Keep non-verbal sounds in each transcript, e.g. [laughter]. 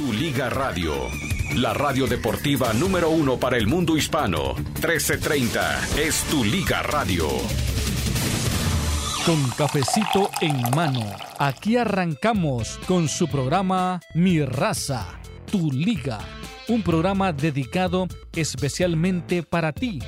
Tu Liga Radio, la radio deportiva número uno para el mundo hispano. 1330 es Tu Liga Radio. Con cafecito en mano, aquí arrancamos con su programa Mi Raza, Tu Liga. Un programa dedicado especialmente para ti,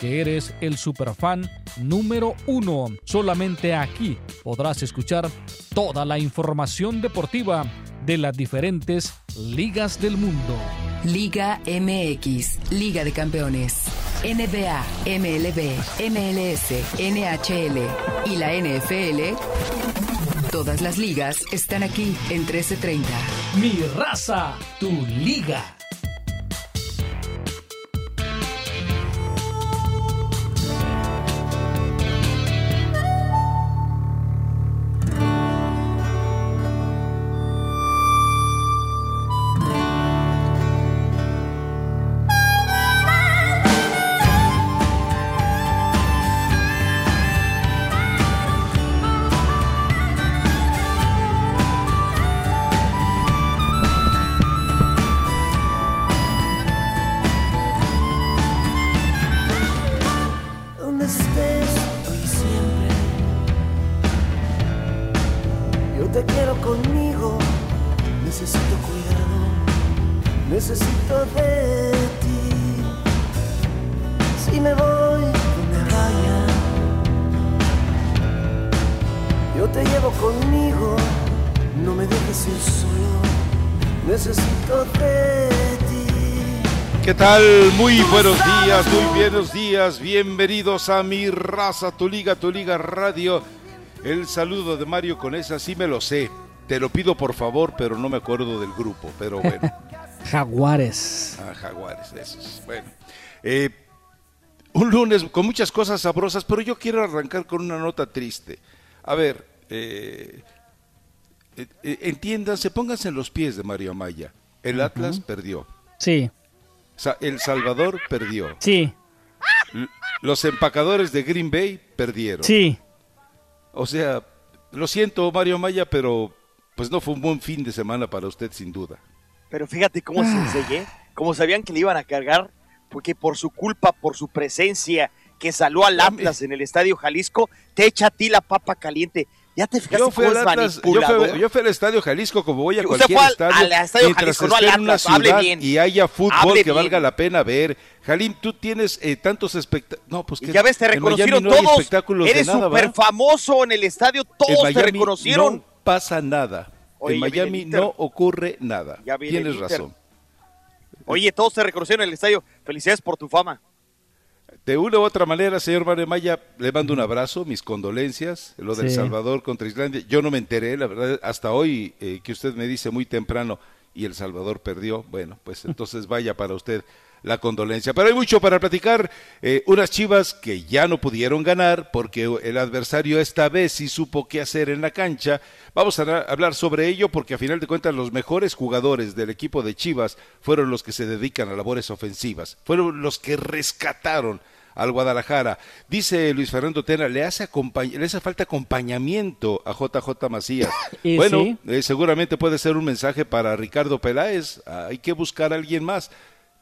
que eres el superfan número uno. Solamente aquí podrás escuchar toda la información deportiva de las diferentes ligas del mundo. Liga MX, Liga de Campeones, NBA, MLB, MLS, NHL y la NFL. Todas las ligas están aquí en 1330. Mi raza, tu liga. Muy buenos días, muy buenos días. Bienvenidos a mi raza, tu liga, tu liga radio. El saludo de Mario con esa sí me lo sé. Te lo pido por favor, pero no me acuerdo del grupo. Pero bueno. [laughs] Jaguares. Ah, Jaguares, esos. Bueno. Eh, un lunes con muchas cosas sabrosas, pero yo quiero arrancar con una nota triste. A ver, eh, eh, eh entiéndanse, pónganse en los pies de Mario Amaya. El Atlas perdió. Sí. El Salvador perdió. Sí. Los empacadores de Green Bay perdieron. Sí. O sea, lo siento Mario Maya, pero pues no fue un buen fin de semana para usted sin duda. Pero fíjate cómo se ah. enseñé, como sabían que le iban a cargar, porque por su culpa, por su presencia, que salió al Atlas en el Estadio Jalisco, te echa a ti la papa caliente. ¿Ya te fijaste yo fui, al Atlas, yo, fui, al Estadio Jalisco como voy a cualquier estadio, al estadio mientras Jalisco, esté no en una ciudad y haya fútbol que valga la pena ver. Jalim, tú tienes eh, tantos espectáculos. No, pues que ya ves, te reconocieron todos. Eres súper famoso en el estadio, todos te reconocieron. No pasa nada. en Miami no ocurre nada. Tienes razón. Oye, todos te reconocieron en el estadio. Felicidades por tu fama. De una u otra manera, señor Mario Maya, le mando un abrazo, mis condolencias, lo del Salvador contra Islandia. Yo no me enteré, la verdad, hasta hoy eh, que usted me dice muy temprano y El Salvador perdió. Bueno, pues [laughs] entonces vaya para usted la condolencia. Pero hay mucho para platicar. Eh, unas chivas que ya no pudieron ganar porque el adversario esta vez sí supo qué hacer en la cancha. Vamos a hablar sobre ello porque a final de cuentas los mejores jugadores del equipo de Chivas fueron los que se dedican a labores ofensivas. Fueron los que rescataron al Guadalajara. Dice Luis Fernando Tena, le hace, le hace falta acompañamiento a JJ Macías. [laughs] bueno, eh, seguramente puede ser un mensaje para Ricardo Peláez. Hay que buscar a alguien más.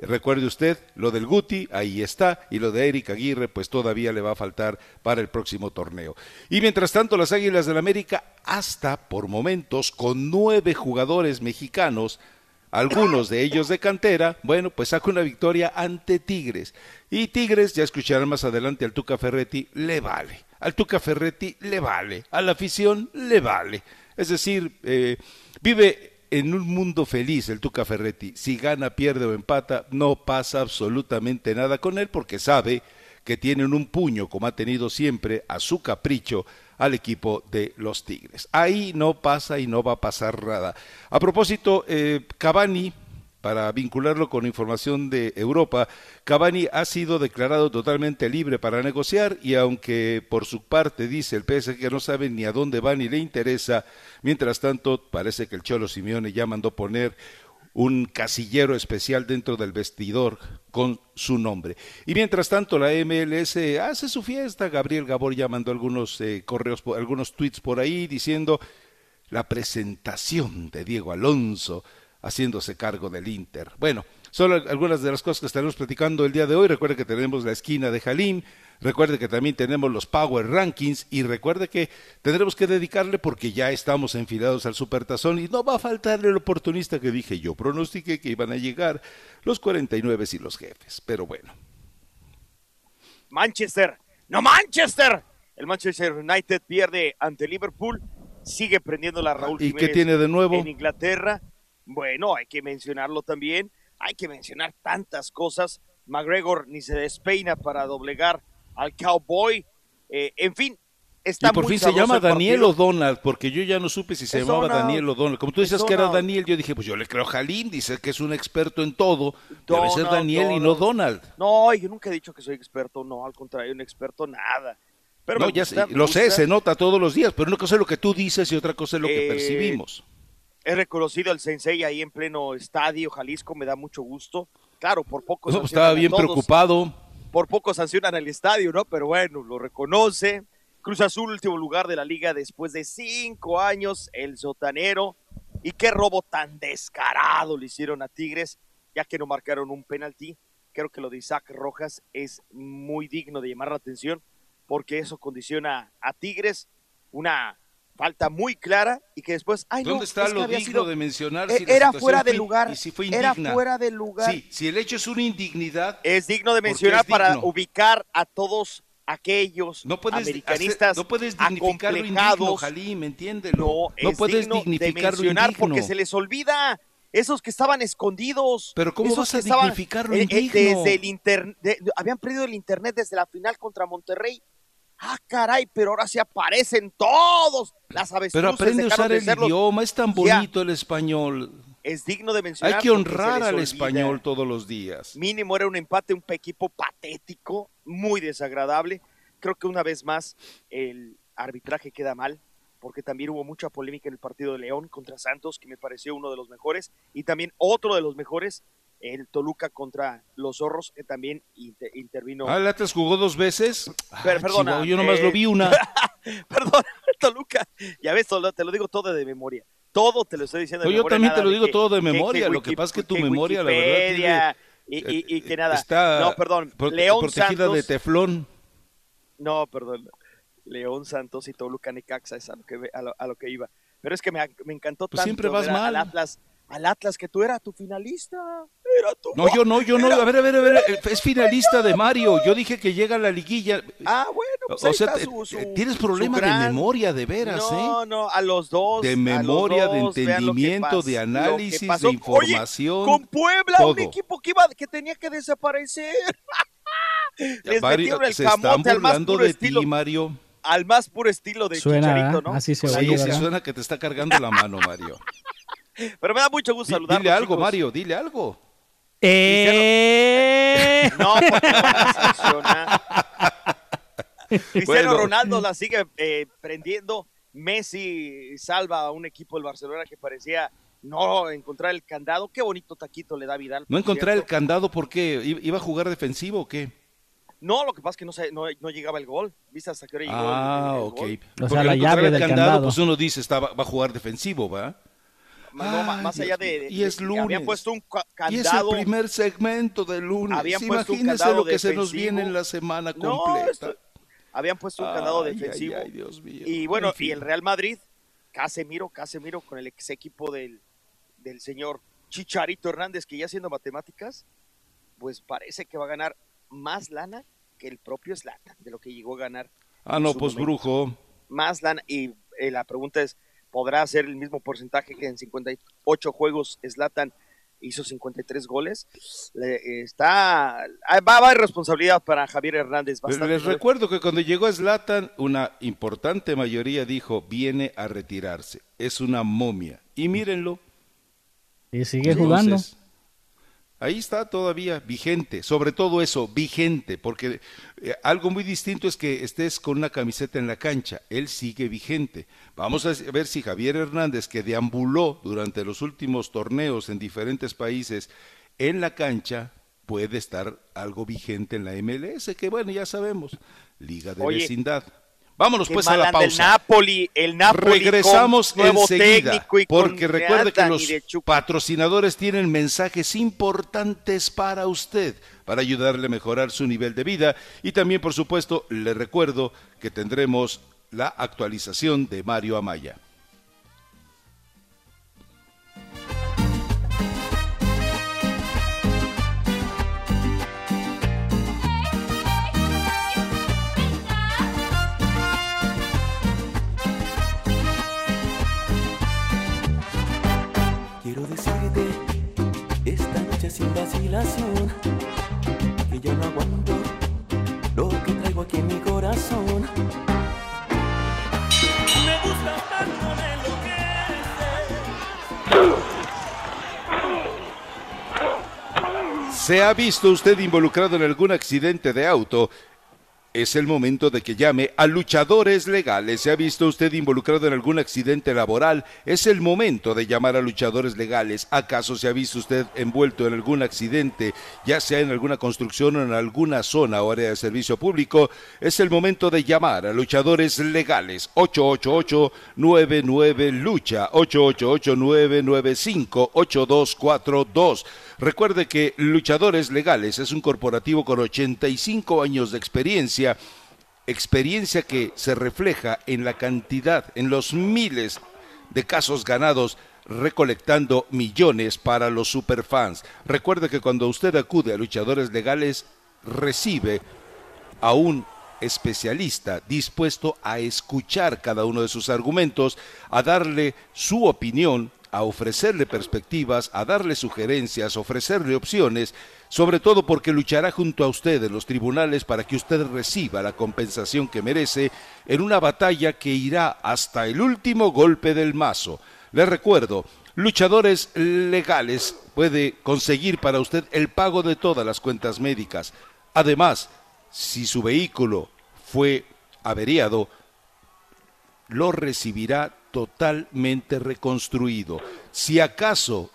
Recuerde usted, lo del Guti, ahí está, y lo de Eric Aguirre, pues todavía le va a faltar para el próximo torneo. Y mientras tanto, las Águilas del América, hasta por momentos, con nueve jugadores mexicanos, algunos de ellos de cantera, bueno, pues saca una victoria ante Tigres. Y Tigres, ya escucharán más adelante al Tuca Ferretti, le vale. Al Tuca Ferretti le vale. A la afición le vale. Es decir, eh, vive en un mundo feliz el Tuca Ferretti. Si gana, pierde o empata, no pasa absolutamente nada con él porque sabe que tienen un puño, como ha tenido siempre, a su capricho al equipo de los Tigres. Ahí no pasa y no va a pasar nada. A propósito, eh, Cavani para vincularlo con información de Europa, Cavani ha sido declarado totalmente libre para negociar y aunque por su parte dice el PSG que no sabe ni a dónde va ni le interesa, mientras tanto parece que el Cholo Simeone ya mandó poner un casillero especial dentro del vestidor con su nombre. Y mientras tanto la MLS hace su fiesta, Gabriel Gabor ya mandó algunos eh, correos, algunos tweets por ahí diciendo la presentación de Diego Alonso haciéndose cargo del Inter. Bueno, son algunas de las cosas que estaremos platicando el día de hoy. Recuerde que tenemos la esquina de Jalim, recuerde que también tenemos los Power Rankings y recuerde que tendremos que dedicarle porque ya estamos enfilados al Supertazón y no va a faltar el oportunista que dije yo. Pronostiqué que iban a llegar los 49 y los jefes, pero bueno. Manchester, no Manchester. El Manchester United pierde ante Liverpool, sigue prendiendo la Raúl ¿Y qué tiene de nuevo? En Inglaterra. Bueno, hay que mencionarlo también. Hay que mencionar tantas cosas. McGregor ni se despeina para doblegar al Cowboy. Eh, en fin, está y por fin se llama Daniel O'Donnell, porque yo ya no supe si se llamaba Daniel O'Donnell. Como tú dices que era Daniel, yo dije, pues yo le creo a Jalim, dice que es un experto en todo. Debe ser Daniel y no Donald. No, yo nunca he dicho que soy experto, no, al contrario, un experto nada. Pero no, ya lo sé, se nota todos los días, pero una cosa es lo que tú dices y otra cosa es lo que eh, percibimos. He reconocido al sensei ahí en pleno estadio Jalisco, me da mucho gusto. Claro, por poco. No, estaba bien preocupado. Por poco sancionan el estadio, ¿no? Pero bueno, lo reconoce. Cruz Azul, último lugar de la liga después de cinco años, el sotanero. Y qué robo tan descarado le hicieron a Tigres, ya que no marcaron un penalti. Creo que lo de Isaac Rojas es muy digno de llamar la atención, porque eso condiciona a Tigres una falta muy clara y que después ay ¿Dónde está lo digno de mencionar si era fuera de lugar si fue era fuera de lugar sí si el hecho es una indignidad es digno de mencionar para ubicar a todos aquellos no puedes americanistas no puedes dignificar lo indigno, Jalim, entiéndelo. No, puedes dignificar de mencionar porque se les olvida esos que estaban escondidos. Pero ¿cómo vas a dignificar lo eh, eh, indigno? desde el internet, habían perdido el internet desde la final contra Monterrey Ah, caray, pero ahora se aparecen todos las avestruces. Pero aprende a usar el idioma, es tan bonito el español. Es digno de mencionar. Hay que honrar al español todos los días. Mínimo era un empate, un equipo patético, muy desagradable. Creo que una vez más el arbitraje queda mal, porque también hubo mucha polémica en el partido de León contra Santos, que me pareció uno de los mejores, y también otro de los mejores el Toluca contra los Zorros, que también intervino. Ah, el Atlas jugó dos veces. Pero, perdona, yo nomás lo vi una. [laughs] perdón, Toluca. Ya ves, te lo digo todo de memoria. Todo te lo estoy diciendo de memoria. Yo también te lo digo todo de memoria. lo que pasa es que tu memoria, la verdad. y, y, que nada. Está no, perdón. León protegida de teflón. No, perdón. León Santos y Toluca Necaxa es a lo que, a lo, que iba. Pero es que me, me encantó pues tanto siempre vas mal. al Atlas al Atlas que tú eras tu finalista. Era tu no, yo no, yo no. A ver, a ver, a ver. Es finalista de Mario. Yo dije que llega a la liguilla. Ah, bueno, pues o sea, tienes problema de memoria, de veras, ¿eh? No, no, a los dos. De memoria, de entendimiento, de análisis, de información. con Puebla, un equipo que, iba, que tenía que desaparecer. [laughs] Les Mario, el se están burlando de estilo. ti, Mario. Al más puro estilo de Chicharito, ¿no? Así se sí, sí suena que te está cargando la mano, Mario. [laughs] Pero me da mucho gusto saludar. Dile algo, Mario, dile algo. Eh... No, porque Cristiano Ronaldo la sigue eh, prendiendo. Messi salva a un equipo del Barcelona que parecía no encontrar el candado. Qué bonito taquito le da Vidal. No encontrar el candado, ¿por qué? ¿Iba a jugar defensivo o qué? No, lo que pasa es que no, no, no llegaba el gol. ¿Viste hasta qué hora llegó ah, ok. O sea, la llave del candado, Pues uno dice, está, va a jugar defensivo, ¿va? Más allá de, y es lunes. Habían puesto un candado. Y es el primer segmento del lunes. Habían candado lo que se nos viene en la semana completa. habían puesto un candado defensivo. Y bueno, y el Real Madrid, Casemiro, Casemiro con el ex equipo del, del señor Chicharito Hernández, que ya haciendo matemáticas, pues parece que va a ganar más lana que el propio Slatan, de lo que llegó a ganar. Ah, no, pues brujo. Más lana, y eh, la pregunta es, podrá hacer el mismo porcentaje que en 58 juegos Slatan hizo 53 goles. está va a haber responsabilidad para Javier Hernández. Pero les recuerdo que cuando llegó Slatan, una importante mayoría dijo viene a retirarse. Es una momia. Y mírenlo. Y sigue jugando. Ahí está todavía vigente, sobre todo eso, vigente, porque eh, algo muy distinto es que estés con una camiseta en la cancha, él sigue vigente. Vamos a ver si Javier Hernández, que deambuló durante los últimos torneos en diferentes países en la cancha, puede estar algo vigente en la MLS, que bueno, ya sabemos, Liga de Vecindad. Vámonos pues a la pausa. El Napoli, el Napoli Regresamos con nuevo enseguida, técnico y porque con recuerde que los patrocinadores tienen mensajes importantes para usted, para ayudarle a mejorar su nivel de vida y también, por supuesto, le recuerdo que tendremos la actualización de Mario Amaya. Sin vacilación que ya no aguanto lo que traigo aquí en mi corazón. Me gusta tanto me enloquece. ¿Se ha visto usted involucrado en algún accidente de auto? Es el momento de que llame a luchadores legales. ¿Se ha visto usted involucrado en algún accidente laboral? Es el momento de llamar a luchadores legales. ¿Acaso se ha visto usted envuelto en algún accidente, ya sea en alguna construcción o en alguna zona o área de servicio público? Es el momento de llamar a luchadores legales. 888-99-LUCHA, 888-995-8242. Recuerde que Luchadores Legales es un corporativo con 85 años de experiencia, experiencia que se refleja en la cantidad, en los miles de casos ganados recolectando millones para los superfans. Recuerde que cuando usted acude a Luchadores Legales recibe a un especialista dispuesto a escuchar cada uno de sus argumentos, a darle su opinión a ofrecerle perspectivas, a darle sugerencias, ofrecerle opciones, sobre todo porque luchará junto a usted en los tribunales para que usted reciba la compensación que merece en una batalla que irá hasta el último golpe del mazo. Le recuerdo, luchadores legales puede conseguir para usted el pago de todas las cuentas médicas. Además, si su vehículo fue averiado, lo recibirá totalmente reconstruido. Si acaso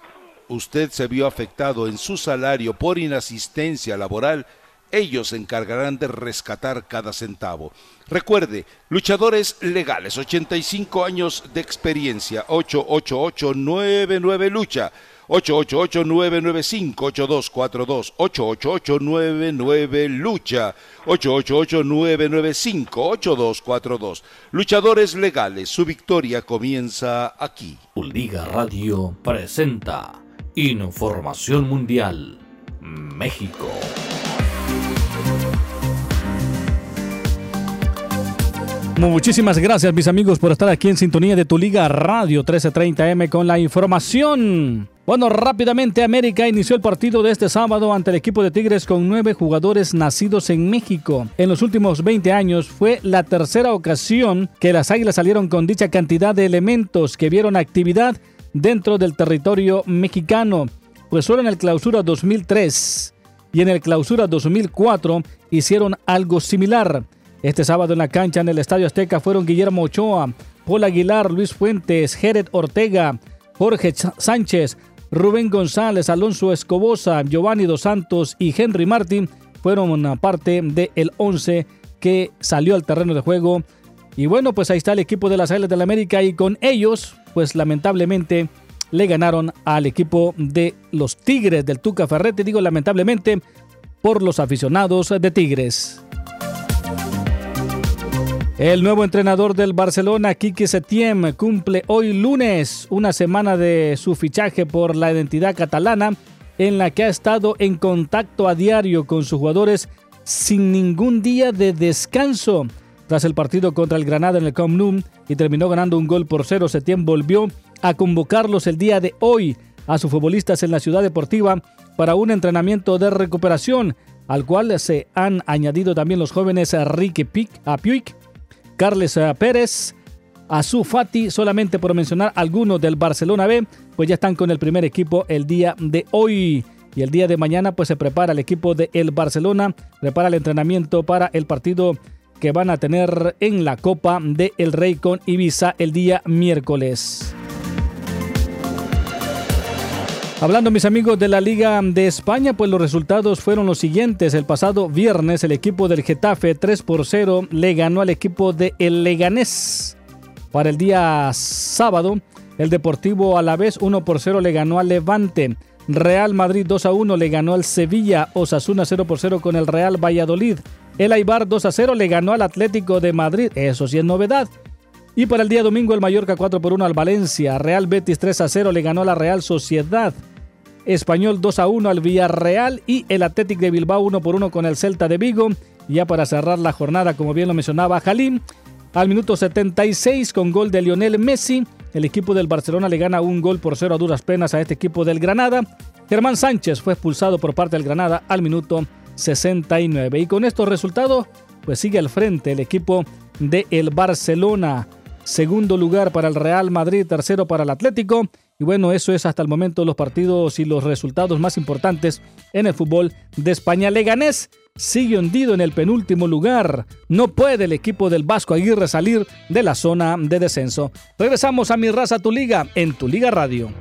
usted se vio afectado en su salario por inasistencia laboral, ellos se encargarán de rescatar cada centavo. Recuerde, luchadores legales, 85 años de experiencia, 888-99 lucha. 888-995-8242, 888-99 lucha, 888-995-8242. Luchadores legales, su victoria comienza aquí. Liga Radio presenta Información Mundial México. Muchísimas gracias mis amigos por estar aquí en sintonía de tu Liga Radio 1330M con la información. Bueno, rápidamente América inició el partido de este sábado ante el equipo de Tigres con nueve jugadores nacidos en México. En los últimos 20 años fue la tercera ocasión que las Águilas salieron con dicha cantidad de elementos que vieron actividad dentro del territorio mexicano. Pues solo en el clausura 2003 y en el clausura 2004 hicieron algo similar. Este sábado en la cancha en el Estadio Azteca fueron Guillermo Ochoa, Paul Aguilar, Luis Fuentes, Jared Ortega, Jorge Sánchez, Rubén González, Alonso Escobosa, Giovanni Dos Santos y Henry Martín fueron una parte del 11 que salió al terreno de juego. Y bueno, pues ahí está el equipo de las Águilas del la América y con ellos, pues lamentablemente le ganaron al equipo de los Tigres del Tuca. Digo lamentablemente por los aficionados de Tigres. El nuevo entrenador del Barcelona, Quique Setién, cumple hoy lunes una semana de su fichaje por la identidad catalana, en la que ha estado en contacto a diario con sus jugadores sin ningún día de descanso. Tras el partido contra el Granada en el Camp Nou y terminó ganando un gol por cero, Setién volvió a convocarlos el día de hoy a sus futbolistas en la ciudad deportiva para un entrenamiento de recuperación, al cual se han añadido también los jóvenes Enrique Pic, a Puig, Carles Pérez, Azu Fati, solamente por mencionar algunos del Barcelona B, pues ya están con el primer equipo el día de hoy. Y el día de mañana pues se prepara el equipo de el Barcelona, prepara el entrenamiento para el partido que van a tener en la Copa de El Rey con Ibiza el día miércoles. Hablando mis amigos de la Liga de España, pues los resultados fueron los siguientes. El pasado viernes el equipo del Getafe 3 por 0 le ganó al equipo de El Leganés. Para el día sábado, el Deportivo Alavés 1 por 0 le ganó al Levante. Real Madrid 2 a 1 le ganó al Sevilla. Osasuna 0 por 0 con el Real Valladolid. El Aibar 2 a 0 le ganó al Atlético de Madrid. Eso sí es novedad. Y para el día domingo el Mallorca 4 por 1 al Valencia, Real Betis 3 a 0 le ganó la Real Sociedad, Español 2 a 1 al Villarreal y el Athletic de Bilbao 1 por 1 con el Celta de Vigo. Ya para cerrar la jornada, como bien lo mencionaba Jalim, al minuto 76 con gol de Lionel Messi, el equipo del Barcelona le gana un gol por cero a duras penas a este equipo del Granada. Germán Sánchez fue expulsado por parte del Granada al minuto 69. Y con estos resultados, pues sigue al frente el equipo del el Barcelona segundo lugar para el Real Madrid, tercero para el Atlético. Y bueno, eso es hasta el momento los partidos y los resultados más importantes en el fútbol de España. Leganés sigue hundido en el penúltimo lugar. No puede el equipo del Vasco Aguirre salir de la zona de descenso. Regresamos a Mi Raza Tu Liga en Tu Liga Radio.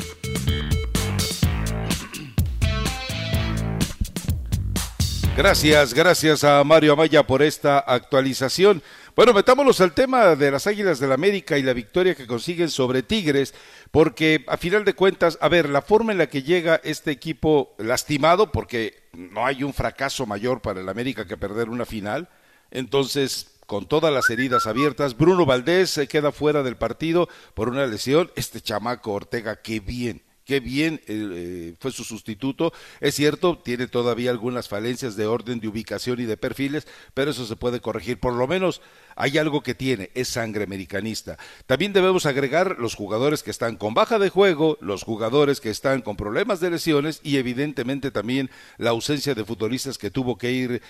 Gracias, gracias a Mario Amaya por esta actualización. Bueno, metámonos al tema de las Águilas del la América y la victoria que consiguen sobre Tigres, porque a final de cuentas, a ver, la forma en la que llega este equipo lastimado, porque no hay un fracaso mayor para el América que perder una final, entonces con todas las heridas abiertas. Bruno Valdés se queda fuera del partido por una lesión. Este chamaco Ortega, qué bien, qué bien eh, fue su sustituto. Es cierto, tiene todavía algunas falencias de orden, de ubicación y de perfiles, pero eso se puede corregir. Por lo menos hay algo que tiene, es sangre americanista. También debemos agregar los jugadores que están con baja de juego, los jugadores que están con problemas de lesiones y evidentemente también la ausencia de futbolistas que tuvo que ir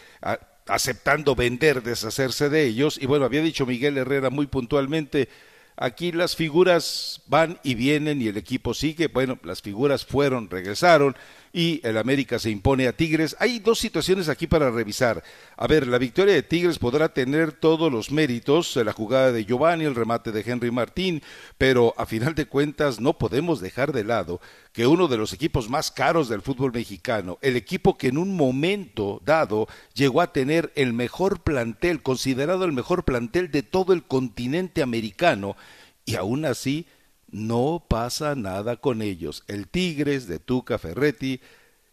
aceptando vender, deshacerse de ellos. Y bueno, había dicho Miguel Herrera muy puntualmente, Aquí las figuras van y vienen y el equipo sigue. Bueno, las figuras fueron, regresaron y el América se impone a Tigres. Hay dos situaciones aquí para revisar. A ver, la victoria de Tigres podrá tener todos los méritos, la jugada de Giovanni, el remate de Henry Martín, pero a final de cuentas no podemos dejar de lado que uno de los equipos más caros del fútbol mexicano, el equipo que en un momento dado llegó a tener el mejor plantel, considerado el mejor plantel de todo el continente americano, y aún así no pasa nada con ellos. El Tigres de Tuca Ferretti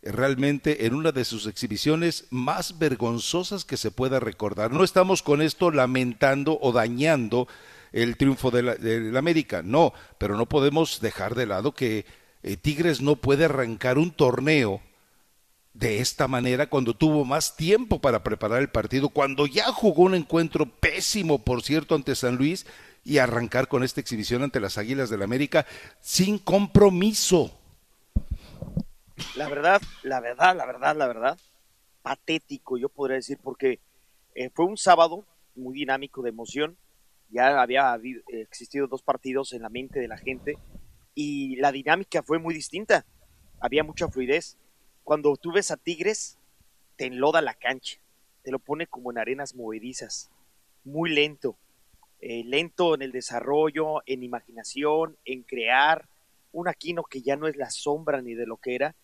realmente en una de sus exhibiciones más vergonzosas que se pueda recordar. No estamos con esto lamentando o dañando el triunfo del América, no, pero no podemos dejar de lado que eh, Tigres no puede arrancar un torneo de esta manera cuando tuvo más tiempo para preparar el partido, cuando ya jugó un encuentro pésimo, por cierto, ante San Luis y arrancar con esta exhibición ante las Águilas del América sin compromiso. La verdad, la verdad, la verdad, la verdad, patético, yo podría decir, porque eh, fue un sábado muy dinámico de emoción. Ya había existido dos partidos en la mente de la gente y la dinámica fue muy distinta. Había mucha fluidez. Cuando tú ves a Tigres, te enloda la cancha, te lo pone como en arenas movedizas, muy lento, eh, lento en el desarrollo, en imaginación, en crear un Aquino que ya no es la sombra ni de lo que era.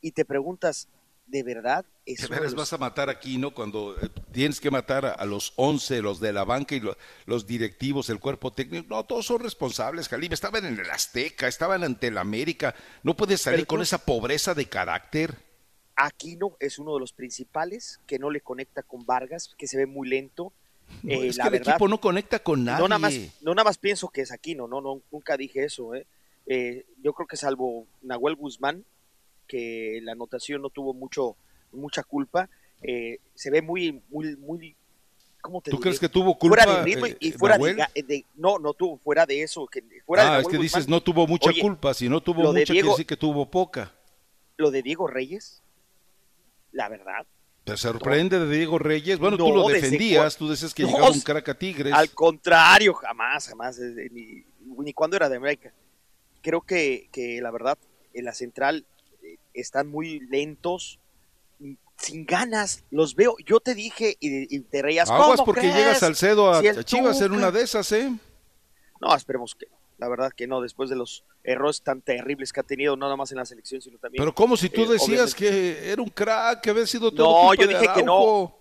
Y te preguntas, ¿de verdad? ¿De veras vas a matar a Aquino cuando eh, tienes que matar a, los 11, los de la banca y los directivos, el cuerpo técnico? No, todos son responsables, Jalime. Estaban en el Azteca, estaban ante el América. No puedes salir con esa pobreza de carácter. Aquino es uno de los principales que no le conecta con Vargas, que se ve muy lento. Eh, es que el equipo no conecta con nadie. No nada más, no nada más pienso que es Aquino, no, no, nunca dije eso. ¿eh? Eh, yo creo que salvo Nahuel Guzmán, que la anotación no tuvo mucho, mucha culpa, eh, se ve muy, muy, muy, ¿cómo te ¿Tú crees que tuvo culpa? Fuera de ritmo y eh, fuera de, no, no tuvo, fuera de eso. Que, fuera ah, es que dices no tuvo mucha culpa, si no tuvo mucha, quiere decir que tuvo poca. Lo de Diego Reyes, la verdad. ¿Te sorprende de Diego Reyes? Bueno, tú lo defendías, tú decías que llegaba un crack a Tigres. Al contrario, jamás, jamás, ni, ni cuando era de América. Creo que, que la verdad, en la central están muy lentos, sin ganas, los veo. Yo te dije y, te reías. Aguas porque llega Salcedo a Chivas en una de esas, ¿eh? No, esperemos que la verdad que no, después de los errores tan terribles que ha tenido, no nada más en la selección, sino también. Pero como si tú eh, decías obviamente- que era un crack, que había sido todo No, yo dije que no.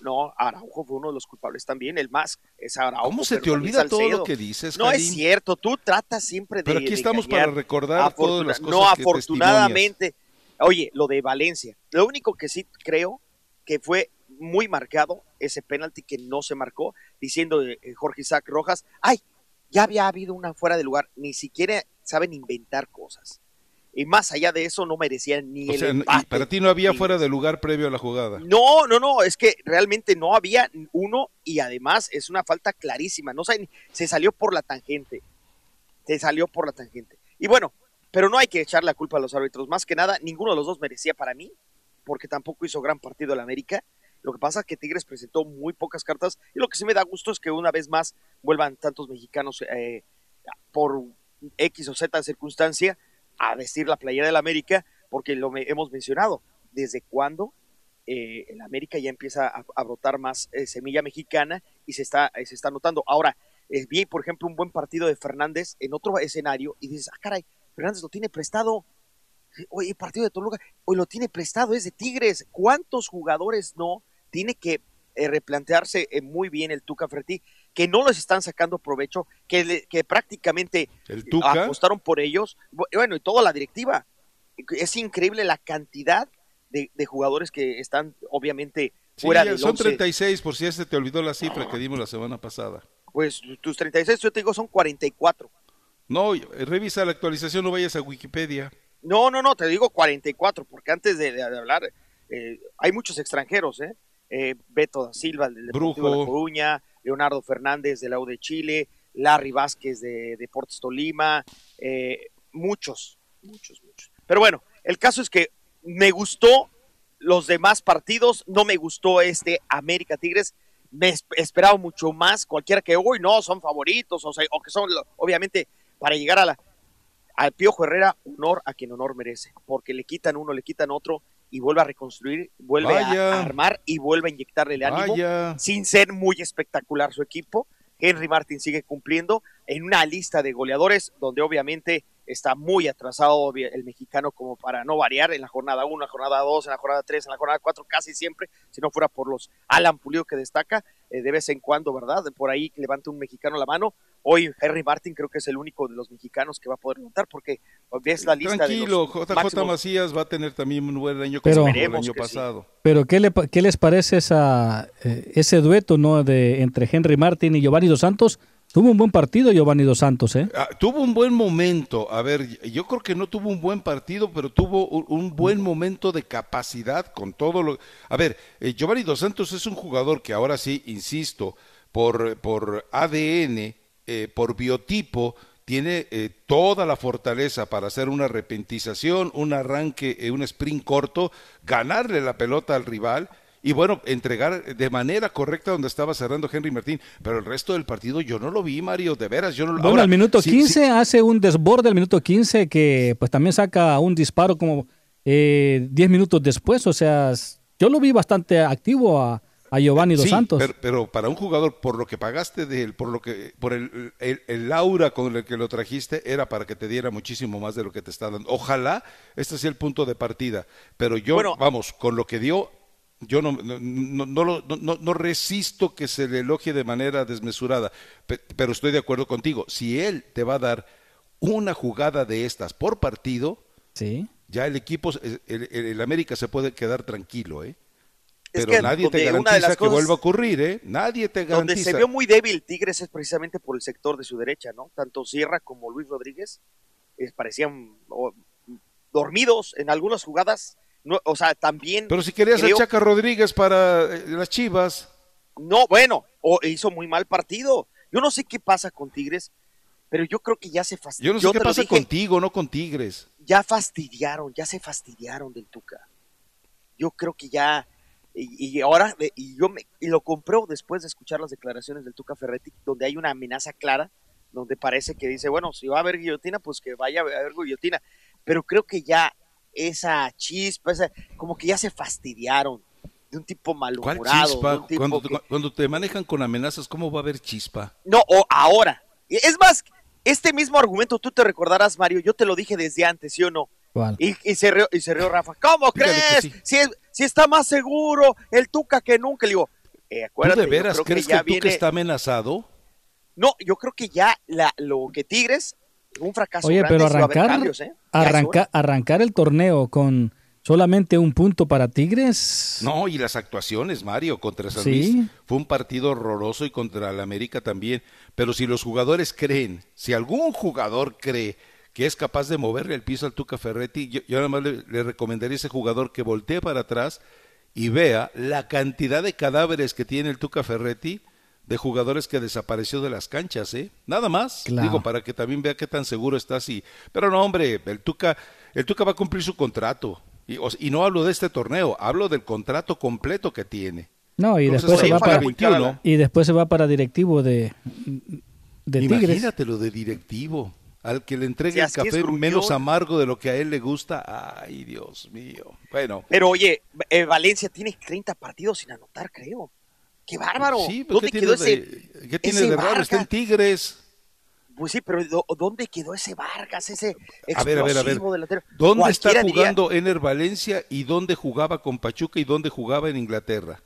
No, Araujo fue uno de los culpables también, el más es Araujo. ¿Cómo se te olvida todo lo que dices, No Karim? es cierto, tú tratas siempre de. Pero aquí de estamos engañar. para recordar todas las cosas No, que afortunadamente. Oye, lo de Valencia. Lo único que sí creo que fue muy marcado ese penalti que no se marcó, diciendo eh, Jorge Isaac Rojas, ay, ya había habido una fuera de lugar, ni siquiera saben inventar cosas. Y más allá de eso, no merecían ni O el sea, empate. para ti no había fuera de lugar previo a la jugada. No, no, no, es que realmente no había uno y además es una falta clarísima. No saben, se salió por la tangente. Se salió por la tangente. Y bueno, pero no hay que echar la culpa a los árbitros. Más que nada, ninguno de los dos merecía para mí, porque tampoco hizo gran partido el América. Lo que pasa es que Tigres presentó muy pocas cartas y lo que sí me da gusto es que una vez más vuelvan tantos mexicanos eh, por X o Z circunstancia a vestir la playera del América, porque lo me- hemos mencionado. ¿Desde cuándo eh, el América ya empieza a, brotar más eh, semilla mexicana y se está, se está notando? Ahora, eh, vi, por ejemplo, un buen partido de Fernández en otro escenario y dices, ah, caray, Fernández lo tiene prestado. Oye, el partido de Toluca, hoy lo tiene prestado, es de Tigres. ¿Cuántos jugadores no tiene que eh, replantearse eh, muy bien el Tuca Ferretti, que no les están sacando provecho, que, le- que prácticamente El Tuca. apostaron por ellos, Bu- bueno, y toda la directiva. Es increíble la cantidad de, de jugadores que están, obviamente, Sí, fuera ya del son once. 36, por si se te olvidó la cifra que dimos la semana pasada. Pues tus 36, yo te digo, son 44. No, eh, revisa la actualización, no vayas a Wikipedia. No, no, no, te digo 44, porque antes de, de hablar, eh, hay muchos extranjeros, ¿eh? Eh, Beto da Silva, del Deportivo Brujo. de La Coruña, Leonardo Fernández, de la U de Chile, Larry Vázquez, de Deportes Tolima, eh, muchos, muchos, muchos. Pero bueno, el caso es que me gustó los demás partidos, no me gustó este América Tigres, me esp- esperaba mucho más, cualquiera que hoy no, son favoritos, o, sea, o que son, obviamente, para llegar a la, al Piojo Herrera, honor a quien honor merece, porque le quitan uno, le quitan otro y vuelve a reconstruir, vuelve a- Vaya. a armar y vuelve a inyectarle el ánimo Vaya. sin ser muy espectacular su equipo. Henry Martin sigue cumpliendo en una lista de goleadores donde obviamente está muy atrasado el mexicano como para no variar en la jornada 1, en la jornada 2, en la jornada 3, en la jornada 4, casi siempre, si no fuera por los Alan Pulido que destaca eh, de vez en cuando, ¿verdad? Por ahí levanta un mexicano la mano. Hoy Henry Martin creo que es el único de los mexicanos que va a poder levantar porque ves la lista Tranquilo, de los JJ máximos- Macías va a tener también un buen año Pero- como el año sí. pasado. Pero ¿qué, le, pa- qué les parece esa, eh, ese dueto no de entre Henry Martin y Giovanni Dos Santos? Tuvo un buen partido Giovanni Dos Santos, ¿eh? Ah, tuvo un buen momento. A ver, yo creo que no tuvo un buen partido, pero tuvo un, un buen momento de capacidad con todo lo. A ver, eh, Giovanni Dos Santos es un jugador que ahora sí, insisto, por, por ADN, eh, por biotipo, tiene eh, toda la fortaleza para hacer una repentización, un arranque, eh, un sprint corto, ganarle la pelota al rival y bueno, entregar de manera correcta donde estaba cerrando Henry Martín, pero el resto del partido yo no lo vi, Mario, de veras, yo no lo Bueno, Ahora, al minuto sí, 15 sí, hace un desborde al minuto 15 que pues también saca un disparo como eh, 10 minutos después. O sea, yo lo vi bastante activo a, a Giovanni Dos sí, Santos. Pero, pero para un jugador, por lo que pagaste de él, por lo que, por el, el, el aura con el que lo trajiste, era para que te diera muchísimo más de lo que te está dando. Ojalá este sea el punto de partida. Pero yo, Bueno. vamos, con lo que dio, yo no, no, no, no lo- no- no- no resisto que se le elogie de manera desmesurada. Pe- pero estoy de acuerdo contigo. Si él te va a dar una jugada de estas por partido, Sí. ya el equipo, el, el- el América se puede quedar tranquilo, ¿eh? Es Pero que nadie te donde una de garantiza las que cosas- vuelva a ocurrir, ¿eh? Nadie te Donde garantiza. se vio muy débil Tigres es precisamente por el sector de su derecha, ¿no? Tanto Sierra como Luis Rodríguez eh, parecían dormidos en algunas jugadas. No, o sea, también. Pero si querías creo- a Chaca Rodríguez para eh, las Chivas, No, bueno, o hizo muy mal partido. Yo no sé qué pasa con Tigres, pero yo creo que ya se fastidió. yo no sé qué pasa dije, contigo, no con Tigres. Ya fastidiaron, ya se fastidiaron del Tuca. Yo creo que ya. Y, y ahora, de- y yo me, y lo compro después de escuchar las declaraciones del Tuca Ferretti, donde hay una amenaza clara, donde parece que dice, bueno, si va a haber guillotina, pues que vaya a haber guillotina. Pero creo que ya esa chispa, esa, como que ya se fastidiaron de un tipo ¿Cuál malhumorado. tipo Cuando, que- cuando te manejan con amenazas, ¿cómo va a haber chispa? No, o ahora. Es más, Este mismo argumento tú te recordarás, Mario, yo te lo dije desde antes, ¿sí o no? ¿Cuál? Y, y se, rió, y se rió Rafa. ¿Cómo que crees? sí. Si, es- si está más seguro el Tuca que nunca. Le digo, eh, ¿Tú acuérdate, de yo veras creo crees que, ya el Tuca viene- está amenazado? No, yo creo que ya la, lo que Tigres, un fracaso Oye, grande, pero arrancar, cambios, ¿eh? Arranca- arrancar el torneo con solamente un punto para Tigres. No, y las actuaciones, Mario, contra San Sí. Luis fue un partido horroroso y contra el América también. Pero si los jugadores creen, si algún jugador cree que es capaz de moverle el piso al Tuca Ferretti, yo, yo nada más le, le recomendaría a ese jugador que voltee para atrás y vea la cantidad de cadáveres que tiene el Tuca Ferretti de jugadores que desapareció de las canchas, ¿eh? Nada más, Claro. digo, para que también vea qué tan seguro está así. Pero no, hombre, el Tuca, el Tuca va a cumplir su contrato. Y, no hablo de este torneo, hablo del contrato completo que tiene. No, y Entonces, después se va para muy cara 21. y después se va para directivo de de Tigres. Imagínate lo de directivo. Al que le entregue Si el es café menos amargo de lo que a él le gusta. Ay, Dios mío. Bueno. Pero oye, eh, Valencia tiene 30 partidos sin anotar, creo. ¡Qué bárbaro! Sí, pero ¿Dónde ¿qué quedó tiene, ese? de, ¿qué tiene ese de raro? Está en? Tigres. Pues sí, pero ¿dó- ¿dónde quedó ese Vargas, ese A ver, a ver, a ver. delantero? ¿Dónde está diría, jugando Ener Valencia y dónde jugaba con Pachuca y dónde jugaba en Inglaterra?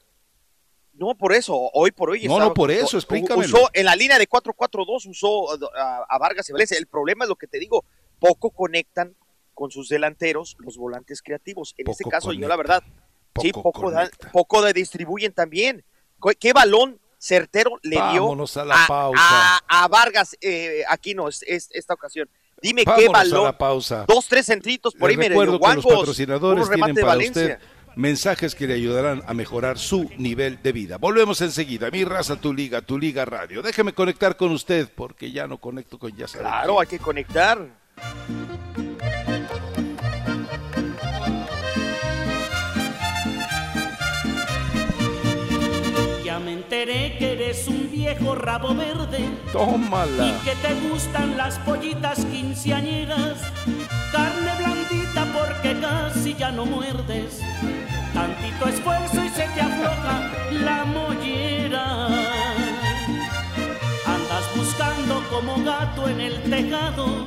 No, por eso, hoy por hoy. No, no, por eso, explícamelo. Usó, en la línea de 4-4-2 usó a, a Vargas y Valencia. El problema es lo que te digo, poco conectan con sus delanteros los volantes creativos. En este Poco caso, yo la verdad, sí, poco poco, da- poco de distribuyen también. ¿Qué- ¿Qué balón certero le dio a la pausa. a- a Vargas eh, aquí no, es, es- esta ocasión? Dime Vámonos qué a balón. la pausa. Dos, tres centritos por ahí, me recuerdo que los patrocinadores tienen para usted mensajes que le ayudarán a mejorar su nivel de vida. Volvemos enseguida. Mi raza, tu liga, tu liga radio. Déjeme conectar con usted porque ya no conecto con ya sabe Claro, hay que conectar. Ya me enteré que eres un viejo rabo verde quién. y Tómala. que te gustan las pollitas quinceañeras, carne blandita porque casi ya no muerdes, tantito esfuerzo y se te afloja la mollera. Andas buscando como gato en el tejado,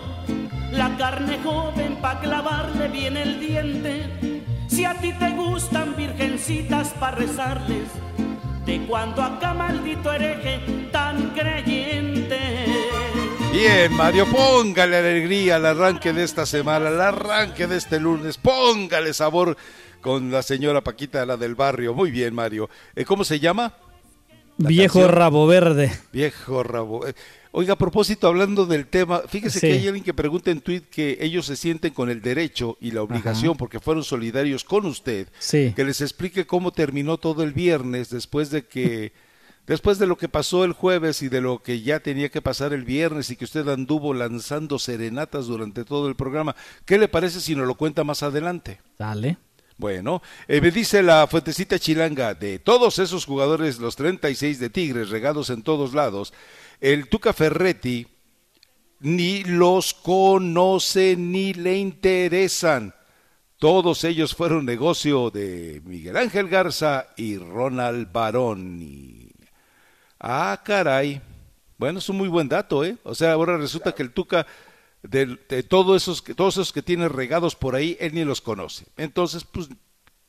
la carne joven pa' clavarle bien el diente. Si a ti te gustan virgencitas pa' rezarles, de cuando acá maldito hereje tan creyente. Bien, Mario, póngale alegría al arranque de esta semana, al arranque de este lunes. Póngale sabor con la señora Paquita, la del barrio. Muy bien, Mario. Eh, ¿Cómo se llama? La Viejo canción. rabo verde. Viejo rabo. Eh, Oiga, a propósito, hablando del tema, fíjese Sí. que hay alguien que pregunta en tweet que ellos se sienten con el derecho y la obligación, porque fueron solidarios con usted, Sí. que les explique cómo terminó todo el viernes después de que, [laughs] después de lo que pasó el jueves y de lo que ya tenía que pasar el viernes y que usted anduvo lanzando serenatas durante todo el programa. ¿Qué le parece si nos lo cuenta más adelante? Dale. Bueno, eh, me dice la fuentecita chilanga, de todos esos jugadores, los 36 de Tigres regados en todos lados, el Tuca Ferretti ni los conoce ni le interesan. Todos ellos fueron negocio de Miguel Ángel Garza y Ronald Baroni. Ah, caray. Bueno, es un muy buen dato, ¿eh? O sea, ahora resulta que el Tuca, de, todos, esos, todos esos que tiene regados por ahí, él ni los conoce. Entonces, pues,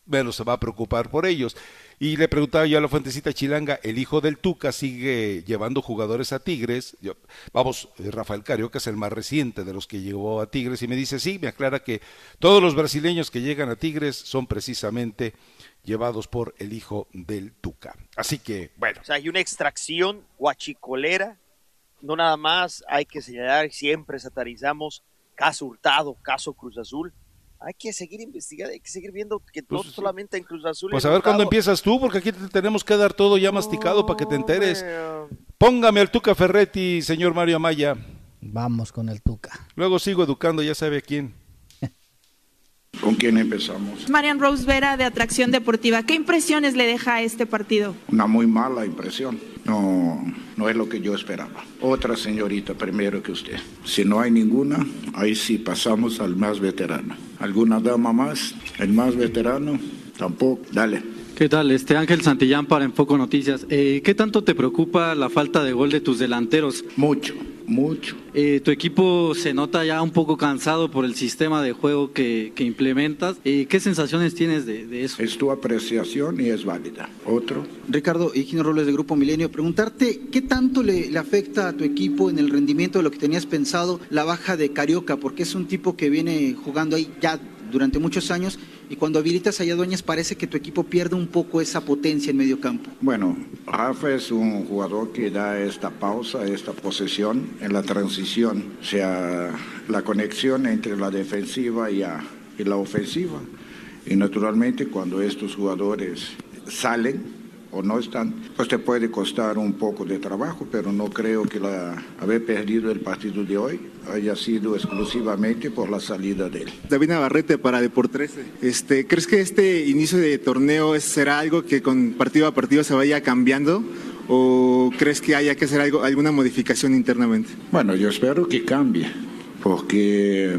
menos se va a preocupar por ellos. Y le preguntaba yo a la fuentecita chilanga, el hijo del Tuca sigue llevando jugadores a Tigres. Yo- vamos, eh, Rafael Carioca es el más reciente de los que llevó a Tigres y me dice, sí, me aclara que todos los brasileños que llegan a Tigres son precisamente llevados por el hijo del Tuca. Así que, bueno, O sea, hay una extracción guachicolera. No nada más hay que señalar, siempre satarizamos caso Hurtado, caso Cruz Azul. Hay que seguir investigando, hay que seguir viendo que no Pues, sí. solamente en Cruz Azul. pues a ver cuándo empiezas tú, porque aquí te tenemos que dar todo ya masticado para que te enteres. Póngame al Tuca Ferretti, señor Mario Amaya. Vamos con el Tuca. Luego sigo educando, ya sabe a quién. ¿Con quién empezamos? Marian Rose Vera de Atracción Deportiva. ¿Qué impresiones le deja este partido? Una muy mala impresión. No, no es lo que yo esperaba. Otra señorita primero que usted. Si no hay ninguna, ahí sí pasamos al más veterano. ¿Alguna dama más? ¿El más veterano? Tampoco. Dale. ¿Qué tal? Este Ángel Santillán para Enfoco Noticias. Eh, ¿Qué tanto te preocupa la falta de gol de tus delanteros? Mucho. Mucho. Eh, tu equipo se nota ya un poco cansado por el sistema de juego que, que implementas. Eh, ¿Qué sensaciones tienes de, de, eso? Es tu apreciación y es válida. Otro. Ricardo Higino Robles de Grupo Milenio, preguntarte qué tanto le, le, afecta a tu equipo en el rendimiento de lo que tenías pensado la baja de Carioca, porque es un tipo que viene jugando ahí ya durante muchos años y cuando habilitas a Yadueñas parece que tu equipo pierde un poco esa potencia en medio campo. Bueno, Rafa es un jugador que da esta pausa, esta posesión en la transición, o sea, la conexión entre la defensiva y la ofensiva. Y naturalmente cuando estos jugadores salen, o no están, pues te puede costar un poco de trabajo, pero no creo que la, haber perdido el partido de hoy haya sido exclusivamente por la salida de él. David Navarrete para Deportes. Este, ¿Crees que este inicio de torneo será algo que con partido a partido se vaya cambiando? ¿O crees que haya que hacer algo, alguna modificación internamente? Bueno, yo espero que cambie, porque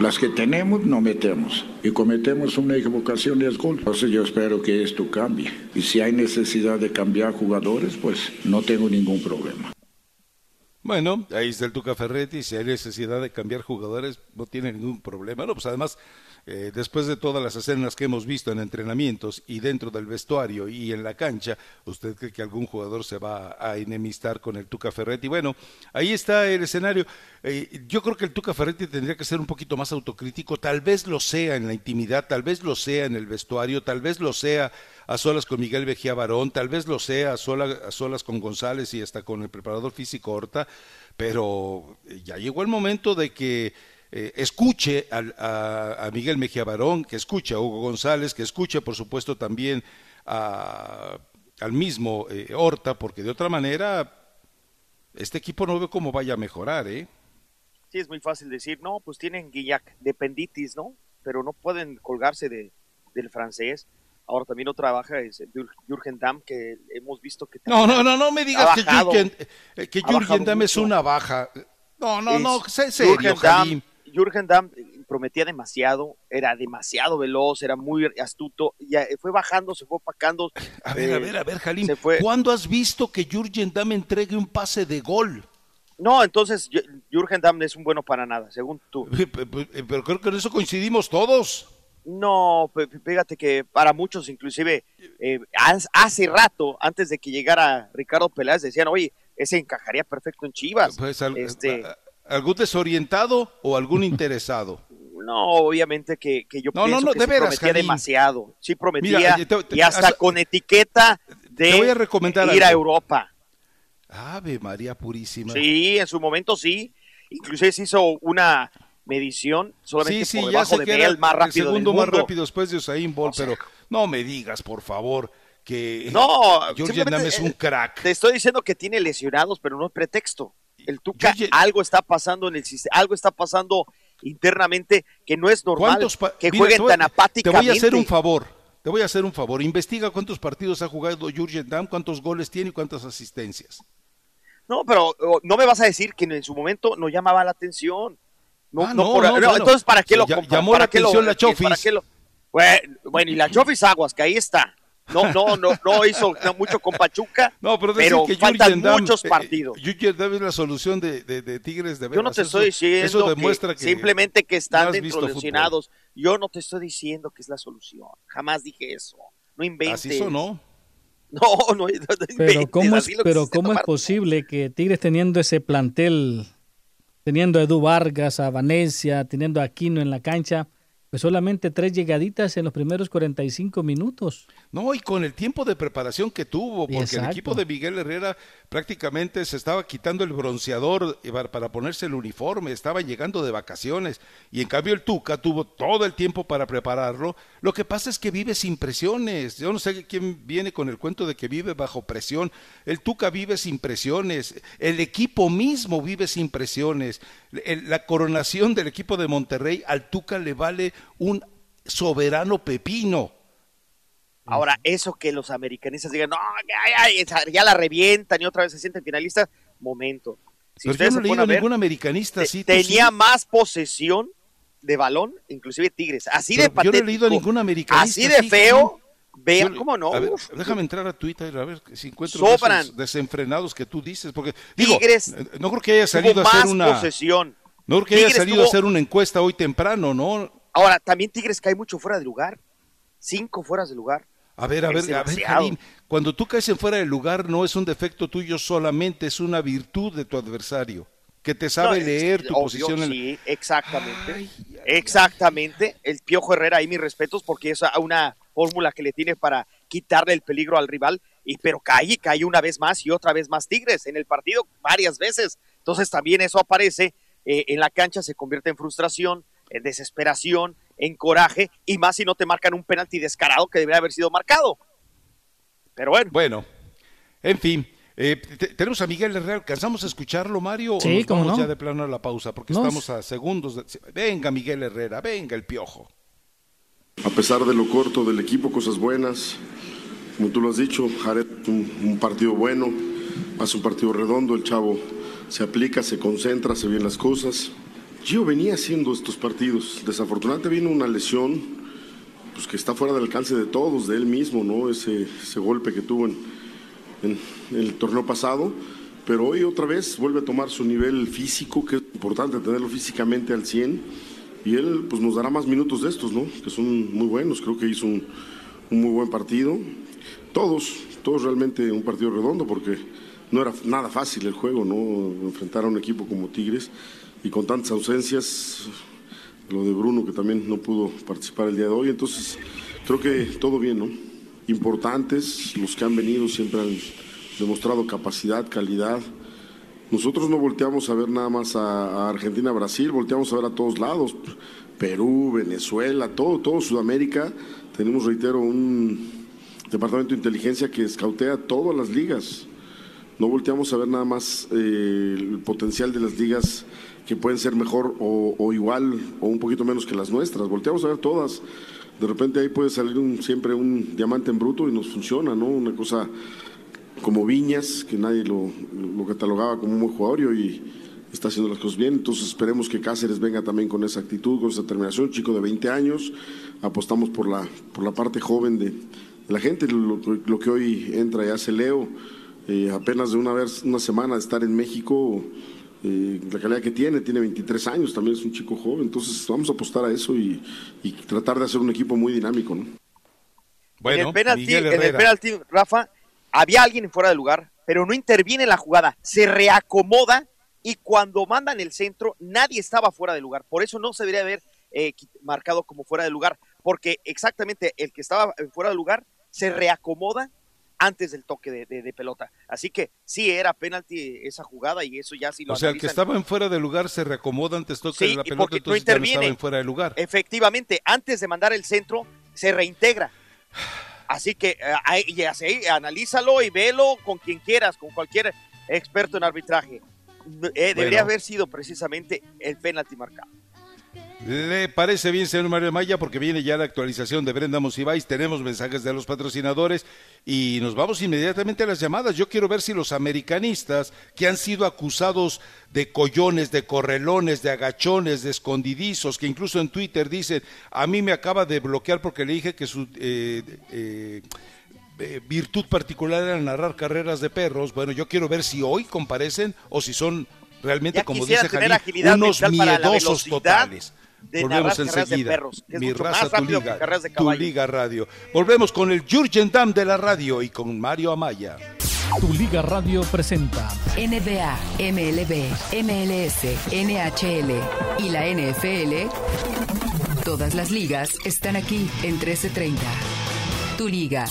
las que tenemos no metemos y cometemos una equivocación y es gol. Entonces yo espero que esto cambie. Y si hay necesidad de cambiar jugadores, pues no tengo ningún problema. Bueno, ahí está el Tuca Ferretti, si hay necesidad de cambiar jugadores, no tiene ningún problema. No, pues además, eh, después de todas las escenas que hemos visto en entrenamientos y dentro del vestuario y en la cancha, ¿usted cree que algún jugador se va a enemistar con el Tuca Ferretti? Bueno, ahí está el escenario. Eh, yo creo que el Tuca Ferretti tendría que ser un poquito más autocrítico, tal vez lo sea en la intimidad, tal vez lo sea en el vestuario, tal vez lo sea a solas con Miguel Vejía Barón, tal vez lo sea a, a solas con González y hasta con el preparador físico Horta, pero ya llegó el momento de que eh, escuche a, a, a, Miguel Mejía Barón, que escuche a Hugo González, que escuche por supuesto también a, al mismo eh, Horta, porque de otra manera este equipo no ve cómo vaya a mejorar, ¿eh? Sí, es muy fácil decir, no, pues tienen Guillac, dependitis, ¿no? Pero no pueden colgarse de, del francés. Ahora también otra baja es Jürgen Damm, que hemos visto que... No, no, no, no me digas que Jürgen, que Jürgen Damm es una baja. No, no, no, sé serio, Jürgen Damm, Jürgen Damm prometía demasiado, era demasiado veloz, era muy astuto, ya fue bajando, se fue opacando. A ver, eh, a ver, a ver, Jalim, ¿cuándo has visto que Jürgen Damm entregue un pase de gol? No, entonces Jürgen Damm es un bueno para nada, según tú. [laughs] Pero creo que en eso coincidimos todos. No, fíjate que para muchos, inclusive eh, hace rato, antes de que llegara Ricardo Peláez, decían, oye, ese encajaría perfecto en Chivas. Pues, al, este... ¿Algún desorientado o algún interesado? [laughs] No, obviamente que, que yo no, pienso no, no, que de veras, prometía Jalim. demasiado. Sí prometía, Mira, te, te, y hasta con etiqueta de voy a recomendar ir algo. a Europa. Ave María Purísima. Sí, en su momento sí. Inclusive se hizo una medición solamente sí, sí, por ya debajo sé de más rápido el segundo del más mundo. rápido después de Usain Bolt, o sea, pero no me digas, por favor, que No, Damm es un crack. Te estoy diciendo que tiene lesionados, pero no es pretexto. El Tuca, algo está pasando en el sistema, algo está pasando internamente que no es normal que jueguen tan apáticamente. Te voy a hacer un favor. Te voy a hacer un favor. Investiga cuántos partidos ha jugado Jürgen Damm, cuántos goles tiene y cuántas asistencias. No, pero no me vas a decir que en su momento no llamaba la atención. No, ah, no, no, por, no bueno, entonces, ¿para qué lo ya? Llamó ¿Para la atención lo, la Chofis. ¿para qué lo, bueno, bueno, y la Chofis Aguas, que ahí está. No, no, no, no hizo no, mucho con Pachuca, no, pero, pero que faltan Damm, muchos partidos. Eh, Jürgen Damm es la solución de, de, de Tigres de veras. Yo no te eso, estoy diciendo eso demuestra que, que, simplemente que están no dentro lesionados. Yo no te estoy diciendo que es la solución. Jamás dije eso. No inventes. Así sonó. No, no, no, no Pero cómo es, pero cómo es posible que Tigres teniendo ese plantel, teniendo a Edu Vargas, a Vanecia, teniendo a Aquino en la cancha, pues solamente tres llegaditas en los primeros 45 minutos. No, y con el tiempo de preparación que tuvo, porque Exacto. el equipo de Miguel Herrera prácticamente se estaba quitando el bronceador para ponerse el uniforme, estaba llegando de vacaciones, y en cambio el Tuca tuvo todo el tiempo para prepararlo. Lo que pasa es que vive sin presiones. Yo no sé quién viene con el cuento de que vive bajo presión. El Tuca vive sin presiones, el equipo mismo vive sin presiones. La coronación del equipo de Monterrey al Tuca le vale un soberano pepino. Ahora, eso que los americanistas digan, no, ya, ya, ya la revientan y otra vez se sienten finalistas, momento. Si Pero yo no he leído ver, ningún americanista así. Tenía sí. más posesión de balón, inclusive Tigres. Así Pero de patético. Yo no he leído a ningún americanista Así de feo, Vean, Yo- ¿cómo no? a ver, déjame entrar a Twitter a ver si encuentro Sobran. esos desenfrenados que tú dices, porque digo, Tigres no creo que haya salido a hacer más una posesión. no creo que haya salido tuvo- a hacer una encuesta hoy temprano, ¿no? Ahora, también Tigres cae mucho fuera de lugar. Cinco fueras de lugar. A ver, a Es ver, a ver. Karim, cuando tú caes en fuera de lugar no es un defecto tuyo solamente, es una virtud de tu adversario, que te sabe No, es- leer tu obvio, posición. en- Sí, exactamente. exactamente. El Piojo Herrera, ahí mis respetos, porque es una fórmula que le tiene para quitarle el peligro al rival. Y pero cae, y cae una vez más y otra vez más Tigres en el partido varias veces. Entonces también eso aparece eh, en la cancha, se convierte en frustración, en desesperación, en coraje, y más si no te marcan un penalti descarado que debería haber sido marcado. Pero bueno. Bueno, en fin. eh, te- tenemos a Miguel Herrera, ¿alcanzamos a escucharlo, Mario? o Sí, nos cómo vamos no. ya de plano a la pausa? Porque estamos a segundos. de- Venga, Miguel Herrera, venga el piojo. A pesar de lo corto del equipo, cosas buenas. Como tú lo has dicho, Jared, un, un partido bueno, hace un partido redondo, el chavo se aplica, se concentra, se ven las cosas. Gio venía haciendo estos partidos. Desafortunadamente vino una lesión pues, que está fuera del alcance de todos, de él mismo, ¿no? Ese, golpe que tuvo en, en el torneo pasado. Pero hoy otra vez vuelve a tomar su nivel físico, que es importante tenerlo físicamente al 100. Y él pues, nos dará más minutos de estos, ¿no? Que son muy buenos. Creo que hizo un, un muy buen partido. Todos, todos realmente un partido redondo porque no era nada fácil el juego, ¿no? Enfrentar a un equipo como Tigres y con tantas ausencias, lo de Bruno que también no pudo participar el día de hoy. Entonces, creo que todo bien, ¿no? Importantes, los que han venido siempre han demostrado capacidad, calidad. Nosotros no volteamos a ver nada más a, Argentina, Brasil, volteamos a ver a todos lados, Perú, Venezuela, todo, todo Sudamérica. Tenemos, reitero, un departamento de inteligencia que escautea todas las ligas. No volteamos a ver nada más eh, el potencial de las ligas que pueden ser mejor o, igual o un poquito menos que las nuestras. Volteamos a ver todas. De repente ahí puede salir siempre un diamante en bruto y nos funciona, ¿no? Una cosa como Viñas, que nadie lo, lo catalogaba como un buen jugador y está haciendo las cosas bien. Entonces esperemos que Cáceres venga también con esa actitud, con esa determinación. Chico de 20 años, apostamos por la, por la parte joven de, la gente, lo, lo que hoy entra y hace Leo. Eh, apenas de una vez, una semana de estar en México, eh, la calidad que tiene, tiene 23 años, también es un chico joven, entonces vamos a apostar a eso y, y tratar de hacer un equipo muy dinámico. ¿no? en el penalti, en el penalti, Rafa, había alguien en fuera de lugar, pero no interviene en la jugada, se reacomoda y cuando mandan el centro, nadie estaba fuera de lugar. Por eso no se debería haber eh, marcado como fuera de lugar, porque exactamente el que estaba fuera de lugar se reacomoda antes del toque de, de, de, pelota. Así que sí era penalti esa jugada y eso ya sí lo O sea, el que estaba en fuera de lugar se reacomoda antes toque Sí, de la pelota, porque no entonces ya no interviene. estaba en fuera de lugar. Efectivamente, antes de mandar el centro, se reintegra. Así que eh, ahí- y así, analízalo y velo con quien quieras, con cualquier experto en arbitraje. Eh, debería Bueno. haber sido precisamente el penalti marcado. ¿Le parece bien, señor Mario Maya? Porque viene ya la actualización de Brenda Monsiváis, tenemos mensajes de los patrocinadores y nos vamos inmediatamente a las llamadas. Yo quiero ver si los americanistas que han sido acusados de collones, de correlones, de agachones, de escondidizos, que incluso en Twitter dicen, a mí me acaba de bloquear porque le dije que su... eh, eh, virtud particular era narrar carreras de perros. Bueno, yo quiero ver si hoy comparecen o si son realmente, Ya como dice Jalil, unos miedosos totales. De Volvemos narrar carreras de enseguida. perros, que es Mi mucho raza, más tu que liga, carreras de tu liga radio. Volvemos con el Jurgen Damm de la radio y con Mario Amaya. Tu Liga Radio presenta NBA, MLB, MLS, NHL y la NFL. Todas las ligas están aquí en 1330. Tu liga.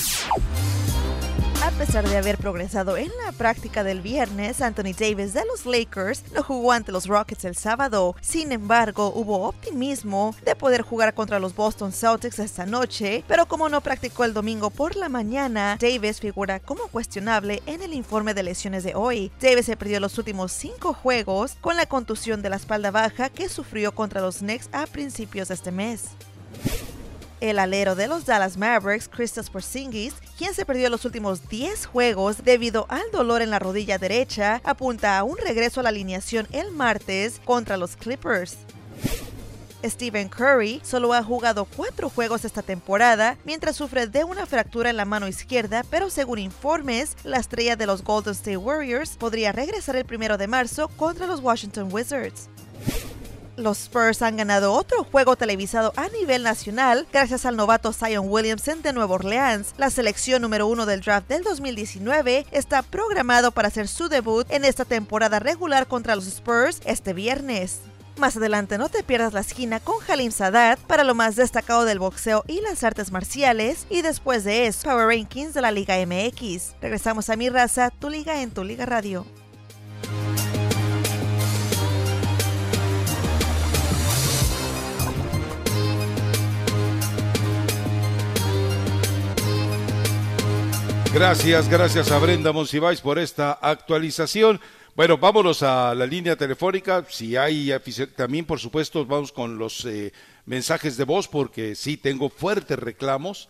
Pesar de haber progresado en la práctica del viernes, Anthony Davis de los Lakers no jugó ante los Rockets el sábado. Sin embargo, hubo optimismo de poder jugar contra los Boston Celtics esta noche, pero como no practicó el domingo por la mañana, Davis figura como cuestionable en el informe de lesiones de hoy. Davis se perdió los últimos cinco juegos con la contusión de la espalda baja que sufrió contra los Knicks a principios de este mes. El alero de los Dallas Mavericks, Kristaps Porzingis, quien se perdió los últimos 10 juegos debido al dolor en la rodilla derecha, apunta a un regreso a la alineación el martes contra los Clippers. Stephen Curry solo ha jugado cuatro juegos esta temporada mientras sufre de una fractura en la mano izquierda, pero según informes, la estrella de los Golden State Warriors podría regresar el primero de marzo contra los Washington Wizards. Los Spurs han ganado otro juego televisado a nivel nacional gracias al novato Zion Williamson de Nueva Orleans. La selección número uno del draft del 2019 está programado para hacer su debut en esta temporada regular contra los Spurs este viernes. Más adelante no te pierdas la esquina con Halim Sadat para lo más destacado del boxeo y las artes marciales y después de eso Power Rankings de la Liga MX. Regresamos a mi raza, tu liga en tu liga radio. Gracias, gracias a Brenda Monsiváis por esta actualización. Bueno, vámonos a la línea telefónica. Si hay también, por supuesto, vamos con los eh, mensajes de voz, porque sí tengo fuertes reclamos,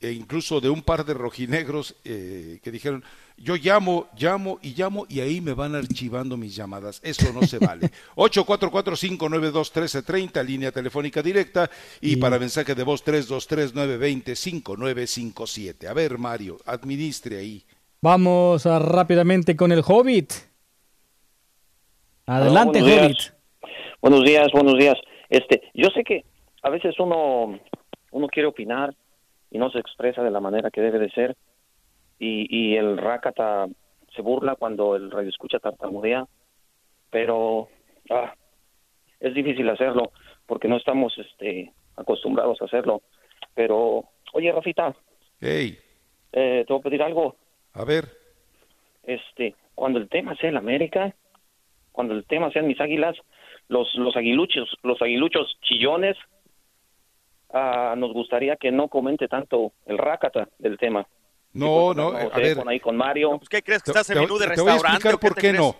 e incluso de un par de rojinegros eh, que dijeron, yo llamo, llamo y llamo y ahí me van archivando mis llamadas. Eso no se vale. [laughs] 844-592-1330, línea telefónica directa y para mensaje de voz 323-920-5957. A ver, Mario, administre ahí. Vamos a, rápidamente con el Hobbit. Adelante, Hobbit. Buenos días, buenos días. Este, yo sé que a veces uno, uno quiere opinar y no se expresa de la manera que debe de ser y, y el Rakata se burla cuando el radio escucha tartamudea, pero ah, es difícil hacerlo porque no estamos este, acostumbrados a hacerlo. Pero, oye, Rafita. Hey. Eh, te voy a pedir algo. A ver. Este, cuando el tema sea el América, cuando el tema sean mis águilas, los, los aguiluchos, los aguiluchos chillones, ah, nos gustaría que no comente tanto el Rakata del tema. No, no, a ver. Con ahí con Mario. Pues, ¿Qué crees que estás en menú de te voy a restaurante? explicar qué por qué no.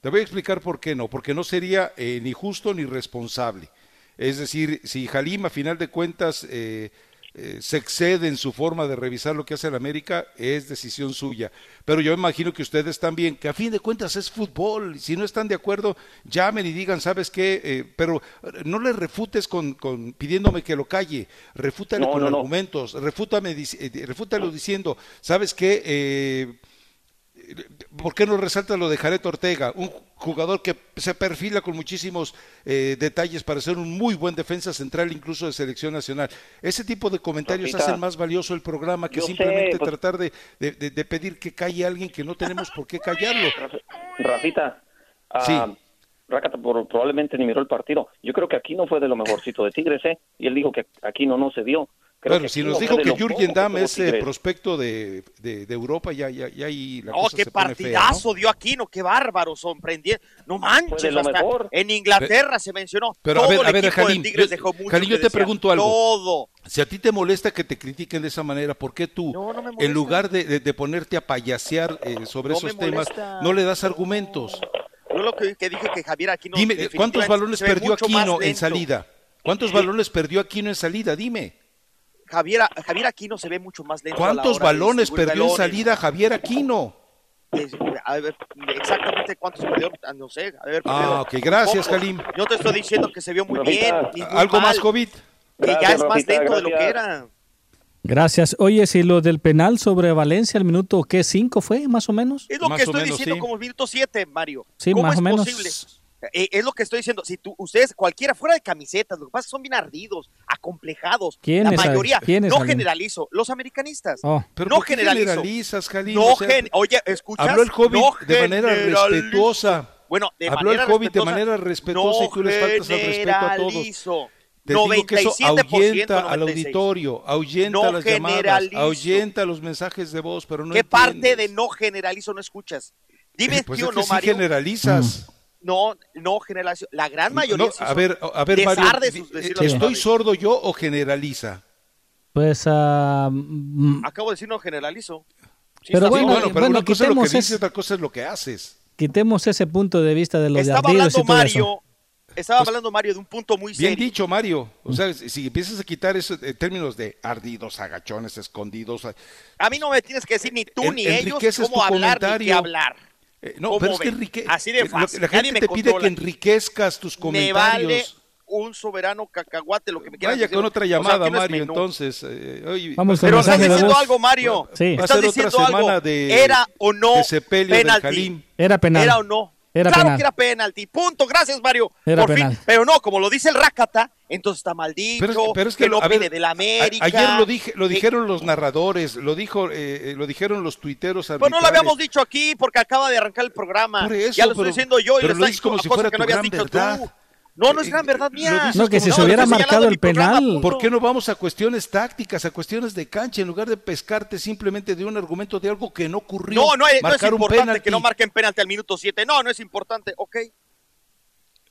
Te voy a explicar por qué no. Porque no sería eh, ni justo ni responsable. Es decir, si Halim a final de cuentas eh, eh, se excede en su forma de revisar lo que hace el América, es decisión suya. Pero yo imagino que ustedes también, que a fin de cuentas es fútbol. Si no están de acuerdo, llamen y digan, ¿sabes qué? Eh, pero no le refutes con, con pidiéndome que lo calle. Refútale No, con no, no. argumentos. Refútame, eh, refútalo diciendo, ¿sabes qué? Eh, ¿Por qué no resalta lo de Jared Ortega? Un jugador que se perfila con muchísimos eh, detalles para ser un muy buen defensa central, incluso de selección nacional. Ese tipo de comentarios Rafita, hacen más valioso el programa que simplemente sé, pues- tratar de, de- de- de pedir que calle a alguien que no tenemos por qué callarlo. Rafita, ah, Sí. Rakata por- probablemente ni miró el partido. Yo creo que aquí no fue de lo mejorcito de Tigres, ¿eh? Y él dijo que aquí no, no se vio. Creo Bueno, que si nos no dijo que Jürgen Damm es eh, prospecto de, de- de Europa, ya, ya, ya ahí la Oh, cosa qué se pone fea, ¿no? partidazo dio Aquino, qué bárbaro, sorprendió. No manches, lo hasta mejor. en Inglaterra se mencionó. Pero todo a ver, a ver, Jalín, yo, dejó mucho Jalín, que yo te pregunto algo. Todo. Si a ti te molesta que te critiquen de esa manera, ¿por qué tú, No, no me en lugar de, de- de ponerte a payasear eh, sobre esos temas, no le das argumentos? Yo lo que, que dije que Javier Aquino. Dime, ¿cuántos balones perdió Aquino en salida? ¿Cuántos balones perdió Aquino en salida? Dime. Javier, Javier Aquino se ve mucho más lento. a la ¿Cuántos balones perdió en salida Javier Aquino? A ver, exactamente cuántos perdió, no sé. A ver, Ah, ok, gracias. Halim. Yo te estoy diciendo que se vio muy Rafita, bien. muy ¿Algo más, mal, COVID? Que ya Gracias, es más Rafita, lento de lo que gracias. era. Gracias. Oye, si lo del penal sobre Valencia, el minuto, ¿qué? ¿Cinco fue, más o menos? Es lo Más que estoy menos, diciendo sí. como minuto 7, Mario. Sí, ¿Cómo más es o menos. posible? Eh, es lo que estoy diciendo. Si tú, ustedes, cualquiera fuera de camisetas, lo que pasa es que son bien ardidos, acomplejados. ¿Quiénes, La Ale? mayoría. ¿Quiénes, no Ale? generalizo. Los americanistas. Oh. ¿Pero no por qué generalizo. generalizas, Jalín? No O sea, gen- Oye, ¿escuchas? Habló el Hobbit No de manera respetuosa. Bueno, de Habló el manera Hobbit de respetuosa, manera respetuosa y tú les faltas al respeto a todos. generalizo. Te digo que eso 97%, ahuyenta al 96. auditorio, ahuyenta No las llamadas, generalizo. ahuyenta los mensajes de voz, pero no ¿Qué parte entiendes. de no generalizo no escuchas? Dime Pues sí es que no, sí Mario. generalizas. No, no generalizo. La gran mayoría No, sí a ver, a ver, Mario, sus- eh, ¿estoy sordo yo o generaliza? Pues, ah, mm, Acabo de decir no generalizo. Sí, Pero bueno, bien. bueno, pero bueno, una cosa es lo que quitemos dices, ese- otra cosa es lo que haces. quitemos ese punto de vista de los de Estaba y hablando todo Mario, eso. estaba Pues, hablando Mario de un punto muy Bien serio. dicho, Mario. O sea, si empiezas a quitar eso en términos de ardidos, agachones, escondidos, A mí no me tienes que decir ni tú En- ni ellos cómo hablar ni qué hablar. Eh, no, ¿Cómo pero es que enrique- Así de fácil. la gente me te pide controla. que enriquezcas tus Me comentarios. vale un soberano cacahuate, lo que me quieras Vaya decir. con otra O sea, llamada, tienes Mario, menú. entonces. eh, oye, Vamos Pero estás diciendo voz. algo, Mario. Sí. Va a Estás ser otra diciendo semana algo. de- ¿Era o no de sepelio penalti? Era penal. ¿Era o no? Era claro penal. que era penalti. Punto. Gracias, Mario. Era Por penal. fin. Pero no, como lo dice el Rácata, entonces está mal dicho, Pero es, pero es que, que ver, viene de la a- América. ayer lo dije, lo que- dijeron los narradores, lo dijo, eh, eh, lo dijeron los tuiteros Pues no lo habíamos dicho aquí porque acaba de arrancar el programa. Por eso, ya lo estoy diciendo yo y lo lo estás como diciendo si cosa fuera que tu no habías dicho verdad. tú. No, no es gran verdad mía. No, que si No, se hubiera marcado el programa, penal. ¿Por qué no vamos a cuestiones tácticas, a cuestiones de cancha, en lugar de pescarte simplemente de un argumento de algo que no ocurrió? No, no es, no es importante penalti. que no marquen penalti al minuto 7. No, no es importante. Ok.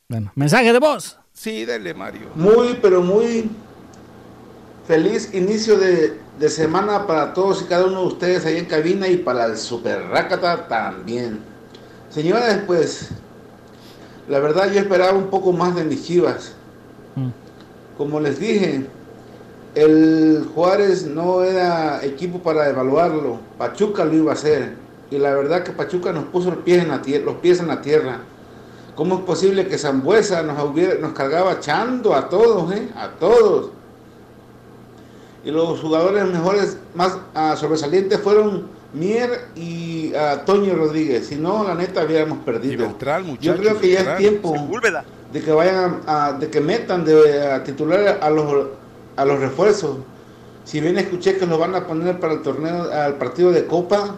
Bueno, mensaje de voz. Sí, dale, Mario. Muy, pero muy feliz inicio de, de semana para todos y cada uno de ustedes ahí en cabina y para el Super Rácata también. Señores, pues, la verdad yo esperaba un poco más de mis chivas. Como les dije, el Juárez no era equipo para evaluarlo. Pachuca lo iba a hacer. Y la verdad que Pachuca nos puso los pies en la, los pies en la tierra. ¿Cómo es posible que Zambuesa nos, hubiera- nos cargaba echando a todos, eh? A todos. Y los jugadores mejores, más ah, sobresalientes fueron Mier y ah, Toño Rodríguez. Si no, la neta, habíamos perdido. Beltrán, Yo creo que ya Beltrán. es tiempo Sepúlveda. de que vayan a, de que metan de a titular a los a los refuerzos. Si bien escuché que los van a poner para el torneo, al partido de Copa,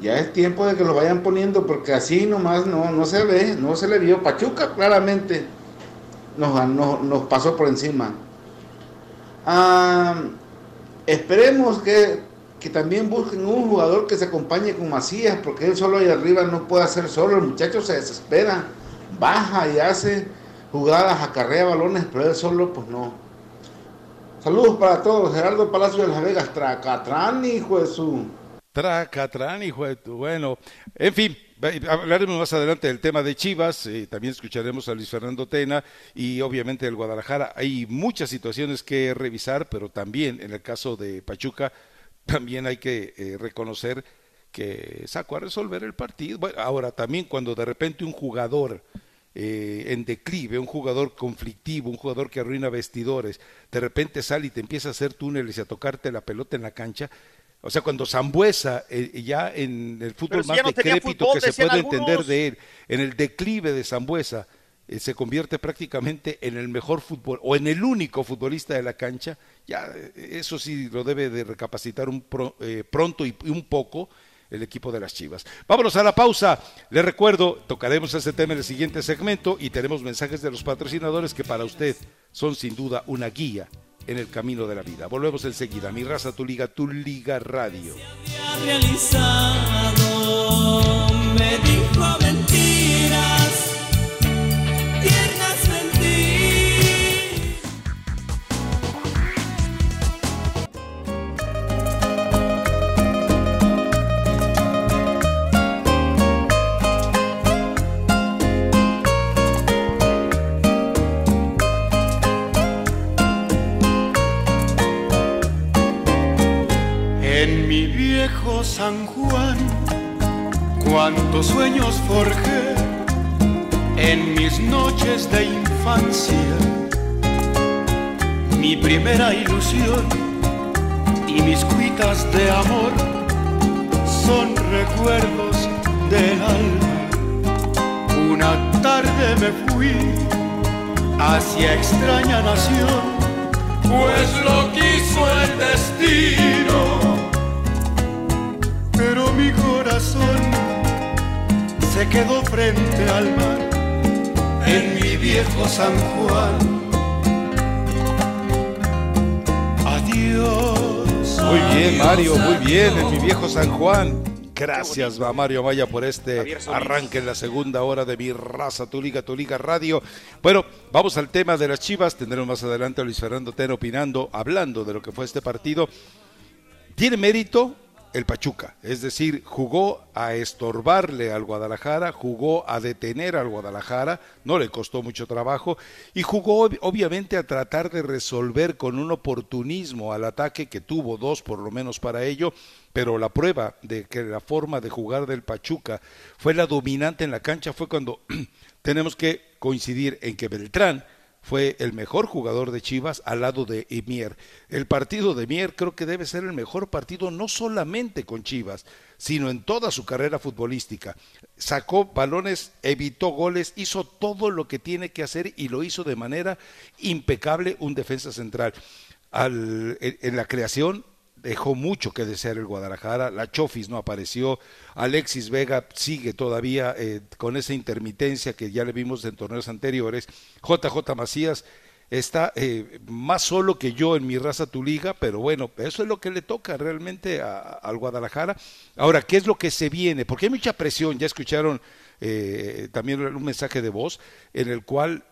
ya es tiempo de que los vayan poniendo porque así nomás no, no se ve, no se le vio. Pachuca claramente nos, nos pasó por encima. Ah, esperemos que, que también busquen un jugador que se acompañe con Macías, porque él solo ahí arriba no puede hacer solo, el muchacho se desespera, baja y hace jugadas, acarrea balones, pero él solo pues no. Saludos para todos, Gerardo Palacio de las Vegas, Tracatrán, hijo de su... Tracatrán, hijo de tu- Bueno, en fin, hablaremos más adelante del tema de Chivas, eh, también escucharemos a Luis Fernando Tena y obviamente el Guadalajara. Hay muchas situaciones que revisar, pero también en el caso de Pachuca, también hay que eh, reconocer que sacó a resolver el partido. Bueno, ahora también cuando de repente un jugador eh, en declive, un jugador conflictivo, un jugador que arruina vestidores, de repente sale y te empieza a hacer túneles y a tocarte la pelota en la cancha. O sea, cuando Zambuesa, eh, ya en el fútbol si más no decrépito fútbol, que se puede algunos. entender de él, en el declive de Zambuesa, eh, se convierte prácticamente en el mejor fútbol o en el único futbolista de la cancha, ya eh, eso sí lo debe de recapacitar un eh, pronto y, un poco el equipo de las Chivas. Vámonos a la pausa. Les recuerdo, tocaremos este tema en el siguiente segmento y tenemos mensajes de los patrocinadores que para usted son sin duda una guía en el camino de la vida. Volvemos enseguida. Mi raza, tu liga, tu liga radio. realizado me dijo viejo San Juan, cuántos sueños forjé en mis noches de infancia. Mi primera ilusión y mis cuitas de amor son recuerdos del alma. Una tarde me fui hacia extraña nación, pues lo quiso el destino pero mi corazón se quedó frente al mar en mi viejo San Juan. Adiós. Muy bien, Mario, muy bien, en mi viejo San Juan. Gracias, va Mario Maya, por este arranque en la segunda hora de mi raza, tu liga, tu liga radio. Bueno, vamos al tema de las Chivas. Tendremos más adelante a Luis Fernando Tena opinando, hablando de lo que fue este partido. Tiene mérito el Pachuca, es decir, jugó a estorbarle al Guadalajara, jugó a detener al Guadalajara, no le costó mucho trabajo y jugó ob- obviamente a tratar de resolver con un oportunismo al ataque que tuvo dos por lo menos para ello, pero la prueba de que la forma de jugar del Pachuca fue la dominante en la cancha fue cuando [clears throat] tenemos que coincidir en que Beltrán fue el mejor jugador de Chivas al lado de Mier. El partido de Mier creo que debe ser el mejor partido no solamente con Chivas, sino en toda su carrera futbolística. Sacó balones, evitó goles, hizo todo lo que tiene que hacer y lo hizo de manera impecable un defensa central. Al, en, en la creación dejó mucho que desear el Guadalajara, la Chofis no apareció, Alexis Vega sigue todavía eh, con esa intermitencia que ya le vimos en torneos anteriores, JJ Macías está eh, más solo que yo en mi raza tu liga, pero bueno, eso es lo que le toca realmente al Guadalajara. Ahora, ¿qué es lo que se viene? Porque hay mucha presión, ya escucharon eh, también un mensaje de voz en el cual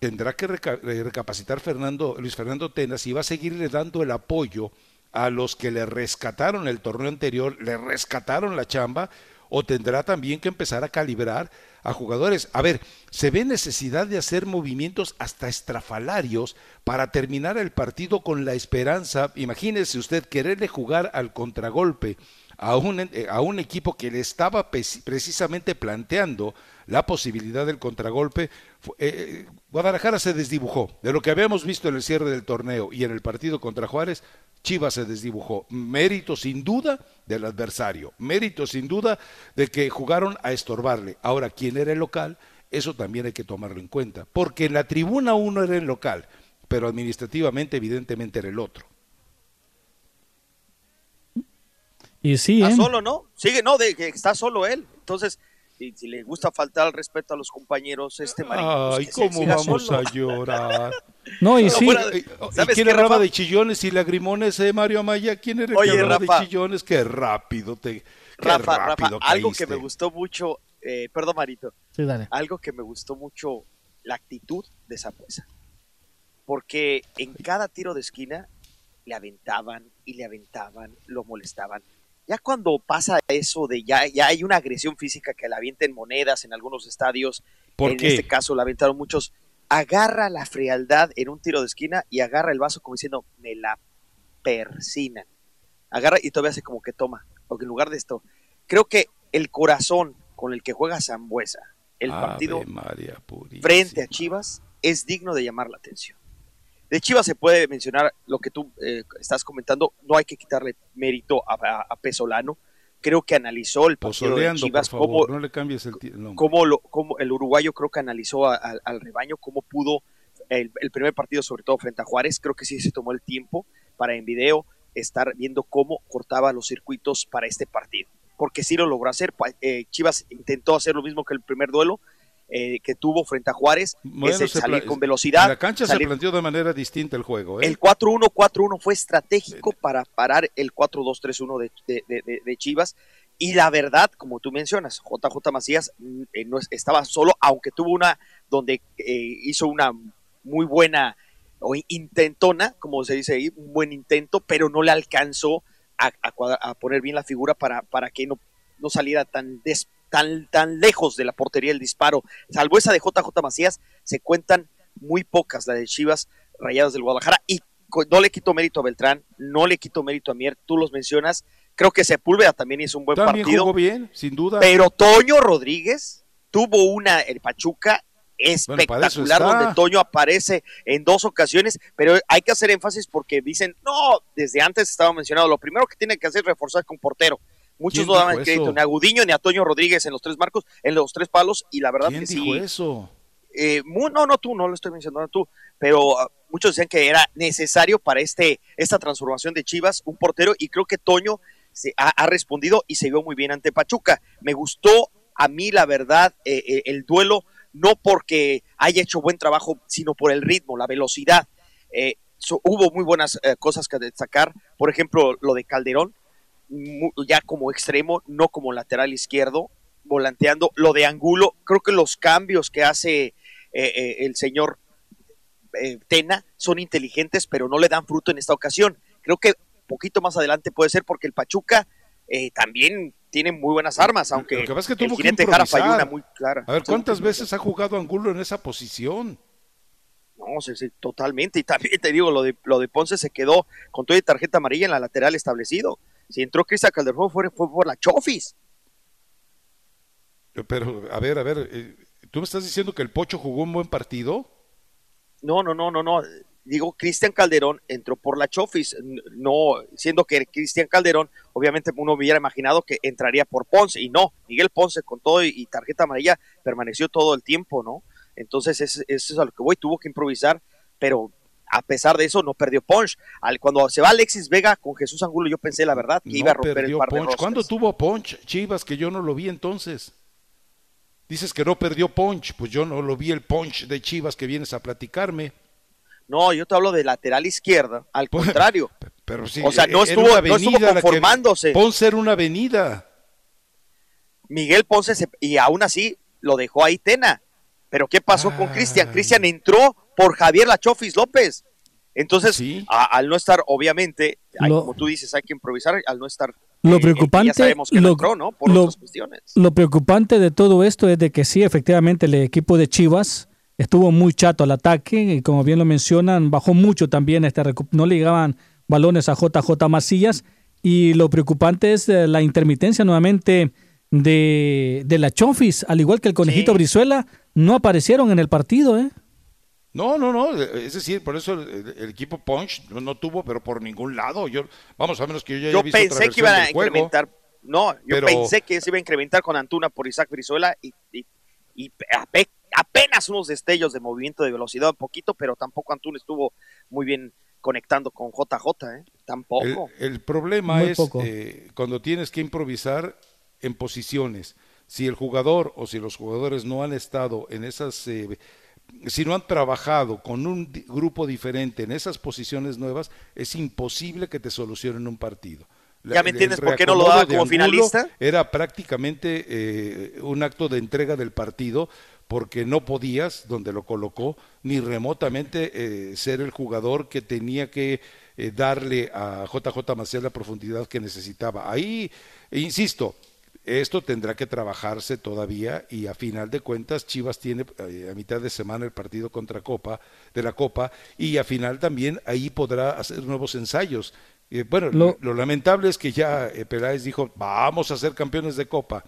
tendrá que reca- recapacitar Fernando, Luis Fernando Tenas y va a seguirle dando el apoyo a los que le rescataron el torneo anterior, le rescataron la chamba, o tendrá también que empezar a calibrar a jugadores. A ver, se ve necesidad de hacer movimientos hasta estrafalarios para terminar el partido con la esperanza. Imagínese usted quererle jugar al contragolpe a un, eh, a un equipo que le estaba precisamente planteando la posibilidad del contragolpe. Fu- eh, Guadalajara se desdibujó. De lo que habíamos visto en el cierre del torneo y en el partido contra Juárez, Chivas se desdibujó. Mérito sin duda del adversario. Mérito sin duda de que jugaron a estorbarle. Ahora, ¿quién era el local? Eso también hay que tomarlo en cuenta. Porque en la tribuna uno era el local, pero administrativamente evidentemente era el otro. Y sí, Está ¿eh? solo, ¿no? Sigue, no, de que está solo él. Entonces, si, si le gusta faltar al respeto a los compañeros, este marido, Ay, se ¿cómo vamos solo. a llorar? [laughs] No, y No, sí. fuera de- ¿Y ¿Sabes quién Rafa? de chillones y lagrimones, eh, Mario Amaya? ¿Quién era el Oye, que Rafa. de chillones? Qué rápido te... Qué Rafa, rápido Rafa, algo que me gustó mucho, eh, perdón, Marito, Sí, dale. algo que me gustó mucho, la actitud de Zambuesa. Porque en cada tiro de esquina le aventaban y le aventaban, lo molestaban. Ya cuando pasa eso de ya, ya hay una agresión física que le avienten monedas en algunos estadios, ¿Por en qué? este caso la aventaron muchos, agarra la frialdad en un tiro de esquina y agarra el vaso como diciendo, me la persinan. Agarra y todavía hace como que toma, porque en lugar de esto, creo que el corazón con el que juega Zambuesa, el Ave partido María frente a Chivas es digno de llamar la atención. De Chivas se puede mencionar lo que tú eh, estás comentando, no hay que quitarle mérito a, a- a Pesolano. Creo que analizó el partido de Pozoleando, Chivas, favor, cómo, no le cambies el nombre. cómo lo- cómo el uruguayo creo que analizó a- al- rebaño, cómo pudo el, el primer partido, sobre todo frente a Juárez, creo que sí se tomó el tiempo para en video estar viendo cómo cortaba los circuitos para este partido, porque sí lo logró hacer. Eh, Chivas intentó hacer lo mismo que el primer duelo eh, que tuvo frente a Juárez, Bueno, es el salir con velocidad. En la cancha salir- se planteó de manera distinta el juego. ¿eh? el 4-1-4-1 fue estratégico para parar el 4-2-3-1 de, de- de- Chivas. Y la verdad, como tú mencionas, JJ Macías mm, eh, no es- estaba solo, aunque tuvo una donde eh, hizo una muy buena o intentona, como se dice ahí, un buen intento, pero no le alcanzó a, a cuadra- a poner bien la figura para, para que no, no saliera tan, des- tan, tan lejos de la portería el disparo. Salvo esa de JJ Macías, se cuentan muy pocas, la de Chivas Rayadas del Guadalajara. Y no le quito mérito a Beltrán, no le quito mérito a Mier, tú los mencionas. Creo que Sepúlveda también hizo un buen También partido. jugó bien, sin duda. Pero Toño Rodríguez tuvo una el Pachuca espectacular donde Toño aparece en dos ocasiones, pero hay que hacer énfasis porque dicen, no, desde antes estaba mencionado, lo primero que tiene que hacer es reforzar con portero. Muchos ¿Quién no daban crédito ni a Gudiño ni a Toño Rodríguez en los tres marcos, en los tres palos, y la verdad ¿Quién que dijo sí. eso? eh, mu- no, no tú, no lo estoy mencionando tú, pero ah, muchos decían que era necesario para este, esta transformación de Chivas un portero y creo que Toño se ha, ha respondido y se vio muy bien ante Pachuca. Me gustó a mí, la verdad, eh, eh, el duelo, no porque haya hecho buen trabajo, sino por el ritmo, la velocidad. Eh, so- hubo muy buenas eh, cosas que destacar, por ejemplo, lo de Calderón, ya como extremo, no como lateral izquierdo, volanteando. Lo de Angulo, creo que los cambios que hace eh, eh, el señor eh, Tena son inteligentes, pero no le dan fruto en esta ocasión. Creo que poquito más adelante puede ser porque el Pachuca eh, también tiene muy buenas armas, aunque Lo que pasa es que el tuvo que jinete Jara falló improvisar. una muy clara. A ver, Sí, ¿cuántas veces ha jugado Angulo en esa posición? No, sí, sí, totalmente. Y también te digo, lo de, lo de Ponce se quedó con toda tarjeta amarilla en la lateral establecido. Si entró Cristian Calderón fue, fue por la Chofis. Pero, a ver, a ver, eh, ¿tú me estás diciendo que el Pocho jugó un buen partido? No, no, no, no, no. Digo, Cristian Calderón entró por la Chofis, no, siendo que Cristian Calderón, obviamente uno hubiera imaginado que entraría por Ponce, y no, Miguel Ponce con todo y, tarjeta amarilla permaneció todo el tiempo, ¿no? Entonces, eso es a lo que voy, tuvo que improvisar, pero a pesar de eso no perdió punch. Al, cuando se va Alexis Vega con Jesús Angulo, yo pensé la verdad que No iba a romper el par de punch. roscas. ¿Cuándo tuvo punch, Chivas? Que yo no lo vi entonces. Dices que no perdió punch, pues yo no lo vi el punch de Chivas que vienes a platicarme. No, yo te hablo de lateral izquierda, al contrario. Pero sí, o sea, no estuvo, una no estuvo conformándose. Ponce era una avenida. Miguel Ponce se- y aún así lo dejó ahí Tena. Pero ¿qué pasó con Cristian? Ah. Cristian entró por Javier Lachofis López. Entonces, a- al no estar, obviamente, hay- Lo- como tú dices, hay que improvisar, al no estar, Lo eh, preocupante, ya sabemos que no lo, entró, ¿no? Por lo- otras cuestiones. lo preocupante de todo esto es de que sí, efectivamente, el equipo de Chivas estuvo muy chato al ataque y como bien lo mencionan, bajó mucho también, este, no le llegaban balones a JJ Macías y lo preocupante es eh, la intermitencia nuevamente de, de la Chofis, al igual que el conejito Brizuela, no aparecieron en el partido, ¿eh? No, no, no. Es decir, por eso el, el equipo Punch no, no tuvo, pero por ningún lado. Yo, vamos, a menos que yo ya haya Yo visto otra pensé que versión iban a juego. incrementar, no, yo pero- pensé que se iba a incrementar con Antuna por Isaac Brizuela y, y- y ape- apenas unos destellos de movimiento de velocidad, un poquito, pero tampoco Antuna estuvo muy bien conectando con JJ, ¿eh? Tampoco. El, el problema Muy es eh, cuando tienes que improvisar en posiciones. Si el jugador o si los jugadores no han estado en esas, eh, si no han trabajado con un grupo diferente en esas posiciones nuevas, es imposible que te solucionen un partido. ¿Ya me entiendes por qué no lo daba como finalista? Era prácticamente eh, un acto de entrega del partido porque no podías, donde lo colocó, ni remotamente eh, ser el jugador que tenía que eh, darle a JJ Macías la profundidad que necesitaba. Ahí, insisto, esto tendrá que trabajarse todavía y a final de cuentas Chivas tiene eh, a mitad de semana el partido contra Copa de la Copa y a final también ahí podrá hacer nuevos ensayos. Eh, bueno, lo, Lo- lamentable es que ya eh, Peláez dijo, vamos a ser campeones de Copa.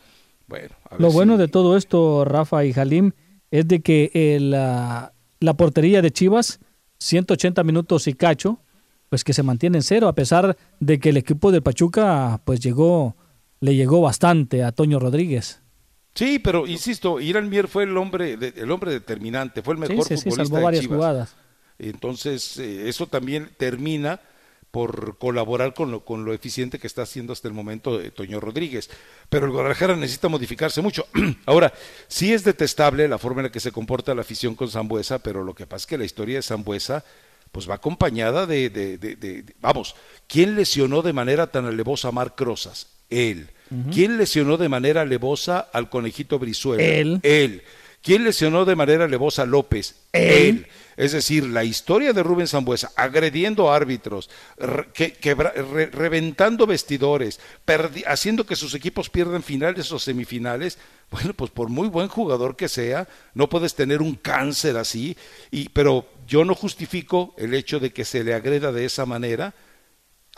Bueno, a Lo si- bueno de todo esto, Rafa y Jalim, es de que el, ah, la portería de Chivas, 180 minutos y cacho, pues que se mantiene en cero, a pesar de que el equipo de Pachuca, pues llegó, le llegó bastante a Toño Rodríguez. Sí, pero insisto, Irán Mier fue el hombre, de- el hombre determinante, fue el mejor sí, sí, futbolista salvó de varias Chivas. jugadas. Entonces, eh, eso también termina por colaborar con lo, con lo eficiente que está haciendo hasta el momento eh, Toño Rodríguez. Pero el Guadalajara necesita modificarse mucho. [clears throat] Ahora, sí es detestable la forma en la que se comporta la afición con Zambuesa, pero lo que pasa es que la historia de Zambuesa pues va acompañada de, de- de- de- de- vamos, ¿quién lesionó de manera tan alevosa a Marc Rosas? Él. ¿Quién lesionó de manera alevosa al conejito Brizuela? Él. Él. ¿Quién lesionó de manera alevosa a López? Él. Es decir, la historia de Rubén Zambuesa agrediendo árbitros, que- re- reventando vestidores, perdi- haciendo que sus equipos pierdan finales o semifinales. Bueno, pues por muy buen jugador que sea, no puedes tener un cáncer así. Y, pero yo no justifico el hecho de que se le agreda de esa manera.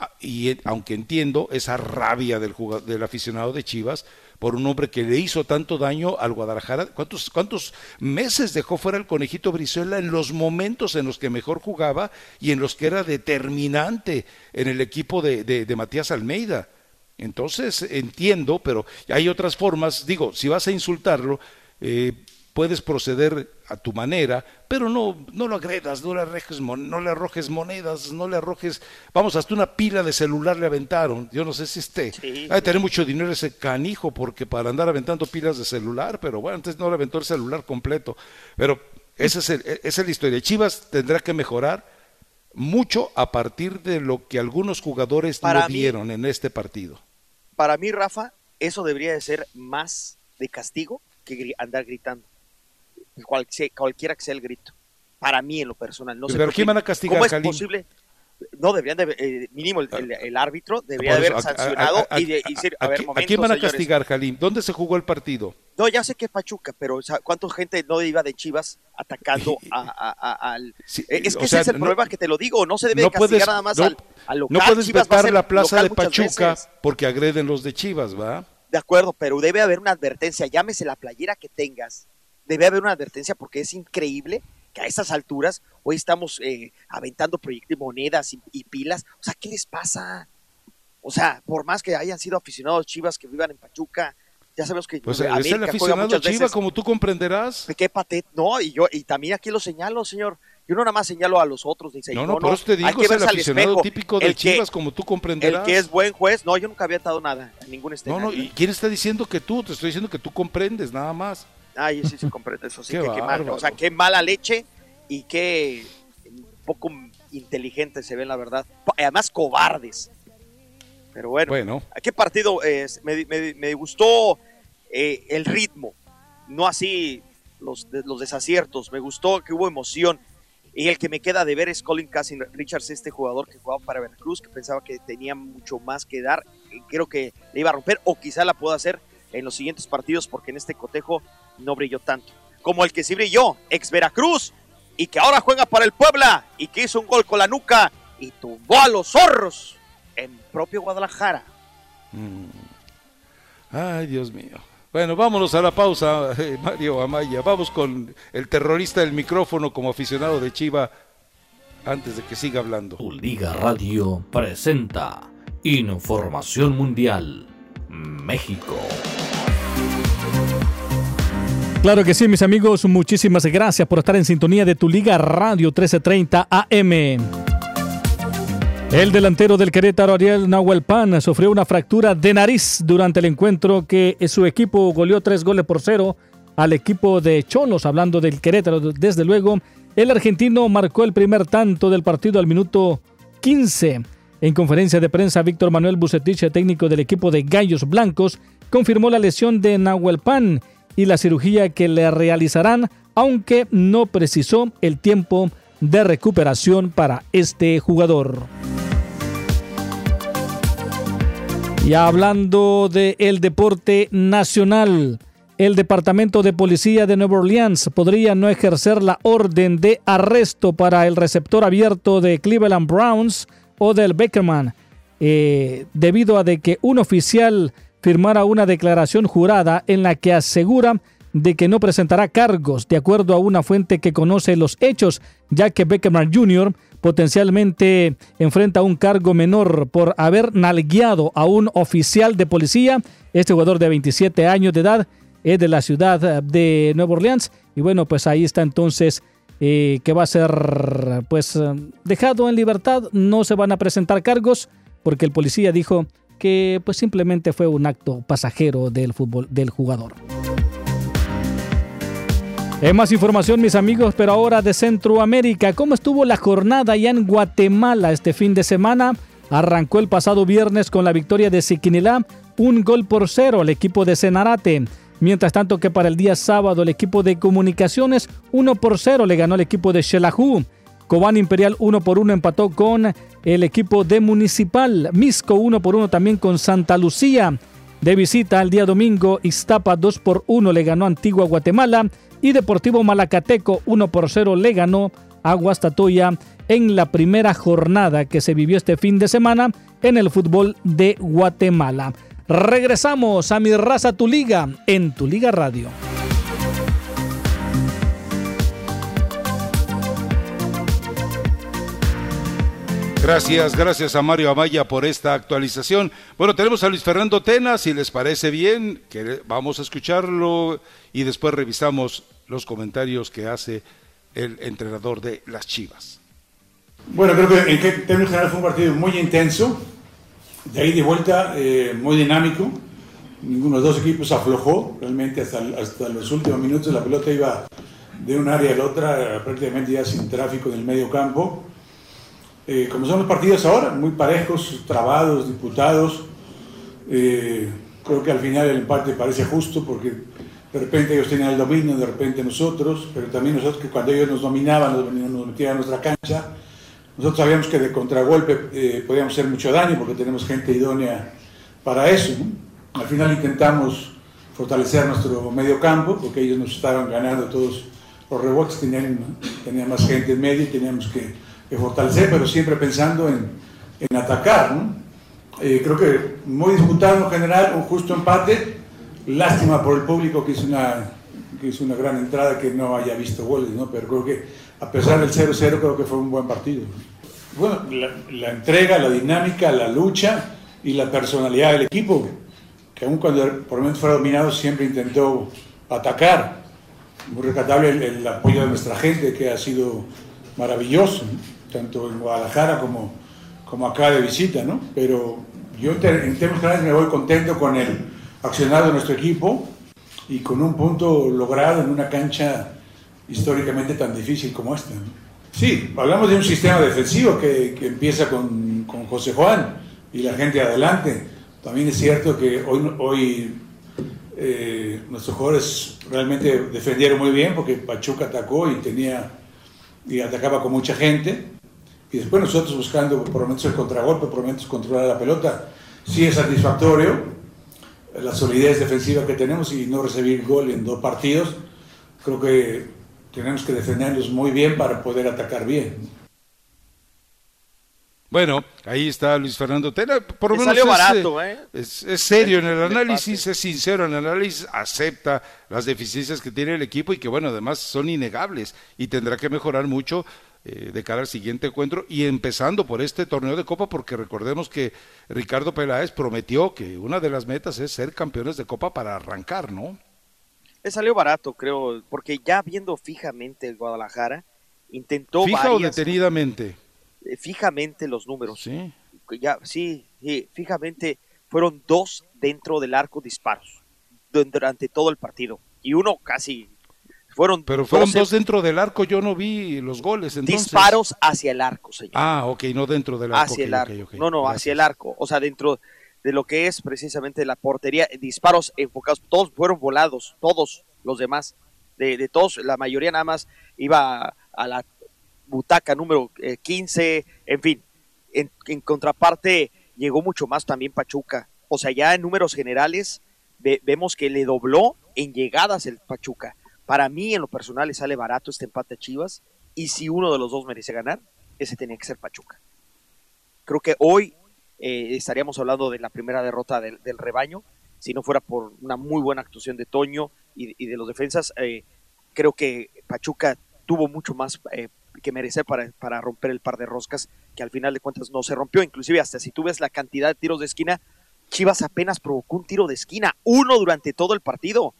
Ah, Y eh, aunque entiendo esa rabia del, juga- del aficionado de Chivas por un hombre que le hizo tanto daño al Guadalajara, ¿cuántos, cuántos meses dejó fuera el conejito Brizuela en los momentos en los que mejor jugaba y en los que era determinante en el equipo de, de- de Matías Almeida? Entonces entiendo, pero hay otras formas, digo, si vas a insultarlo, eh, puedes proceder a tu manera, pero no, no lo agredas, no le, arrojes, no le arrojes monedas, no le arrojes, vamos, hasta una pila de celular le aventaron, yo no sé si esté, hay de tener mucho dinero ese canijo, porque para andar aventando pilas de celular, pero bueno, antes no le aventó el celular completo, pero esa es, el- esa es la historia, Chivas tendrá que mejorar mucho a partir de lo que algunos jugadores Para no mí- dieron en este partido. Para mí, Rafa, eso debería de ser más de castigo que andar gritando. Cual- cualquiera que sea el grito. Para mí, en lo personal. No sé Pero ¿quién van a castigar, ¿Cómo es Kalim? posible? No, deberían de, eh, mínimo el, el- el árbitro debería eso, haber a- sancionado a- a- y, de, y decir, a, ¿A, ver, qui- a momento, quién van a señores. castigar, Jalim? ¿Dónde se jugó el partido? No, ya sé que es Pachuca, pero o sea, ¿cuánta gente no iba de Chivas atacando [laughs] al... Eh, es que ese sea, es el no- problema que te lo digo, no se debe no castigar puedes, nada más no, al, al local. no puedes Chivas vetar la plaza de Pachuca porque agreden los de Chivas, ¿va? De acuerdo, pero debe haber una advertencia, llámese la playera que tengas, debe haber una advertencia porque es increíble que a esas alturas hoy estamos eh, aventando proyectos de monedas y, y pilas. O sea, ¿qué les pasa? O sea, por más que hayan sido aficionados chivas que vivan en Pachuca, ya sabemos que Pues América es el aficionado muchas Chiva, veces. como tú comprenderás. Qué patet, no, y yo, y también aquí lo señalo, señor. Yo no nada más señalo a los otros, dice, No, no, por eso te digo, que es el aficionado espejo. típico de El que- Chivas, como tú comprenderás. El que es buen juez, no, yo nunca había dado nada en ningún No, escenario. no, ¿y quién está diciendo que tú? Te estoy diciendo que tú comprendes, nada más. Ay, sí, sí, comprendo eso. Sí, Qué que, qué mal, o sea, qué mala leche y qué poco inteligente se ven, la verdad. Además, cobardes. Pero bueno, Bueno. ¿a qué partido? eh, me, me- me gustó eh, el ritmo, no así los, los desaciertos. Me gustó que hubo emoción. Y el que me queda de ver es Colin Cassin Richards, este jugador que jugaba para Veracruz, que pensaba que tenía mucho más que dar. Creo que le iba a romper, o quizá la pueda hacer en los siguientes partidos, porque en este cotejo no brilló tanto. Como el que sí brilló, ex Veracruz, y que ahora juega para el Puebla, y que hizo un gol con la nuca y tumbó a los zorros en propio Guadalajara. Mm. Ay, Dios mío. Bueno, vámonos a la pausa, [laughs] eh, Mario Amaya. Vamos con el terrorista del micrófono como aficionado de Chiva antes de que siga hablando. Liga Radio presenta Información Mundial México. Claro que sí, mis amigos, muchísimas gracias por estar en sintonía de tu Liga Radio 1330 AM. El delantero del Querétaro, Ariel Nahuelpan, sufrió una fractura de nariz durante el encuentro que su equipo goleó tres goles por cero al equipo de Cholos. Hablando del Querétaro, desde luego, el argentino marcó el primer tanto del partido al minuto 15. En conferencia de prensa, Víctor Manuel Bucetich, técnico del equipo de Gallos Blancos, confirmó la lesión de Nahuelpan y la cirugía que le realizarán, aunque no precisó el tiempo de recuperación para este jugador. Y hablando del deporte nacional, el Departamento de Policía de Nueva Orleans podría no ejercer la orden de arresto para el receptor abierto de Cleveland Browns o del Beckerman, eh, debido a de que un oficial firmara una declaración jurada en la que asegura de que no presentará cargos de acuerdo a una fuente que conoce los hechos, ya que Beckerman Jr. potencialmente enfrenta un cargo menor por haber nalgueado a un oficial de policía. Este jugador de 27 años de edad es de la ciudad de Nueva Orleans y bueno, pues ahí está entonces eh, que va a ser pues dejado en libertad, no se van a presentar cargos porque el policía dijo que pues simplemente fue un acto pasajero del fútbol del jugador. Eh, más información, mis amigos, pero ahora de Centroamérica. ¿Cómo estuvo la jornada ya en Guatemala este fin de semana? Arrancó el pasado viernes con la victoria de Siquinilá, un gol por cero al equipo de Cenarate. Mientras tanto que para el día sábado el equipo de Comunicaciones 1 por 0 le ganó al equipo de Xelajú. Cobán Imperial 1 por 1 empató con el equipo de Municipal. Misco 1 por 1 también con Santa Lucía. De visita al día domingo, Iztapa 2 por 1 le ganó Antigua Guatemala y Deportivo Malacateco 1 por 0 le ganó a en la primera jornada que se vivió este fin de semana en el fútbol de Guatemala. Regresamos a Mi Raza Tu Liga en Tu Liga Radio. Gracias, gracias a Mario Amaya por esta actualización. Bueno, tenemos a Luis Fernando Tena, si les parece bien, que vamos a escucharlo y después revisamos los comentarios que hace el entrenador de las Chivas. Bueno, creo que en términos generales fue un partido muy intenso, de ahí de vuelta, eh, muy dinámico. Ninguno de los dos equipos aflojó, realmente hasta, hasta los últimos minutos la pelota iba de un área a la otra, eh, prácticamente ya sin tráfico en el medio campo. Eh, como son los partidos ahora, muy parejos, trabados, disputados. Eh, creo que al final el empate parece justo porque de repente ellos tenían el dominio, de repente nosotros, pero también nosotros que cuando ellos nos dominaban, nos, nos metían a nuestra cancha, nosotros sabíamos que de contragolpe eh, podíamos hacer mucho daño porque tenemos gente idónea para eso. Al final intentamos fortalecer nuestro medio campo porque ellos nos estaban ganando todos los rebotes, tenían, tenían más gente en medio y teníamos que que fortalecer, pero siempre pensando en, en atacar. ¿no? Eh, creo que muy disputado en general, un justo empate. Lástima por el público que hizo una que es una gran entrada que no haya visto goles, ¿no? Pero creo que a pesar del 0-0 creo que fue un buen partido. Bueno, la, la entrega, la dinámica, la lucha y la personalidad del equipo, que aun cuando por momentos fuera dominado siempre intentó atacar. Muy recatable el, el apoyo de nuestra gente que ha sido maravilloso, ¿no? Tanto en Guadalajara como, como acá de visita, ¿no? Pero yo en, términos generales me voy contento con el accionar de nuestro equipo y con un punto logrado en una cancha históricamente tan difícil como esta. ¿no? Sí, hablamos de un sistema defensivo que, que empieza con, con José Juan y la gente adelante. También es cierto que hoy, hoy eh, nuestros jugadores realmente defendieron muy bien porque Pachuca atacó y tenía y atacaba con mucha gente y después nosotros buscando por momentos el contragolpe, por momentos controlar la pelota. Sí es satisfactorio la solidez defensiva que tenemos y no recibir gol en dos partidos. Creo que tenemos que defendernos muy bien para poder atacar bien. Bueno, ahí está Luis Fernando Tena. Por lo menos salió es, barato, eh, ¿eh? Es, es serio en el análisis, es sincero en el análisis, acepta las deficiencias que tiene el equipo y que, bueno, además son innegables y tendrá que mejorar mucho eh, de cara al siguiente encuentro y empezando por este torneo de Copa, porque recordemos que Ricardo Peláez prometió que una de las metas es ser campeones de Copa para arrancar, ¿no? Le salió barato, creo, porque ya viendo fijamente el Guadalajara, intentó Fija o detenidamente. eh, fijamente los números. Sí. Ya, sí, sí, fijamente fueron dos dentro del arco disparos du- durante todo el partido. Y uno casi. Fueron, Pero fueron 12 dos dentro del arco, yo no vi los goles. Entonces. disparos hacia el arco, señor. Ah, ok, no dentro del arco. hacia el arco. No, no, hacia el arco. O sea, dentro de lo que es precisamente la portería, disparos enfocados, todos fueron volados, todos los demás. De, de todos, la mayoría nada más iba a la butaca número eh, 15, en fin. En, en contraparte, llegó mucho más también Pachuca. O sea, ya en números generales, ve- vemos que le dobló en llegadas el Pachuca. Para mí, en lo personal, le sale barato este empate a Chivas. Y si uno de los dos merece ganar, ese tenía que ser Pachuca. Creo que hoy eh, estaríamos hablando de la primera derrota del, rebaño. Si no fuera por una muy buena actuación de Toño y, y de los defensas, eh, creo que Pachuca tuvo mucho más eh, que merecer para, para romper el par de roscas que al final de cuentas no se rompió. Inclusive hasta si tú ves la cantidad de tiros de esquina, Chivas apenas provocó un tiro de esquina, uno durante todo el partido.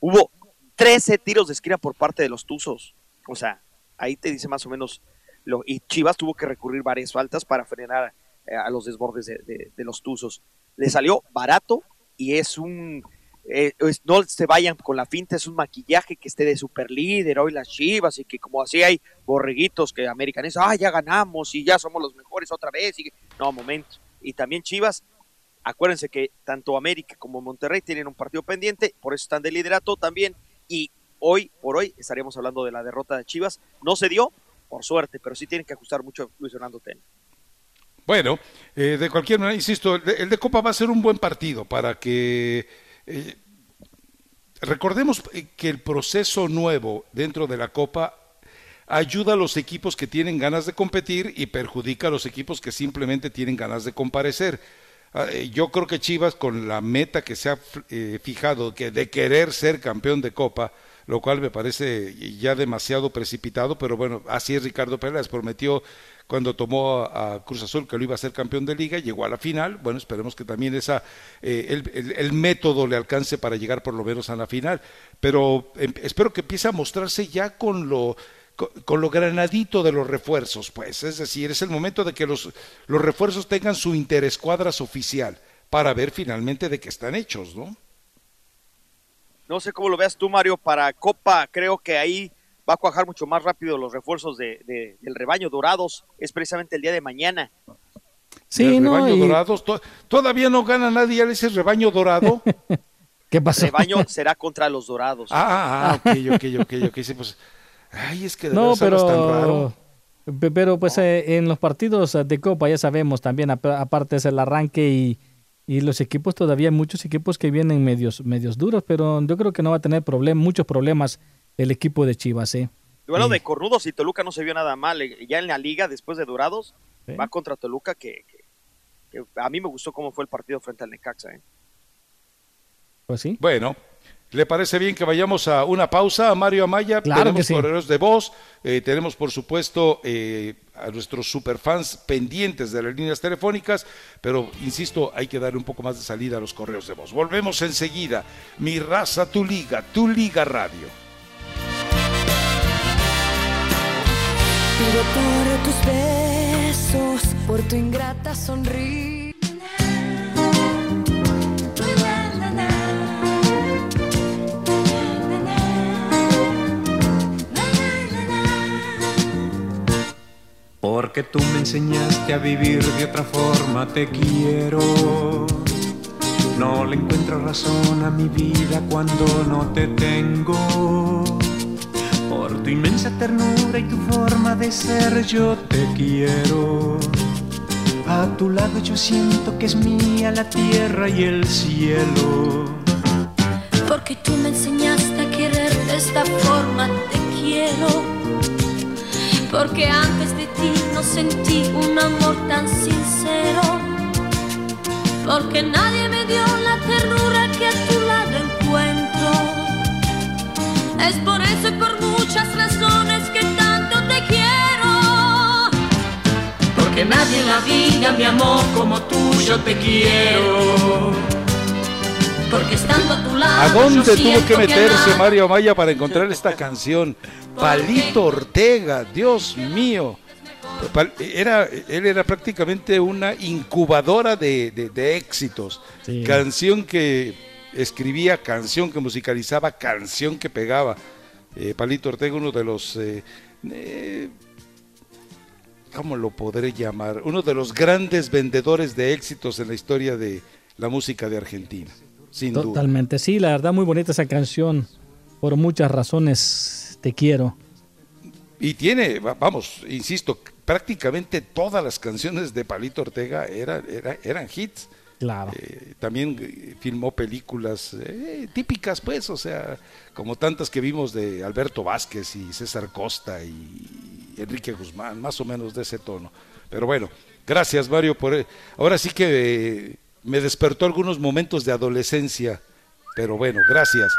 Hubo 13 tiros de esquina por parte de los Tuzos. O sea, ahí te dice más o menos lo, y Chivas tuvo que recurrir varias faltas para frenar eh, a los desbordes de, los Tuzos. Le salió barato y es un eh, no se vayan con la finta, es un maquillaje que esté de super líder hoy las Chivas y que como así hay borreguitos que americanos, ah, ya ganamos y ya somos los mejores otra vez. Y, no, momento. Y también Chivas, acuérdense que tanto América como Monterrey tienen un partido pendiente, por eso están de liderato también. Y hoy por hoy estaríamos hablando de la derrota de Chivas. No se dio, por suerte, pero sí tienen que ajustar mucho Luis Fernando Tena. Bueno, eh, de cualquier manera, insisto, el de, el de Copa va a ser un buen partido para que eh, recordemos eh, que el proceso nuevo dentro de la Copa ayuda a los equipos que tienen ganas de competir y perjudica a los equipos que simplemente tienen ganas de comparecer. Ah, eh, Yo creo que Chivas, con la meta que se ha eh, fijado que de querer ser campeón de Copa, lo cual me parece ya demasiado precipitado, pero bueno, así es Ricardo Pérez, prometió cuando tomó a, Cruz Azul que lo iba a ser campeón de liga, llegó a la final, bueno, esperemos que también esa, eh, el método le alcance para llegar por lo menos a la final, pero em, espero que empiece a mostrarse ya con lo con, lo granadito de los refuerzos, pues, es decir, es el momento de que los, los refuerzos tengan su interescuadras oficial para ver finalmente de qué están hechos, ¿no? No sé cómo lo veas tú, Mario, para Copa creo que ahí va a cuajar mucho más rápido los refuerzos de, de- del rebaño dorados. Es precisamente el día de mañana. Sí, el no, rebaño y- dorados, to- todavía no gana nadie, ya le rebaño dorado. [laughs] ¿Qué pasó? Rebaño será contra los dorados. Ah, ah, ok, ok, ok, ok, sí, pues, ay, es que de No, veras hablas tan raro. pero, pe- pero pues eh, en los partidos de Copa ya sabemos también, ap- aparte es el arranque y, y los equipos, todavía hay muchos equipos que vienen medios, medios duros, pero yo creo que no va a tener problem- muchos problemas el equipo de Chivas, ¿eh? Duelo de Cornudos y Toluca no se vio nada mal. eh, Ya en la liga, después de Dorados, Sí. va contra Toluca, que, que- que a mí me gustó cómo fue el partido frente al Necaxa. ¿eh? Pues sí. Bueno, ¿Le parece bien que vayamos a una pausa, a Mario Amaya? Claro tenemos que sí. correos de voz, eh, tenemos por supuesto eh, a nuestros superfans pendientes de las líneas telefónicas, pero insisto, hay que darle un poco más de salida a los correos de voz. Volvemos enseguida. Mi raza, tu liga, tu liga radio. Pido por tus besos, por tu ingrata sonrisa. Porque tú me enseñaste a vivir de otra forma, te quiero. No le encuentro razón a mi vida cuando no te tengo. Por tu inmensa ternura y tu forma de ser, yo te quiero. A tu lado yo siento que es mía la tierra y el cielo. Porque tú me enseñaste a querer de esta forma, te quiero. Porque antes de ti no sentí un amor tan sincero. Porque nadie me dio la ternura que a tu lado encuentro. Es por eso y por muchas razones que tanto te quiero. Porque nadie en la vida me amó como tú, yo te quiero. Porque estando a tu lado. ¿A dónde tuvo que meterse Mario Amaya para encontrar esta [laughs] canción? Palito Ortega, Dios mío. Era, él era prácticamente una incubadora de, de- de éxitos. Sí. Canción que escribía, canción que musicalizaba, canción que pegaba. Eh, Palito Ortega, uno de los... eh, eh, ¿Cómo lo podré llamar? Uno de los grandes vendedores de éxitos en la historia de la música de Argentina. Sin duda. Totalmente, sí, la verdad muy bonita esa canción. Por muchas razones te quiero. Y tiene, va- vamos, insisto, prácticamente todas las canciones de Palito Ortega era- era- eran hits. Claro. Eh, también eh, filmó películas eh, típicas, pues, o sea, como tantas que vimos de Alberto Vázquez y César Costa y Enrique Guzmán, más o menos de ese tono. Pero bueno, gracias Mario por... eh, Ahora sí que eh, me despertó algunos momentos de adolescencia, pero bueno, gracias.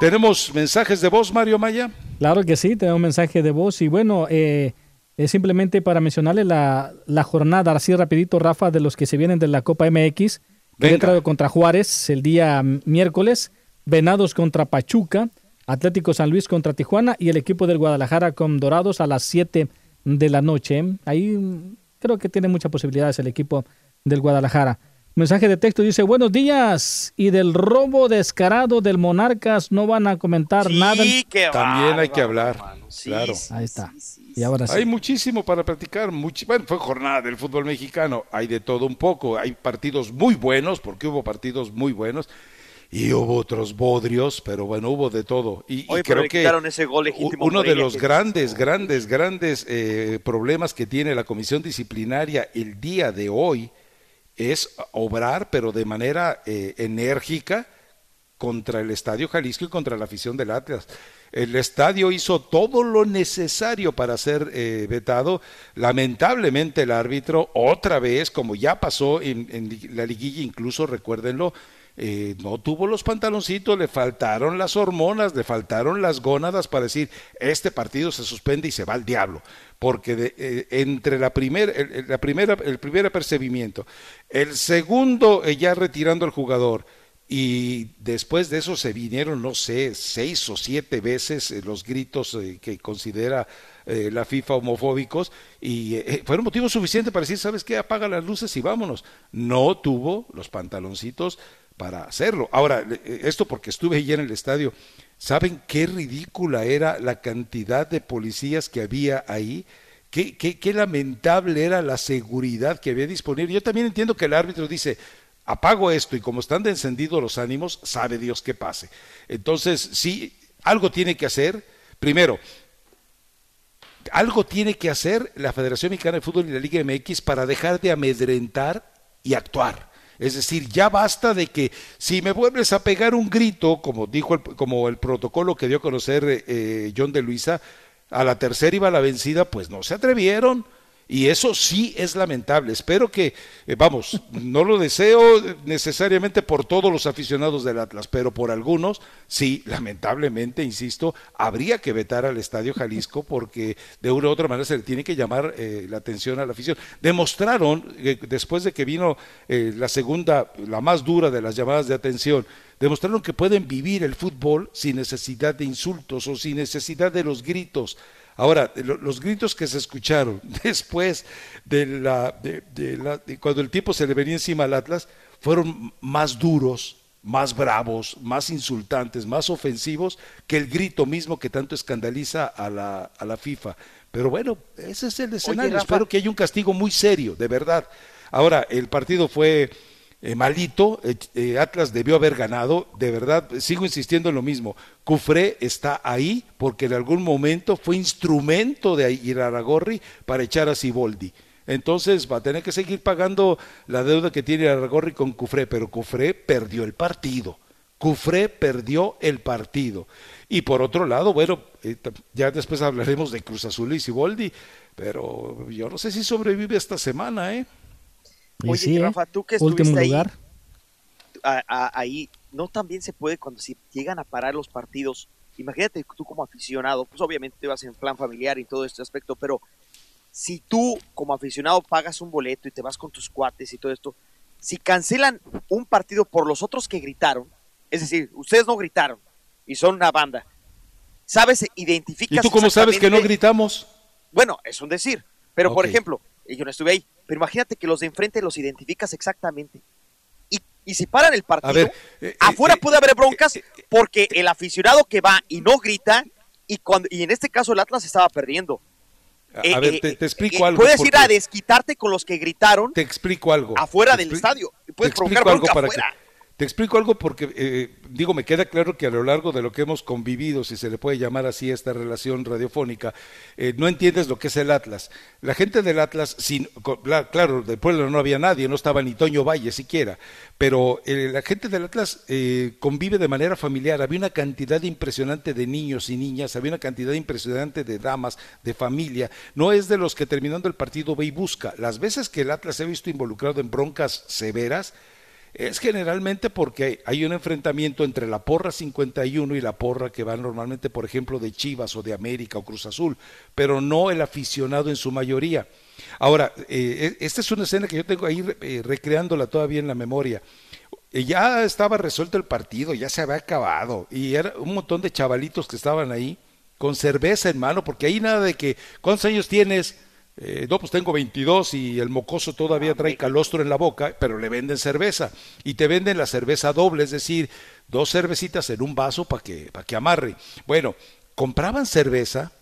¿Tenemos mensajes de voz, Mario Maya? Claro que sí, tenemos mensaje de voz y bueno, eh, es simplemente para mencionarle la, la jornada, así rapidito, Rafa, de los que se vienen de la Copa MX. Querétaro contra Juárez el día miércoles, Venados contra Pachuca, Atlético San Luis contra Tijuana y el equipo del Guadalajara con Dorados a las 7 de la noche. Ahí mm, creo que tiene muchas posibilidades el equipo del Guadalajara. Mensaje de texto dice, buenos días, y del robo descarado del Monarcas no van a comentar nada. También hay que hablar, claro. Ahí está. Y ahora sí. Hay muchísimo para platicar. muchi- bueno, fue jornada del fútbol mexicano. Hay de todo un poco. Hay partidos muy buenos, porque hubo partidos muy buenos. Y hubo otros bodrios, pero bueno, hubo de todo. Y, y Oye, pero creo que ese gol uno de los que- grandes, grandes, grandes eh, problemas que tiene la comisión disciplinaria el día de hoy es obrar, pero de manera eh, enérgica, contra el Estadio Jalisco y contra la afición del Atlas. El estadio hizo todo lo necesario para ser eh, vetado. Lamentablemente el árbitro, otra vez, como ya pasó en, en la liguilla, incluso recuérdenlo, eh, no tuvo los pantaloncitos, le faltaron las hormonas, le faltaron las gónadas para decir, este partido se suspende y se va al diablo. Porque eh, entre la, el, primera, el primer apercibimiento, el segundo eh, ya retirando al jugador, y después de eso se vinieron, no sé, seis o siete veces eh, los gritos que considera la FIFA homofóbicos y fueron motivo suficiente para decir, ¿sabes qué? Apaga las luces y vámonos. No tuvo los pantaloncitos para hacerlo. Ahora, eh, esto porque estuve allí en el estadio, ¿saben qué ridícula era la cantidad de policías que había ahí? Qué, qué, qué lamentable era la seguridad que había disponible. Yo también entiendo que el árbitro dice, apago esto y como están de encendidos los ánimos, sabe Dios qué pase. Entonces, sí, algo tiene que hacer. Primero, algo tiene que hacer la Federación Mexicana de Fútbol y la Liga MX para dejar de amedrentar y actuar. Es decir, ya basta de que si me vuelves a pegar un grito, como dijo el, como el protocolo que dio a conocer eh, John de Luisa, a la tercera iba la vencida, pues no se atrevieron. Y eso sí es lamentable. Espero que, eh, vamos, no lo deseo necesariamente por todos los aficionados del Atlas, pero por algunos, sí, lamentablemente, insisto, habría que vetar al Estadio Jalisco porque de una u otra manera se le tiene que llamar eh, la atención a la afición. Demostraron, eh, después de que vino la segunda, la más dura de las llamadas de atención, demostraron que pueden vivir el fútbol sin necesidad de insultos o sin necesidad de los gritos. Ahora, los gritos que se escucharon [laughs] después de la, de, la cuando el tipo se le venía encima al Atlas, fueron más duros, más bravos, más insultantes, más ofensivos que el grito mismo que tanto escandaliza a la, a la FIFA. Pero bueno, ese es el escenario. Espero que haya un castigo muy serio, de verdad. Ahora, el partido fue eh, malito, eh, eh, Atlas debió haber ganado, de verdad, sigo insistiendo en lo mismo, Cufré está ahí porque en algún momento fue instrumento de Iraragorri para echar a Siboldi. Entonces va a tener que seguir pagando la deuda que tiene Iraragorri con Cufré, pero Cufré perdió el partido. Cufré perdió el partido. Y por otro lado, bueno, ya después hablaremos de Cruz Azul y Siboldi, pero yo no sé si sobrevive esta semana, ¿eh? Oye, Rafa, tú que estuviste ahí, ahí, no también se puede cuando si llegan a parar los partidos. Imagínate tú como aficionado, pues obviamente te vas en plan familiar y todo este aspecto, pero si tú como aficionado pagas un boleto y te vas con tus cuates y todo esto, si cancelan un partido por los otros que gritaron, es decir, ustedes no gritaron y son una banda, ¿sabes? Identificas. ¿Y tú cómo sabes que no gritamos? Bueno, es un decir, pero por ejemplo, yo no estuve ahí, pero imagínate que los de enfrente los identificas exactamente. Y, y si paran el partido, eh, afuera eh, puede haber broncas eh, porque el aficionado que va y no grita, y, cuando, y en este caso el Atlas estaba perdiendo. A ver, te, explico algo. Puedes ir a desquitarte con los que gritaron. Te explico algo. Afuera del estadio. Puedes provocar bronca afuera. Te explico algo porque, eh, digo, me queda claro que a lo largo de lo que hemos convivido, si se le puede llamar así esta relación radiofónica, eh, no entiendes lo que es el Atlas. La gente del Atlas, sin, claro, del pueblo no había nadie, no estaba ni Toño Valle siquiera, pero eh, la gente del Atlas convive de manera familiar. Había una cantidad impresionante de niños y niñas, había una cantidad impresionante de damas, de familia. No es de los que terminando el partido ve y busca. Las veces que el Atlas se ha visto involucrado en broncas severas, es generalmente porque hay un enfrentamiento entre la porra 51 y la porra que va normalmente, por ejemplo, de Chivas o de América o Cruz Azul, pero no el aficionado en su mayoría. Ahora, eh, e, esta es una escena que yo tengo ahí eh, recreándola todavía en la memoria. Eh, ya estaba resuelto el partido, ya se había acabado, y era un montón de chavalitos que estaban ahí con cerveza en mano, porque ahí nada de que, ¿cuántos años tienes? Eh, no, pues tengo 22 y el mocoso todavía ah, trae calostro en la boca, pero le venden cerveza. Y te venden la cerveza doble, es decir, dos cervecitas en un vaso para que, para que amarre. Bueno, compraban cerveza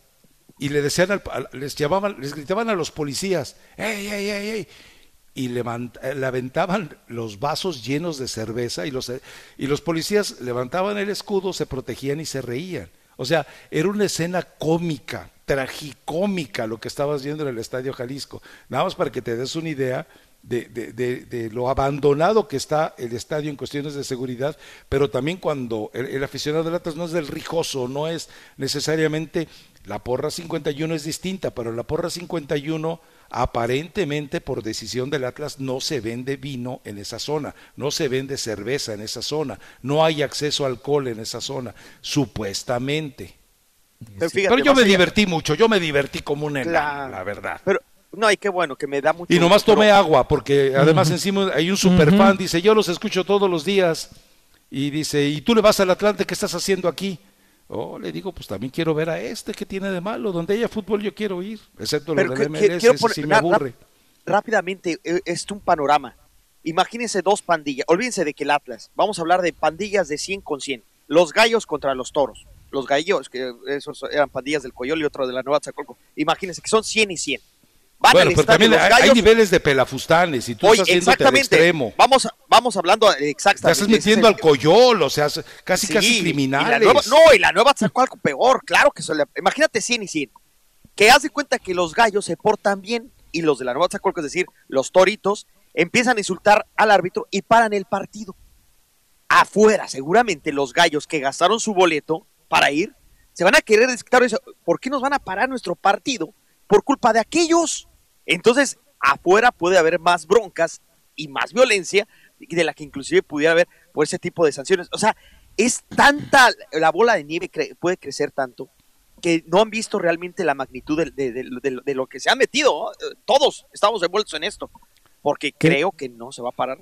y le decían les llamaban, les gritaban a los policías, ¡ey, ey, ey, ey! y le aventaban los vasos llenos de cerveza y los, y los policías levantaban el escudo, se protegían y se reían. O sea, era una escena cómica, tragicómica lo que estabas viendo en el Estadio Jalisco. Nada más para que te des una idea de, de, lo abandonado que está el estadio en cuestiones de seguridad, pero también cuando el, aficionado de Atlas no es del rijoso, no es necesariamente la porra 51 es distinta, pero la porra 51 aparentemente por decisión del Atlas no se vende vino en esa zona, no se vende cerveza en esa zona, no hay acceso a alcohol en esa zona, supuestamente. Pero, yo me divertí mucho, yo me divertí como un enano, la verdad. Pero no, y qué bueno, que me da mucho Y nomás tomé agua, porque además encima hay un super fan, dice, yo los escucho todos los días. Y dice, ¿y tú le vas al Atlante? ¿Qué estás haciendo aquí? Oh, le digo, pues también quiero ver a este, que tiene de malo? Donde haya fútbol yo quiero ir, excepto lo del MLS, me aburre. Rápidamente, e, es un panorama. Imagínense dos pandillas, olvídense de que el Atlas, vamos a hablar de pandillas de 100 con 100. Los gallos contra los toros los gallos, que esos eran pandillas del Coyol y otro de la Nueva Zacolco. Imagínense que son 100 y 100. Bueno, pero también hay, niveles de pelafustanes y tú estás exactamente, extremo. Vamos, vamos hablando exactamente. Te estás metiendo al Coyol, o sea, casi casi criminales. no, y la Nueva Zacolco peor, claro que eso. Imagínate 100 y 100. Que hace cuenta que los gallos se portan bien y los de la Nueva Zacolco, es decir, los toritos, empiezan a insultar al árbitro y paran el partido. Afuera, seguramente los gallos que gastaron su boleto para ir, se van a querer desquitar. ¿Por qué nos van a parar nuestro partido? Por culpa de aquellos. Entonces, afuera puede haber más broncas y más violencia de la que inclusive pudiera haber por ese tipo de sanciones. O sea, es tanta, la bola de nieve puede crecer tanto que no han visto realmente la magnitud de, lo que se han metido. Todos estamos envueltos en esto, porque creo que no se va a parar.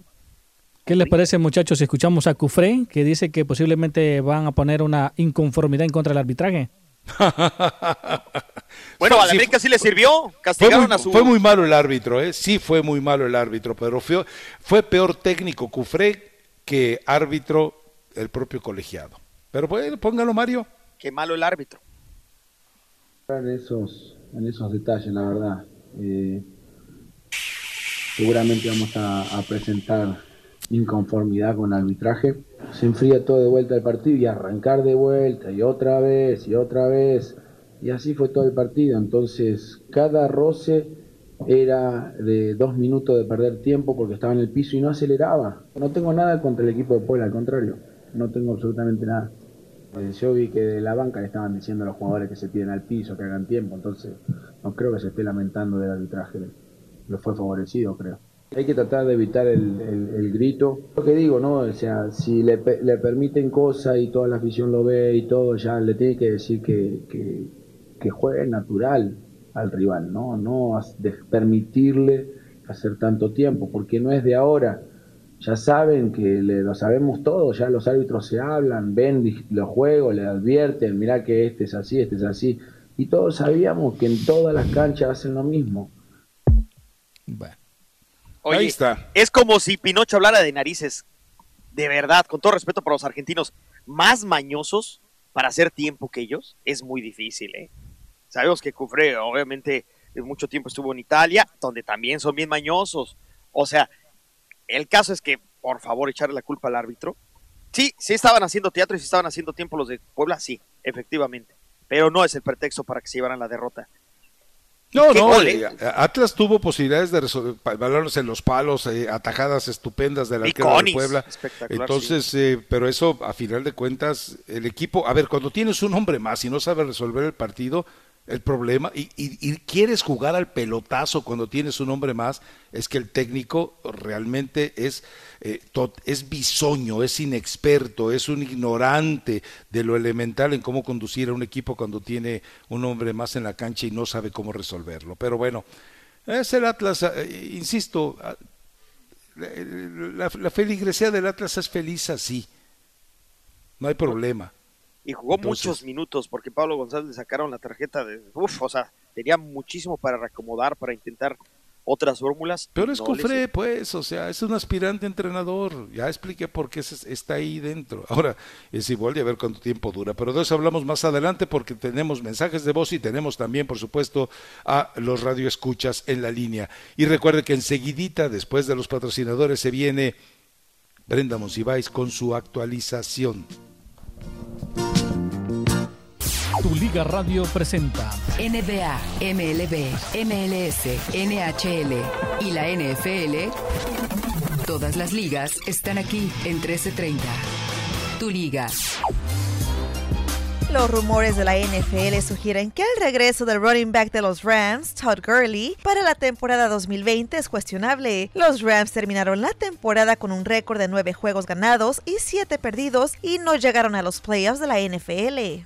¿Qué les parece, muchachos, si escuchamos a Cufré, que dice que posiblemente van a poner una inconformidad en contra del arbitraje? [laughs] bueno, a la América sí le sirvió. Castigaron fue muy, a su. Fue muy malo el árbitro, ¿eh? Sí, fue muy malo el árbitro, pero fue, fue peor técnico Cufré que árbitro el propio colegiado. Pero pues, póngalo, Mario. Qué malo el árbitro. En esos, en esos detalles, la verdad. Eh, seguramente vamos a, a presentar inconformidad con el arbitraje. Se enfría todo de vuelta el partido y arrancar de vuelta y otra vez y otra vez. Y así fue todo el partido. Entonces cada roce era de dos minutos de perder tiempo porque estaba en el piso y no aceleraba. No tengo nada contra el equipo de Puebla, al contrario, no tengo absolutamente nada. Yo vi que de la banca le estaban diciendo a los jugadores que se tiren al piso, que hagan tiempo, entonces no creo que se esté lamentando del arbitraje. Lo fue favorecido, creo. Hay que tratar de evitar el, grito. Lo que digo, ¿no? O sea, si le, permiten cosas y toda la afición lo ve y todo, ya le tiene que decir que, que, juegue natural al rival, ¿no? No de permitirle hacer tanto tiempo, porque no es de ahora. Ya saben que lo sabemos todos, ya los árbitros se hablan, ven los juegos, le advierten, mirá que este es así, este es así. Y todos sabíamos que en todas las canchas hacen lo mismo. Bueno. Ahí está. Es como si Pinocho hablara de narices. De verdad, con todo respeto para los argentinos, más mañosos para hacer tiempo que ellos, es muy difícil, ¿eh? Sabemos que Cufré, obviamente, mucho tiempo estuvo en Italia, donde también son bien mañosos. O sea, el caso es que, por favor, echarle la culpa al árbitro. Sí, sí estaban haciendo teatro y sí estaban haciendo tiempo los de Puebla, sí, efectivamente. Pero no es el pretexto para que se llevaran la derrota. No, no, eh, Atlas tuvo posibilidades de resolver balones en los palos, eh, atajadas estupendas de la de Puebla. Entonces, eh, pero eso a final de cuentas, el equipo, a ver, cuando tienes un hombre más y no sabe resolver el partido, el problema, y, y, quieres jugar al pelotazo cuando tienes un hombre más, es que el técnico realmente es, eh, es bisoño, es inexperto, es un ignorante de lo elemental en cómo conducir a un equipo cuando tiene un hombre más en la cancha y no sabe cómo resolverlo. Pero bueno, es el Atlas, eh, insisto, ah, la, la feligresía del Atlas es feliz así, no hay problema y jugó muchos minutos porque Pablo González le sacaron la tarjeta de uf, o sea, tenía muchísimo para reacomodar, para intentar otras fórmulas. Pero es Cufré, pues, o sea, es un aspirante entrenador. Ya expliqué por qué está ahí dentro. Ahora, es igual de a ver cuánto tiempo dura. Pero de eso hablamos más adelante porque tenemos mensajes de voz y tenemos también, por supuesto, a los radioescuchas en la línea. Y recuerde que enseguidita, después de los patrocinadores, se viene Brenda Monsiváis con su actualización. Tu Liga Radio presenta NBA, MLB, MLS, NHL y la NFL. Todas las ligas están aquí en 1330. Tu Liga. Los rumores de la NFL sugieren que el regreso del running back de los Rams, Todd Gurley, para la temporada 2020 es cuestionable. Los Rams terminaron la temporada con un récord de 9 juegos ganados y 7 perdidos y no llegaron a los playoffs de la NFL.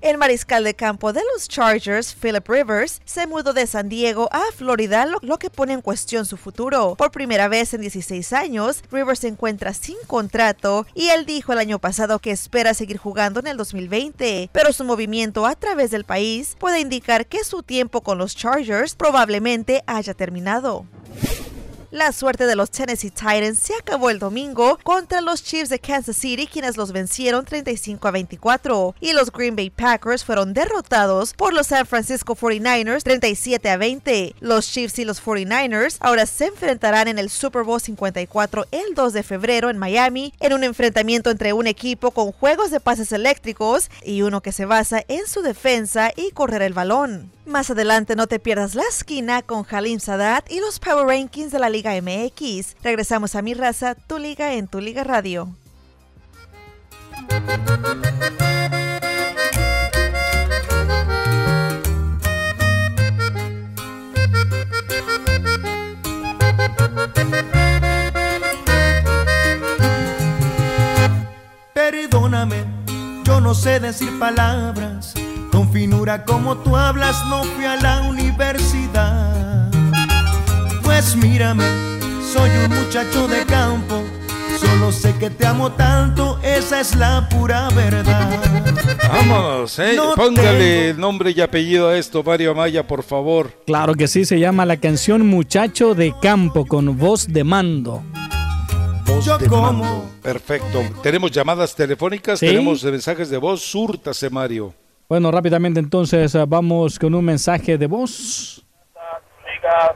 El mariscal de campo de los Chargers, Philip Rivers, se mudó de San Diego a Florida, lo, que pone en cuestión su futuro. Por primera vez en 16 años, Rivers se encuentra sin contrato y él dijo el año pasado que espera seguir jugando en el 2020, pero su movimiento a través del país puede indicar que su tiempo con los Chargers probablemente haya terminado. La suerte de los Tennessee Titans se acabó el domingo contra los Chiefs de Kansas City, quienes los vencieron 35 a 24, y los Green Bay Packers fueron derrotados por los San Francisco 49ers 37 a 20. Los Chiefs y los 49ers ahora se enfrentarán en el Super Bowl 54 el 2 de febrero en Miami, en un enfrentamiento entre un equipo con juegos de pases eléctricos y uno que se basa en su defensa y correr el balón. Más adelante no te pierdas la esquina con Halim Sadat y los Power Rankings de la Liga MX. Regresamos a Mi Raza, tu liga en tu liga radio. Perdóname, yo no sé decir palabras con finura como tú hablas no fui a la universidad. Pues mírame, soy un muchacho de campo, solo sé que te amo tanto, esa es la pura verdad. Vámonos, eh. No Póngale nombre y apellido a esto, Mario Amaya, por favor. Claro que sí, se llama la canción Muchacho de Campo con voz de mando. Yo De mando. Perfecto. Tenemos llamadas telefónicas, Sí. tenemos mensajes de voz. Súrtase, Mario. Bueno, rápidamente entonces ah, vamos con un mensaje de voz.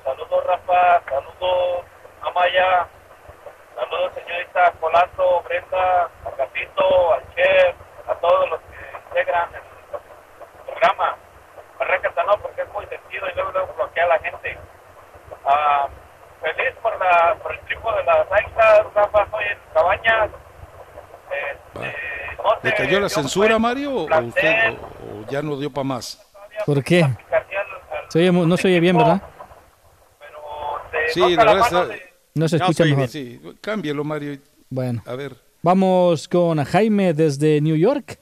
Saludos Rafa, saludos Amaya, saludos señorita Colazo, Brenda, al gatito, al chef, a todos los que integran el programa. Arráncate no, porque es muy sentido y luego, luego bloquea a la gente. Ah, feliz por, la, por el triunfo de las águilas, Rafa, estoy en Cabañas. No ¿Le cayó la censura, Mario? ¿O, usted, o- o ya no dio para más? ¿Por qué? Se oye no se oye bien, ¿verdad? Sí, la verdad está- No se escucha mejor. Sí, cámbielo, Mario. Bueno, A ver. vamos con Jaime desde New York.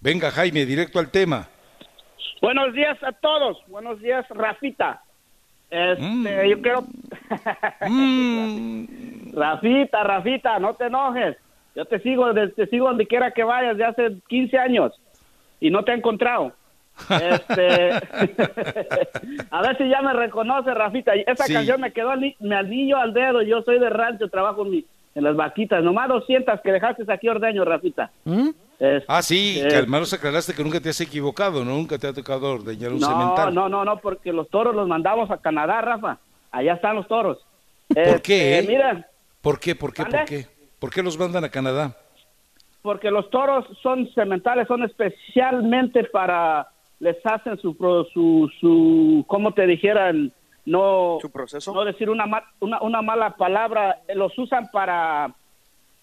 Venga, Jaime, directo al tema. Buenos días a todos. Buenos días, Rafita. Este, Yo quiero. [laughs] Rafita, Rafita, no te enojes. Yo te sigo, te sigo donde quiera que vayas de hace 15 años y no te he encontrado. Este, [laughs] a ver si ya me reconoce, Rafita. Esa Sí. canción me quedó al, me anillo al dedo. Yo soy de rancho, trabajo en, mi- en las vaquitas. Nomás 200 que dejaste aquí ordeño, Rafita. Este, Ah, sí, eh, que al menos aclaraste que nunca te has equivocado, ¿no? Nunca te ha tocado ordeñar un No, cemental. no, no, no, porque los toros los mandamos a Canadá, Rafa. Allá están los toros. ¿Por qué? Este, eh? Mira, ¿Por qué? ¿Por qué? ¿Por qué? ¿Por qué los mandan a Canadá? porque los toros son sementales, son especialmente para, les hacen su, pro- su, su ¿cómo te dijeran? No, ¿Su proceso? no decir una, ma- una, una mala palabra, eh, los usan para...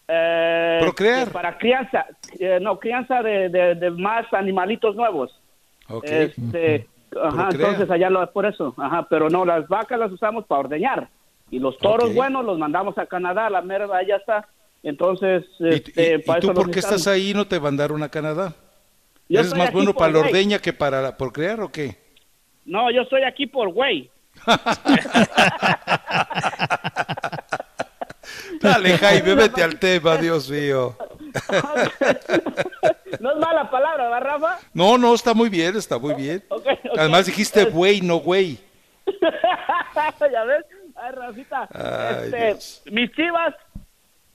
eh, Procrear. Para crianza, eh, no, crianza de, de, de más animalitos nuevos. Ok. Este, ajá, entonces allá lo por eso, ajá, pero no, las vacas las usamos para ordeñar y los toros Ok. buenos los mandamos a Canadá, la mera allá está. Entonces, este, ¿Y para tú eso por qué estás ahí y no te mandaron a Canadá? Yo ¿Eres más bueno por para la ordeña que para la procrear o qué? No, yo estoy aquí por güey. [laughs] Dale, Jaime, vete al tema, Dios mío. [laughs] No es mala palabra, ¿verdad, Rafa? No, no, está muy bien, está muy bien. [laughs] Además dijiste güey, no güey. ya ves, ay, Rafita. Ay, este, mis chivas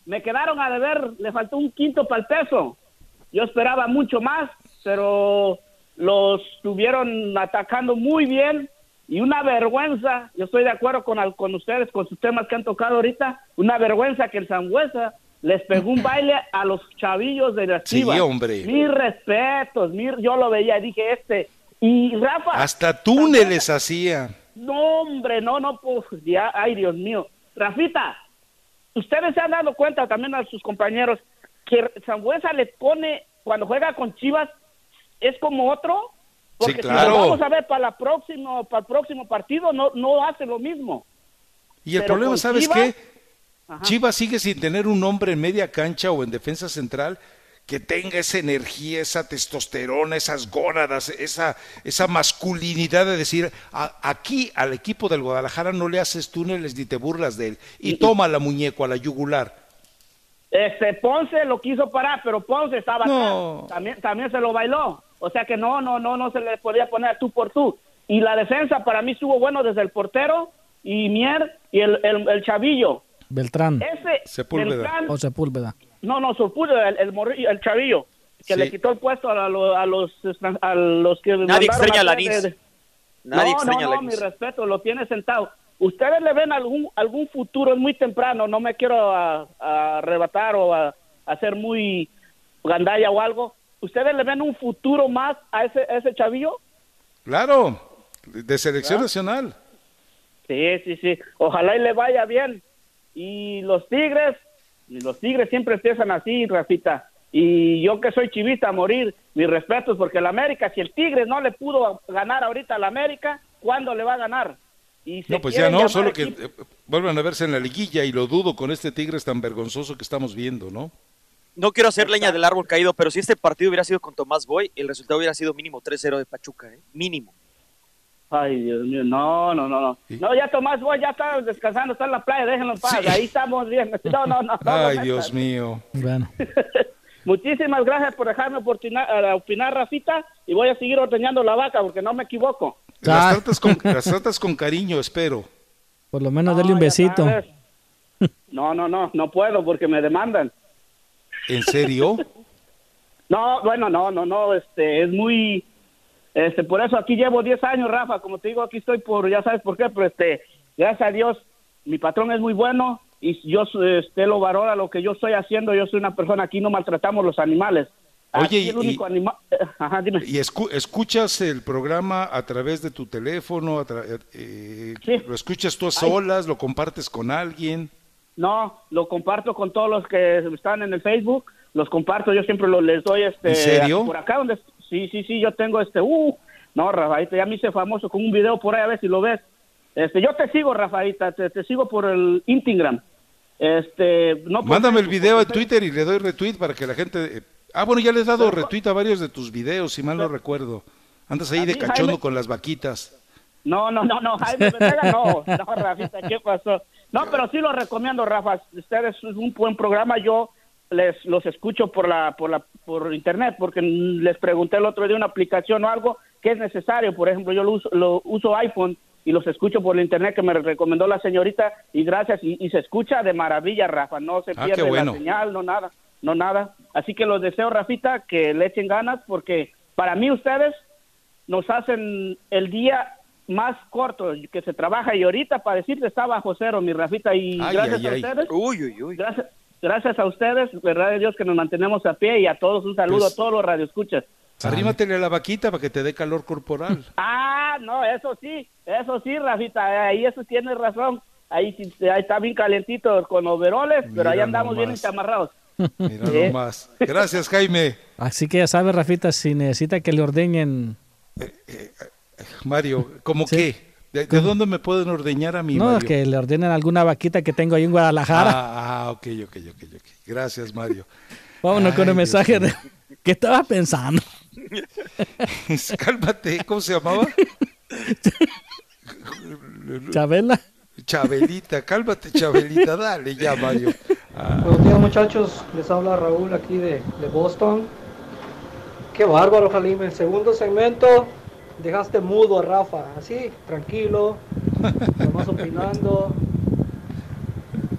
me quedaron a deber, le faltó un quinto para el peso. Yo esperaba mucho más, pero los estuvieron atacando muy bien y una vergüenza. Yo estoy de acuerdo con, con ustedes, con sus temas que han tocado ahorita. Una vergüenza que el Sangüesa les pegó un baile a los chavillos de las Sí, chivas. hombre. Mis respetos, mi- yo lo veía y dije este. Y Rafa, Hasta túneles hacía. no, hombre, no, no, pues, ya, ay, Dios mío. Rafita, ustedes se han dado cuenta también a sus compañeros que Sangüesa le pone, cuando juega con Chivas, es como otro. Porque Sí, claro. si lo vamos a ver para, la próximo, para el próximo partido, no, no hace lo mismo. Y el Pero problema, ¿sabes Chivas- qué? Chivas sigue sin tener un hombre en media cancha o en defensa central que tenga esa energía, esa testosterona, esas gónadas, esa, esa masculinidad de decir, "A- aquí al equipo del Guadalajara no le haces túneles ni te burlas de él. Y toma la muñeco a la yugular. Este Ponce lo quiso parar, pero Ponce estaba No. También, también se lo bailó. O sea que no, no, no, no se le podía poner tú por tú. Y la defensa para mí estuvo bueno desde el portero y Mier y el, el, el chavillo. Beltrán. Ese Sepúlveda. Beltrán- O Sepúlveda. No, no, Sepúlveda, el, el, morrillo- el chavillo, que Sí. le quitó el puesto a, lo- a los a los que Nadie extraña a atrás Lanís. de- Nadie no, extraña no, no, mi respeto, lo tiene sentado. ¿Ustedes le ven algún algún futuro? Es muy temprano, no me quiero a- a arrebatar o a, a hacer muy gandalla o algo. ¿Ustedes le ven un futuro más a ese, a ese chavillo? Claro, de selección nacional. Sí, sí, sí. Ojalá y le vaya bien. Y los Tigres, los Tigres siempre empiezan así, Rafita. Y yo que soy chivista a morir, mis respetos, porque el América, si el Tigres no le pudo ganar ahorita al América, ¿cuándo le va a ganar? Y se No, pues ya no, solo que eh, vuelvan a verse en la liguilla y lo dudo con este Tigres tan vergonzoso que estamos viendo, ¿no? no quiero hacer leña del árbol caído, pero si este partido hubiera sido con Tomás Boy, el resultado hubiera sido mínimo 3-0 de Pachuca, ¿eh? Mínimo. Ay, Dios mío, no, no, no, no. No, ya Tomás Boy ya está descansando, está en la playa, déjenlo en paz. Ahí estamos bien. [laughs] No, no, no. no Ay, no, Dios mío. Bueno. [laughs] Muchísimas gracias por dejarme opinar, eh, opinar, Rafita, y voy a seguir ordeñando la vaca porque no me equivoco. Las tratas, con, [laughs] las tratas con cariño, espero. Por lo menos dale un besito. No, no, no, no puedo porque me demandan. ¿En serio? No, bueno, no, no, no, este, es muy, este, por eso aquí llevo 10 años, Rafa, como te digo, aquí estoy por, ya sabes por qué, pero este, gracias a Dios, mi patrón es muy bueno y yo, este, lo valora lo que yo estoy haciendo, yo soy una persona, aquí no maltratamos los animales. Oye, Aquí el y- único animal, [laughs] ajá, dime. ¿Y escu- escuchas el programa a través de tu teléfono? a tra- eh, ¿Lo escuchas tú a solas? ¿Lo compartes con alguien? No, lo comparto con todos los que están en el Facebook, los comparto, yo siempre lo, les doy este ¿En serio? por acá donde sí, sí, sí, yo tengo este uh, no, Rafaita, ya me hice famoso con un video por ahí a ver si lo ves. Este, yo te sigo, Rafaita, te, te sigo por el Instagram. Este, no por Mándame el Facebook, video por en Twitter y le doy retweet para que la gente... eh, Ah, bueno, ya le he dado retweet a varios de tus videos, si mal no recuerdo. Andas ahí de cachondo Jaime- con las vaquitas. No, no, no, no, Jaime Venega, no, no, Rafita, ¿qué pasó? No, pero sí lo recomiendo, Rafa. Ustedes es un buen programa. Yo les los escucho por la, por la, por internet, porque les pregunté el otro día una aplicación o algo que es necesario. Por ejemplo, yo lo uso, lo uso iPhone y los escucho por el internet que me recomendó la señorita y gracias y, y se escucha de maravilla, Rafa. No se Ah, pierde bueno. la señal, no nada, no nada. Así que los deseo, Rafita, que le echen ganas porque para mí ustedes nos hacen el día más corto que se trabaja y ahorita para decirte está bajo cero mi Rafita y Ay, gracias ay, a ay. ustedes gracias gracias a ustedes verdad de Dios que nos mantenemos a pie y a todos un saludo Pues- a todos los radioescuchas Arrímatele a la vaquita para que te dé calor corporal. [laughs] ah no eso sí eso sí Rafita ahí eso tienes razón ahí, sí- ahí está bien calentito con overoles pero ahí Mira andamos bien encamarrados [laughs] Mira Sí. nomás. Gracias, Jaime. Así que ya sabe, Rafita, si necesita que le ordeñen. Mario, ¿cómo qué? ¿De, de dónde me pueden ordeñar a mí, No, Mario? que le ordenen alguna vaquita que tengo ahí en Guadalajara. Ah, ah, ok, ok, ok, ok. Gracias, Mario. [laughs] Vámonos con el Dios mensaje de... ¿Qué estabas pensando? [laughs] Cálmate, ¿cómo se llamaba? [laughs] Chabela. Chabelita, cálmate, Chabelita, dale ya, Mario. Ah, Buenos días muchachos, les habla Raúl aquí de, de Boston. Qué bárbaro, Jaime. El segundo segmento dejaste mudo a Rafa, así, tranquilo, nomás opinando.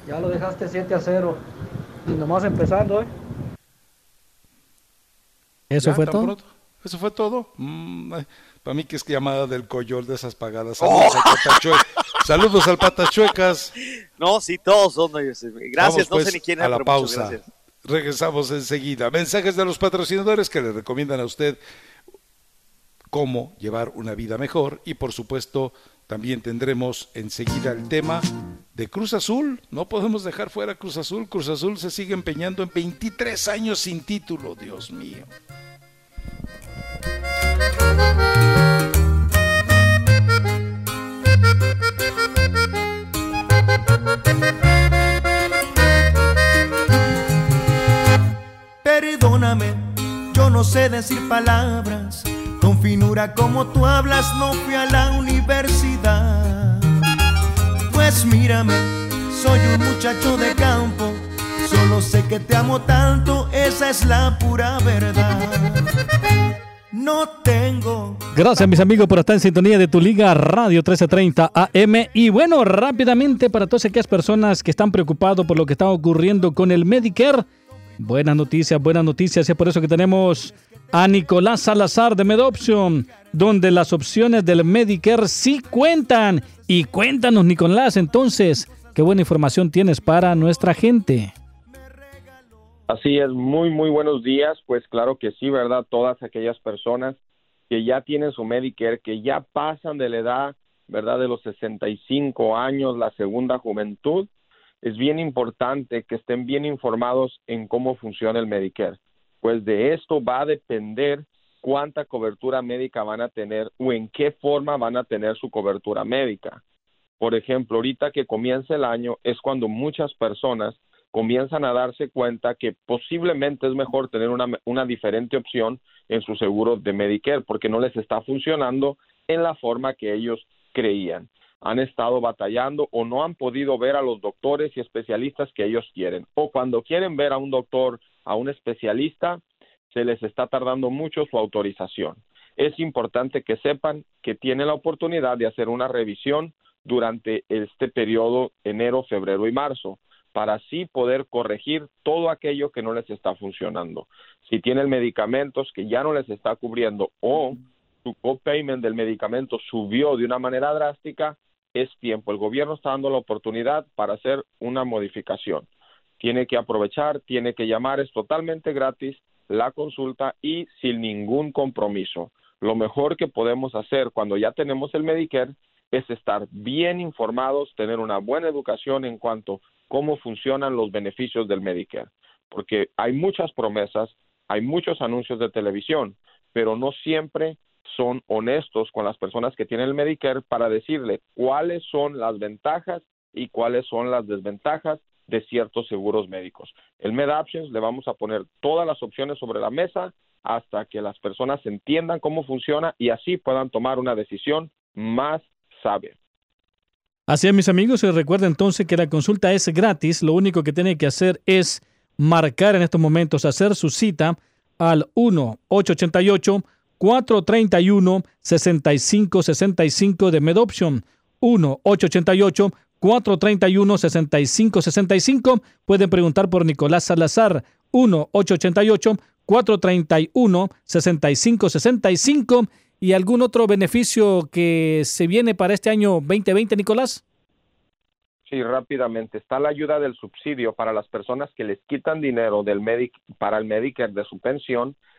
Ya lo dejaste 7 a 0. Y nomás empezando, ¿eh? ¿Eso ¿Ya, fue todo? pronto? ¿Eso fue todo? Mm, para mí que es llamada del coyol de esas pagadas. Oh. Saludos, al Patachue- Saludos al Patachuecas. No, sí, todos son. ellos. Gracias, Vamos, no pues, sé ni quién a la pero pausa. Regresamos enseguida. Mensajes de los patrocinadores que le recomiendan a usted cómo llevar una vida mejor y por supuesto también tendremos enseguida el tema de Cruz Azul. No podemos dejar fuera Cruz Azul. Cruz Azul se sigue empeñando en 23 años sin título, Dios mío. Perdóname, yo no sé decir palabras. Con finura como tú hablas, no fui a la universidad. Pues mírame, soy un muchacho de campo. Solo sé que te amo tanto, esa es la pura verdad. No tengo Gracias, mis amigos, por estar en sintonía de tu Liga Radio 1330 AM. Y bueno, rápidamente para todas aquellas personas que están preocupados por lo que está ocurriendo con el Medicare, buenas noticias, buenas noticias. Es por eso que tenemos a Nicolás Salazar de Medoption, donde las opciones del Medicare sí cuentan. Y cuéntanos, Nicolás, entonces, qué buena información tienes para nuestra gente. Así es, muy, muy buenos días. Pues claro que sí, ¿verdad? Todas aquellas personas que ya tienen su Medicare, que ya pasan de la edad, ¿verdad? De los 65 años, la segunda juventud, es bien importante que estén bien informados en cómo funciona el Medicare. Pues de esto va a depender cuánta cobertura médica van a tener o en qué forma van a tener su cobertura médica. Por ejemplo, ahorita que comienza el año es cuando muchas personas comienzan a darse cuenta que posiblemente es mejor tener una, una diferente opción en su seguro de Medicare porque no les está funcionando en la forma que ellos creían. Han estado batallando o no han podido ver a los doctores y especialistas que ellos quieren. O cuando quieren ver a un doctor, a un especialista, se les está tardando mucho su autorización. Es importante que sepan que tienen la oportunidad de hacer una revisión durante este periodo enero, febrero y marzo para así poder corregir todo aquello que no les está funcionando. Si tienen medicamentos que ya no les está cubriendo o su copayment del medicamento subió de una manera drástica, es tiempo. El gobierno está dando la oportunidad para hacer una modificación. Tiene que aprovechar, tiene que llamar, es totalmente gratis la consulta y sin ningún compromiso. Lo mejor que podemos hacer cuando ya tenemos el Medicare es estar bien informados, tener una buena educación en cuanto cómo funcionan los beneficios del Medicare, porque hay muchas promesas, hay muchos anuncios de televisión, pero no siempre son honestos con las personas que tienen el Medicare para decirle cuáles son las ventajas y cuáles son las desventajas de ciertos seguros médicos. El MedOptions le vamos a poner todas las opciones sobre la mesa hasta que las personas entiendan cómo funciona y así puedan tomar una decisión más sabia. Así es, mis amigos, y recuerda entonces que la consulta es gratis. Lo único que tiene que hacer es marcar en estos momentos, hacer su cita al 1-888-431-6565 de MedOption. 1-888-431-6565. Pueden preguntar por Nicolás Salazar. 1-888-431-6565 ¿Y algún otro beneficio que se viene para este año 2020, Nicolás? Sí, rápidamente. Está la ayuda del subsidio para las personas que les quitan dinero del para el Medicare de su pensión.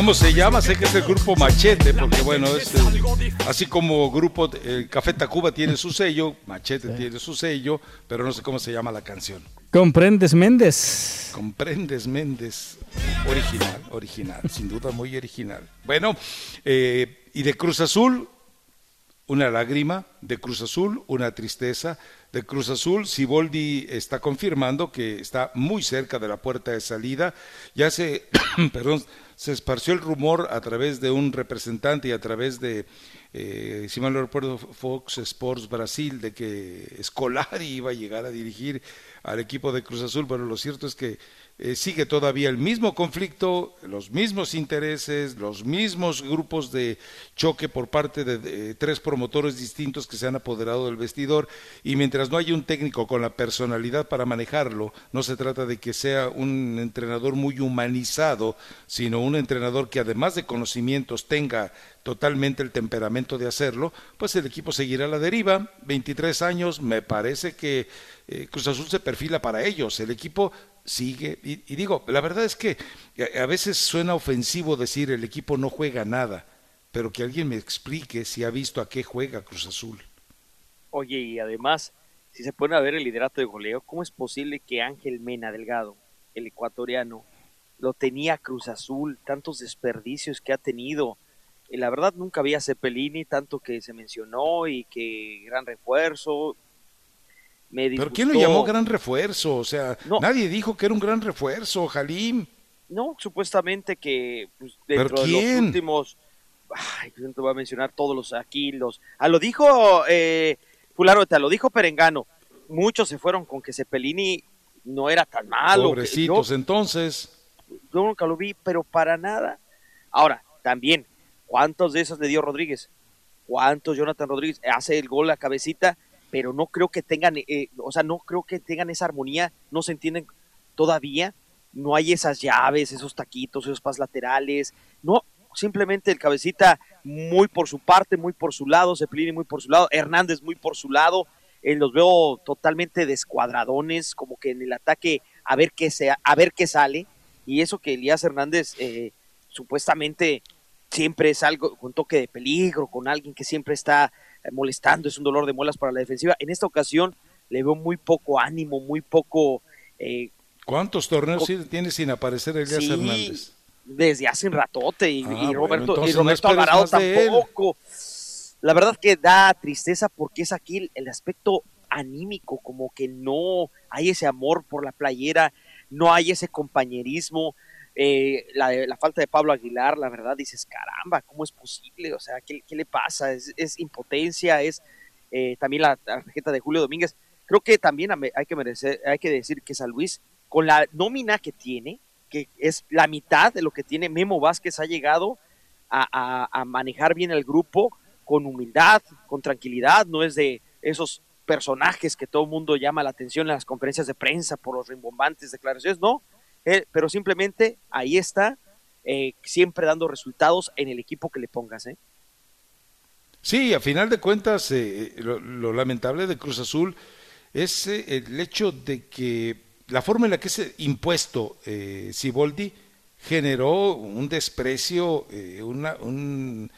¿Cómo se llama? Sé que es el grupo Machete, porque bueno, es eh, así como grupo eh, Café Tacuba tiene su sello, Machete tiene su sello, pero no sé cómo se llama la canción. Comprendes Méndez. Comprendes Méndez. Original, original, sin duda muy original. Bueno, eh, y de Cruz Azul, una lágrima, de Cruz Azul, una tristeza, de Cruz Azul, Siboldi está confirmando que está muy cerca de la puerta de salida, ya se, [coughs] perdón, se esparció el rumor a través de un representante y a través de, eh, si mal no recuerdo, Fox Sports Brasil, de que Escolari iba a llegar a dirigir al equipo de Cruz Azul. Bueno, lo cierto es que eh, sigue todavía el mismo conflicto, los mismos intereses, los mismos grupos de choque por parte de, tres promotores distintos que se han apoderado del vestidor y mientras no haya un técnico con la personalidad para manejarlo, no se trata de que sea un entrenador muy humanizado, sino un entrenador que además de conocimientos tenga totalmente el temperamento de hacerlo, pues el equipo seguirá a la deriva. 23 años, me parece que eh, Cruz Azul se perfila para ellos. El equipo sigue. Y, digo, la verdad es que a veces suena ofensivo decir el equipo no juega nada, pero que alguien me explique si ha visto a qué juega Cruz Azul. Oye, y además, si se pone a ver el liderato de goleo, ¿cómo es posible que Ángel Mena Delgado, el ecuatoriano, lo tenía Cruz Azul, tantos desperdicios que ha tenido? Y la verdad nunca había Cepelini, tanto que se mencionó y que gran refuerzo, ¿Pero quién lo llamó gran refuerzo? O sea, nadie dijo que era un gran refuerzo, Jalim. No, supuestamente que pues, dentro de los últimos. Ay, pues, no te voy a mencionar todos los aquí, los. Ah, lo dijo eh, lo dijo Perengano. Muchos se fueron con que Cepelini no era tan malo. Pobrecitos, entonces. Yo nunca lo vi, pero para nada. Ahora, también, ¿cuántos de esos le dio Rodríguez? ¿Cuántos Jonathan Rodríguez hace el gol a cabecita? Pero no creo que tengan, eh, o sea, no creo que tengan esa armonía, no se entienden todavía no hay esas llaves, esos taquitos, esos pas laterales, no, simplemente el cabecita muy por su parte, muy por su lado, Zeppelini muy por su lado, Hernández muy por su lado, eh, los veo totalmente descuadradones, como que en el ataque a ver qué sea, a ver qué sale, y eso que Elías Hernández eh, supuestamente siempre es algo con toque de peligro, con alguien que siempre está molestando, es un dolor de muelas para la defensiva. En esta ocasión le veo muy poco ánimo, muy poco... Eh, ¿Cuántos torneos tiene sin aparecer Elías Hernández? Desde hace un ratote y, Ah, Roberto, bueno, y Roberto no Alvarado tampoco. La verdad que da tristeza porque es aquí el, el aspecto anímico, como que no hay ese amor por la playera, no hay ese compañerismo, eh, la, la falta de Pablo Aguilar, la verdad dices, caramba, ¿cómo es posible? O sea, ¿qué, le pasa? Es, impotencia, es eh, también la tarjeta de Julio Domínguez. Creo que también hay que, merecer, hay que decir que San Luis, con la nómina que tiene, que es la mitad de lo que tiene Memo Vázquez, ha llegado a manejar bien el grupo con humildad, con tranquilidad, no es de esos personajes que todo el mundo llama la atención en las conferencias de prensa por los rimbombantes declaraciones, no, eh, pero simplemente ahí está, eh, siempre dando resultados en el equipo que le pongas. ¿eh? Sí, a final de cuentas, lo, lo lamentable de Cruz Azul es el hecho de que la forma en la que es impuesto Siboldi generó un desprecio, una- un,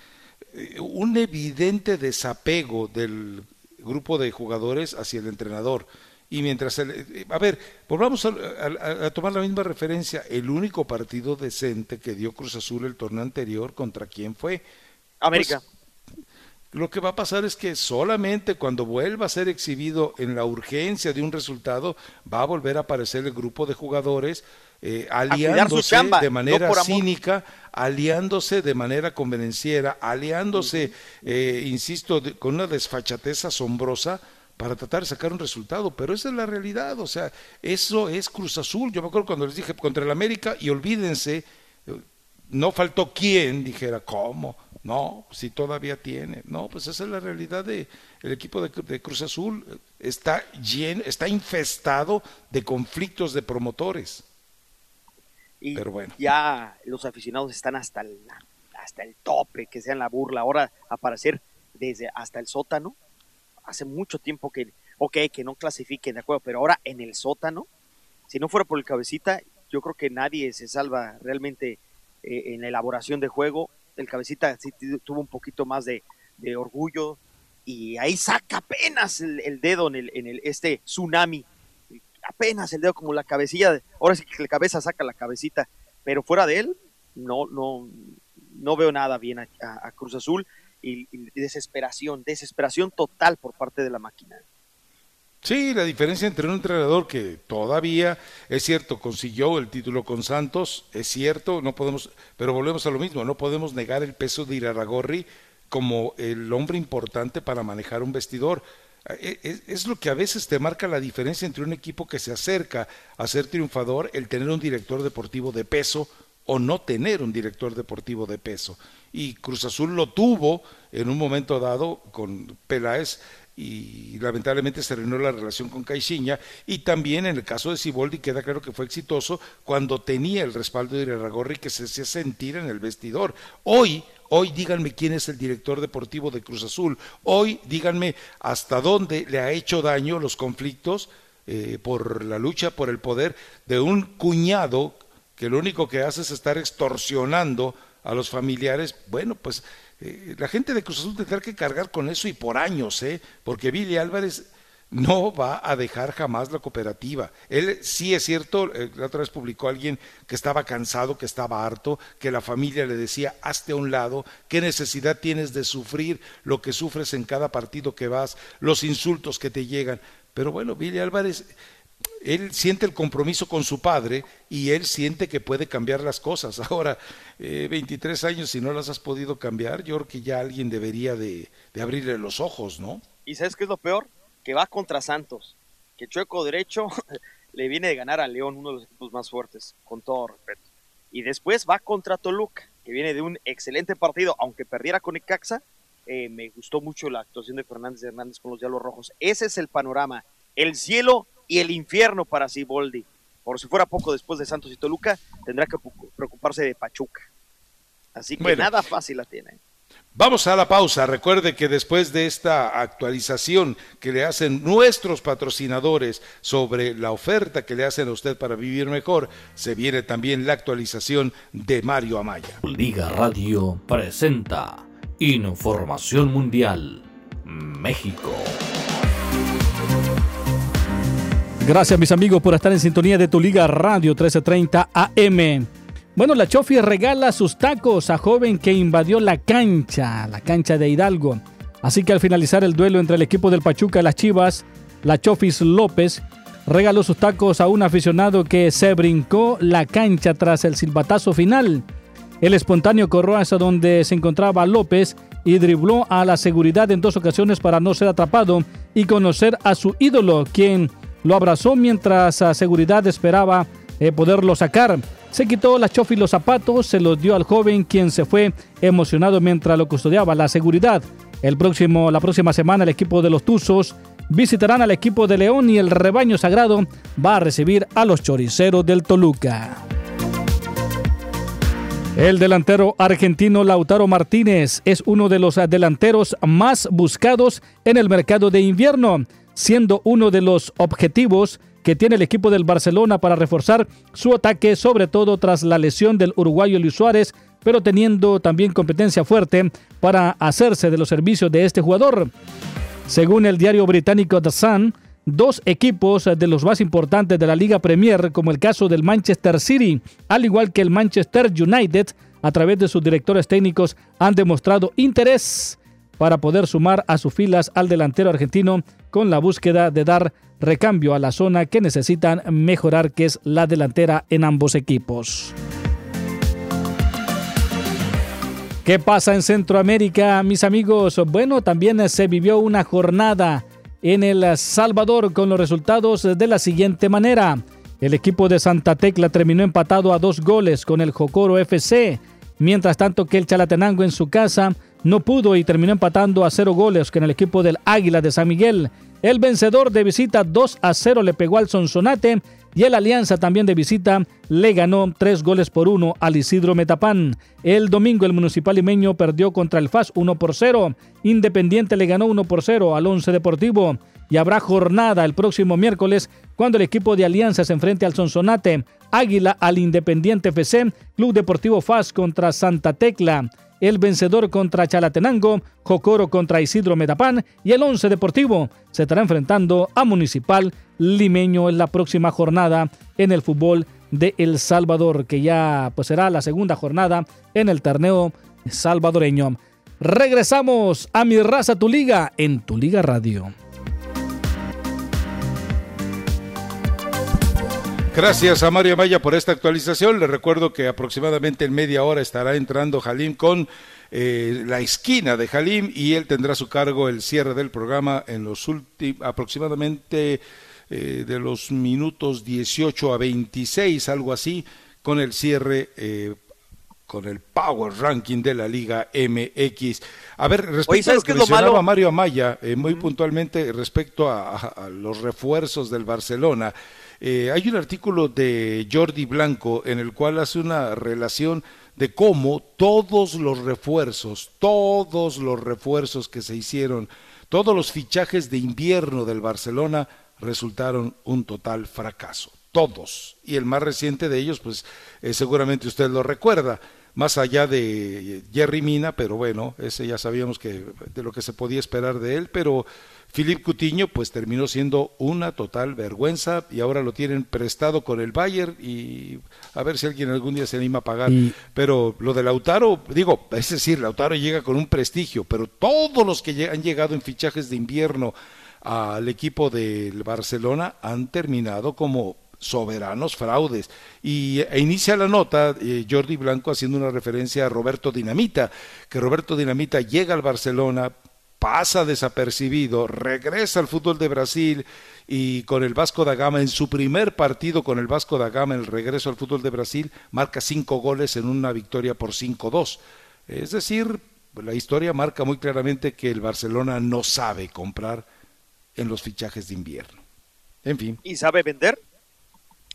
un evidente desapego del grupo de jugadores hacia el entrenador. Y mientras, el- eh, a ver, volvamos a, a- a tomar la misma referencia, el único partido decente que dio Cruz Azul el torneo anterior, ¿contra quién fue? América. Pues, lo que va a pasar es que solamente cuando vuelva a ser exhibido en la urgencia de un resultado, va a volver a aparecer el grupo de jugadores eh, aliándose chamba, de manera cínica, aliándose de manera convenenciera, aliándose, eh, insisto, de- con una desfachatez asombrosa para tratar de sacar un resultado, pero esa es la realidad, o sea, eso es Cruz Azul. Yo me acuerdo cuando les dije contra el América y olvídense, no faltó quien dijera, ¿cómo? No, si todavía tiene. No, pues esa es la realidad de el equipo de, de Cruz Azul. Está lleno, está infestado de conflictos de promotores. Y Pero bueno. ya los aficionados están hasta el, hasta el tope, que sean la burla. Ahora aparecer desde hasta el sótano. Hace mucho tiempo que, ok, que no clasifiquen, de acuerdo, pero ahora en el sótano, si no fuera por el cabecita, yo creo que nadie se salva realmente eh, en la elaboración de juego. El cabecita sí tu- tuvo un poquito más de, orgullo y ahí saca apenas el, dedo en, el, en el, este tsunami apenas el dedo como la cabecilla, ahora sí que la cabeza saca la cabecita, pero fuera de él, no, no, no veo nada bien a Cruz Azul y, desesperación, desesperación total por parte de la máquina. Sí, la diferencia entre un entrenador que todavía, es cierto, consiguió el título con Santos, es cierto, no podemos, pero volvemos a lo mismo, no podemos negar el peso de Iraragorri como el hombre importante para manejar un vestidor. Eh, Es, es lo que a veces te marca la diferencia entre un equipo que se acerca a ser triunfador, el tener un director deportivo de peso o no tener un director deportivo de peso. Y Cruz Azul lo tuvo en un momento dado con Peláez y lamentablemente se arruinó la relación con Caixinha y también en el caso de Siboldi queda claro que fue exitoso cuando tenía el respaldo de Iraragorri que se hacía sentir en el vestidor. Hoy, hoy díganme quién es el director deportivo de Cruz Azul. Hoy díganme hasta dónde le ha hecho daño los conflictos eh, por la lucha por el poder de un cuñado que lo único que hace es estar extorsionando a los familiares. Bueno, pues eh, la gente de Cruz Azul tendrá que cargar con eso y por años, ¿eh? Porque Billy Álvarez no va a dejar jamás la cooperativa. Él sí es cierto, eh, la otra vez publicó alguien que estaba cansado, que estaba harto, que la familia le decía, hazte a un lado, qué necesidad tienes de sufrir lo que sufres en cada partido que vas, los insultos que te llegan. Pero bueno, Billy Álvarez, él siente el compromiso con su padre y él siente que puede cambiar las cosas. [laughs] Ahora, eh, 23 años, si no las has podido cambiar, yo creo que ya alguien debería de, de abrirle los ojos, ¿no? ¿Y sabes qué es lo peor? Que va contra Santos, que Chueco derecho [laughs] le viene de ganar a León, uno de los equipos más fuertes, con todo respeto. Y después va contra Toluca, que viene de un excelente partido, aunque perdiera con Icaxa. eh, me gustó mucho la actuación de Fernández Hernández con los Diablos Rojos. Ese es el panorama, el cielo y el infierno para Siboldi. por si fuera poco después de Santos y Toluca, tendrá que preocuparse de Pachuca. Así que Bueno. nada fácil la tiene. Vamos a la pausa. Recuerde que después de esta actualización que le hacen nuestros patrocinadores sobre la oferta que le hacen a usted para vivir mejor, se viene también la actualización de Mario Amaya. Liga Radio presenta Información Mundial México. Gracias mis amigos por estar en sintonía de tu Liga Radio 1330 AM. Bueno, la Chofi regala sus tacos a joven que invadió la cancha, la cancha de Hidalgo. Así que al finalizar el duelo entre el equipo del Pachuca y las Chivas, la Chofis López regaló sus tacos a un aficionado que se brincó la cancha tras el silbatazo final. El espontáneo corrió hasta donde se encontraba López y dribló a la seguridad en dos ocasiones para no ser atrapado y conocer a su ídolo, quien lo abrazó mientras a seguridad esperaba eh, poderlo sacar. Se quitó la chofi y los zapatos, se los dio al joven, quien se fue emocionado mientras lo custodiaba la seguridad. El próximo, la próxima semana el equipo de los Tuzos visitarán al equipo de León y el rebaño sagrado va a recibir a los choriceros del Toluca. El delantero argentino Lautaro Martínez es uno de los delanteros más buscados en el mercado de invierno, siendo uno de los objetivos que tiene el equipo del Barcelona para reforzar su ataque, sobre todo tras la lesión del uruguayo Luis Suárez, pero teniendo también competencia fuerte para hacerse de los servicios de este jugador. Según el diario británico The Sun, dos equipos de los más importantes de la Liga Premier, como el caso del Manchester City, al igual que el Manchester United, a través de sus directores técnicos, han demostrado interés para poder sumar a sus filas al delantero argentino con la búsqueda de dar recambio a la zona que necesitan mejorar, que es la delantera en ambos equipos. ¿Qué pasa en Centroamérica, mis amigos? Bueno, también se vivió una jornada en El Salvador con los resultados de la siguiente manera. El equipo de Santa Tecla terminó empatado a dos goles con el Jocoro FC, mientras tanto que el Chalatenango en su casa no pudo y terminó empatando a cero goles con el equipo del Águila de San Miguel. El vencedor de visita 2 a 0 le pegó al Sonsonate y el Alianza también de visita le ganó 3 goles por 1 al Isidro Metapán. El domingo el Municipal Limeño perdió contra el FAS 1 por 0. Independiente le ganó 1 por 0 al Once Deportivo. Y habrá jornada el próximo miércoles cuando el equipo de Alianza se enfrente al Sonsonate, Águila al Independiente FC, Club Deportivo FAS contra Santa Tecla el vencedor contra Chalatenango, Jocoro contra Isidro Medapán y el Once Deportivo se estará enfrentando a Municipal Limeño en la próxima jornada en el fútbol de El Salvador, que ya pues será la segunda jornada en el torneo salvadoreño. Regresamos a Mi Raza Tu Liga en Tu Liga Radio. Gracias a Mario Maya por esta actualización. Le recuerdo que aproximadamente en media hora estará entrando Jalim con eh, la esquina de Jalim y él tendrá a su cargo el cierre del programa en los últimos aproximadamente eh, de los minutos 18 a 26, algo así, con el cierre eh, con el Power Ranking de la Liga MX. A ver, respecto Oye, a ¿sabes lo que lo mencionaba malo? Mario Amaya, eh, muy puntualmente respecto a, a- a los refuerzos del Barcelona, eh, hay un artículo de Jordi Blanco en el cual hace una relación de cómo todos los refuerzos, todos los refuerzos que se hicieron, todos los fichajes de invierno del Barcelona resultaron un total fracaso. Todos. Y el más reciente de ellos, pues eh, seguramente usted lo recuerda, más allá de Jerry Mina, pero bueno, ese ya sabíamos que de lo que se podía esperar de él, pero Philip Cutiño pues terminó siendo una total vergüenza y ahora lo tienen prestado con el Bayern y a ver si alguien algún día se anima a pagar. Y- Pero lo de Lautaro, digo, es decir, Lautaro llega con un prestigio, pero todos los que han llegado en fichajes de invierno al equipo del Barcelona han terminado como soberanos fraudes. Y e inicia la nota eh, Jordi Blanco haciendo una referencia a Roberto Dinamita, que Roberto Dinamita llega al Barcelona, pasa desapercibido, regresa al fútbol de Brasil y con el Vasco da Gama en su primer partido con el Vasco da Gama, el regreso al fútbol de Brasil, marca cinco goles en una victoria por 5-2. Es decir, la historia marca muy claramente que el Barcelona no sabe comprar en los fichajes de invierno. En fin. ¿Y sabe vender?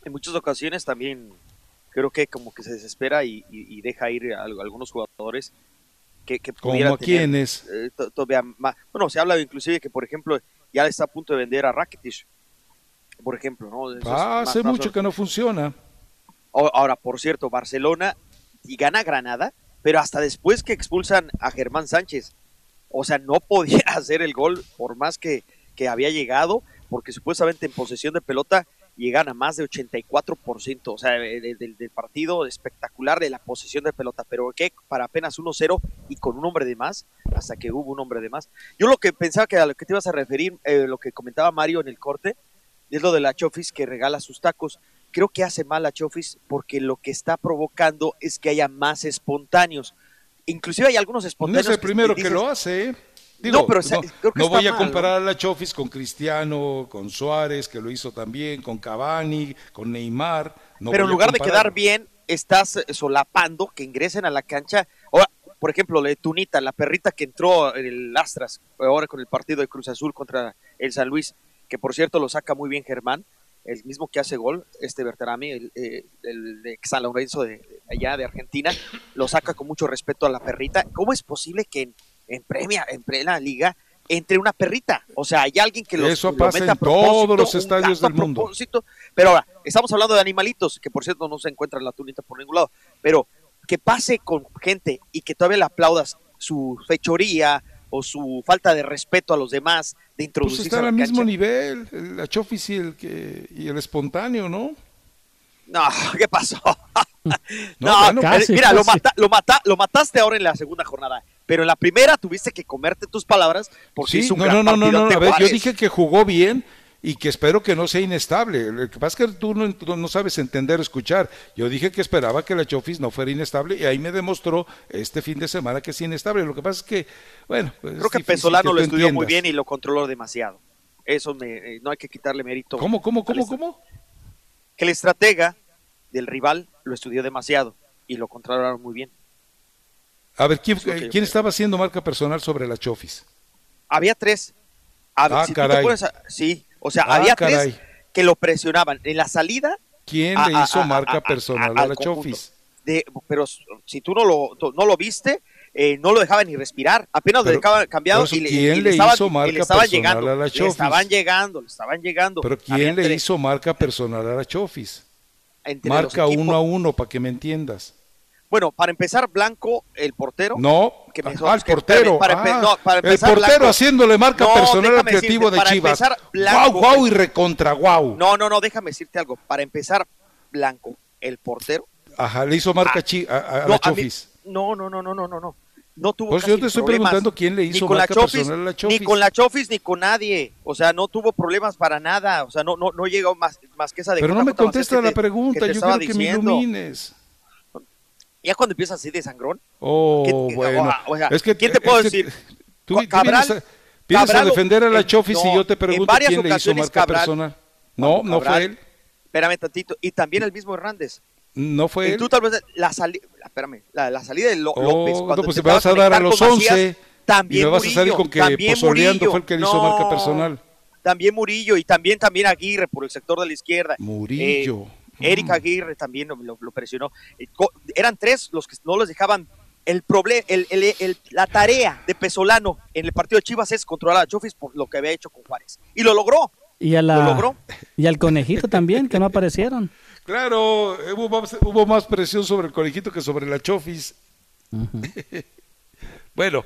en muchas ocasiones también creo que como que se desespera y, y- deja ir a, al- algunos jugadores que, que ¿Como pudieran a tener, quiénes? eh, to- todavía más. Bueno, se habla inclusive que, por ejemplo, ya está a punto de vender a Rakitic, por ejemplo, ¿no? Eso Ah, hace mucho que no funciona. Ahora, por cierto, Barcelona y gana Granada, pero hasta después que expulsan a Germán Sánchez. O sea, no podía [laughs] hacer el gol por más que, que había llegado, porque supuestamente en posesión de pelota llegan a más de 84%, o sea, de- de- del del partido espectacular de la posesión de pelota, pero que para apenas 1-0 y con un hombre de más, hasta que hubo un hombre de más. Yo lo que pensaba que a lo que te ibas a referir, eh, lo que comentaba Mario en el corte, es lo de la Chofis que regala sus tacos. Creo que hace mal a Chofis porque lo que está provocando es que haya más espontáneos. Inclusive hay algunos No espontáneos. es el primero dices- que lo hace. No, pero, o sea, no, creo que no voy a mal, comparar a la Chofis con Cristiano, con Suárez, que lo hizo también, con Cavani, con Neymar. No pero en lugar de quedar bien, estás eh, solapando que ingresen a la cancha. Ahora, por ejemplo, la de Tunita, la perrita que entró en el Astras, ahora con el partido de Cruz Azul contra el San Luis, que por cierto lo saca muy bien Germán, el mismo que hace gol, este Berterami, el, eh, el de San Lorenzo de, de allá de Argentina, lo saca con mucho respeto a la perrita. ¿Cómo es posible que en, en Premia, en Plena Liga, entre una perrita? O sea, hay alguien que los, Eso lo pasa meta en todos los estadios del mundo. Pero ahora, estamos hablando de animalitos, que por cierto no se encuentra la tunita por ningún lado, pero que pase con gente y que todavía le aplaudas su fechoría o su falta de respeto a los demás, de Pues introducirse están a la al mismo nivel, el- la Chofis y el, que, y el espontáneo, ¿no? No, [laughs] ¿qué pasó? No, No, bueno, casi, mira, Lo, mata- lo, mata- lo mataste ahora en la segunda jornada, pero en la primera tuviste que comerte tus palabras porque Sí, hizo un no, gran no, no, no, no, a ver, yo dije que jugó bien y que espero que no sea inestable. Lo que pasa es que tú no, no sabes entender, escuchar. Yo dije que esperaba que la Chofis no fuera inestable y ahí me demostró este fin de semana que es inestable. Lo que pasa es que, bueno, pues es Creo que Pesolano tú lo estudió muy bien y lo controló demasiado. Eso me, eh, no hay que quitarle mérito. ¿Cómo, cómo, cómo, cómo? Que el estratega del rival lo estudió demasiado y lo controlaron muy bien. A ver, ¿quién, Es lo que yo ¿quién creo. estaba haciendo marca personal sobre la Chofis? Había tres. A ver, Ah, si caray. pones a- sí, o sea, Ah, había caray. tres que lo presionaban. En la salida. ¿Quién a- le hizo marca personal a- la. Chofis? De, pero si tú no lo, no lo viste, eh, no lo dejaban ni respirar. Apenas lo Pero- dejaban cambiado eso, y le, ¿quién y le estaban, hizo y marca le estaban personal llegando. a la le Chofis? estaban llegando, le estaban llegando. ¿Pero quién le tres. hizo marca personal a la Chofis? Entre Marca los uno a uno para que me entiendas. Bueno, para empezar, Blanco, el portero. No, que me- ah, el portero. para ah, no, para el portero Blanco- haciéndole marca No, personal al creativo decirte, de para Chivas. empezar, Blanco- guau y recontra guau. No, no, no, déjame decirte algo. Para empezar, Blanco, el portero. Ajá, le hizo marca Ah, a, a- a no, a mí- no, no, no, no, no, no, no. Tuvo Pues casi yo te estoy problemas, preguntando quién le ni hizo con la marca Chofis, personal a la Chofis. Ni con la Chofis ni con nadie. O sea, no tuvo problemas para nada. O sea, no, no, no llegó más, más que esa de Pero no me contesta la te- pregunta, yo quiero que me ilumines. Ya cuando empiezas así de sangrón. Oh, ¿qué- bueno. o sea, es que, ¿quién te puedo es decir? Tú, Ca- tú Cabral- vienes, a, vienes a Cabral- defender a la Chofis y no, yo te pregunto quién le hizo marca Cabral- personal. No, no fue Cabral, él. Espérame tantito. Y también el mismo Hernández. No fue Y él. tú tal vez la salida, espérame, la, la salida de Lo- Oh, López no, cuando pues me intentaba vas a dar a los con Macías, 11 también y me vas a salir Murillo, con que Pozoleando Murillo. fue el que le hizo No, marca personal. También Murillo y también también Aguirre por el sector de la izquierda. Murillo. Eh, Eric Aguirre también lo, lo- lo presionó. Eh, Eran tres los que no les dejaban. El problema, el, el- el- la tarea de Pesolano en el partido de Chivas es controlar a Chofis por lo que había hecho con Juárez. Y lo logró. Y, a ¿Lo la, logró? y al conejito también, que no aparecieron. Claro, hubo más, hubo más presión sobre el conejito que sobre la Chofis. [laughs] bueno,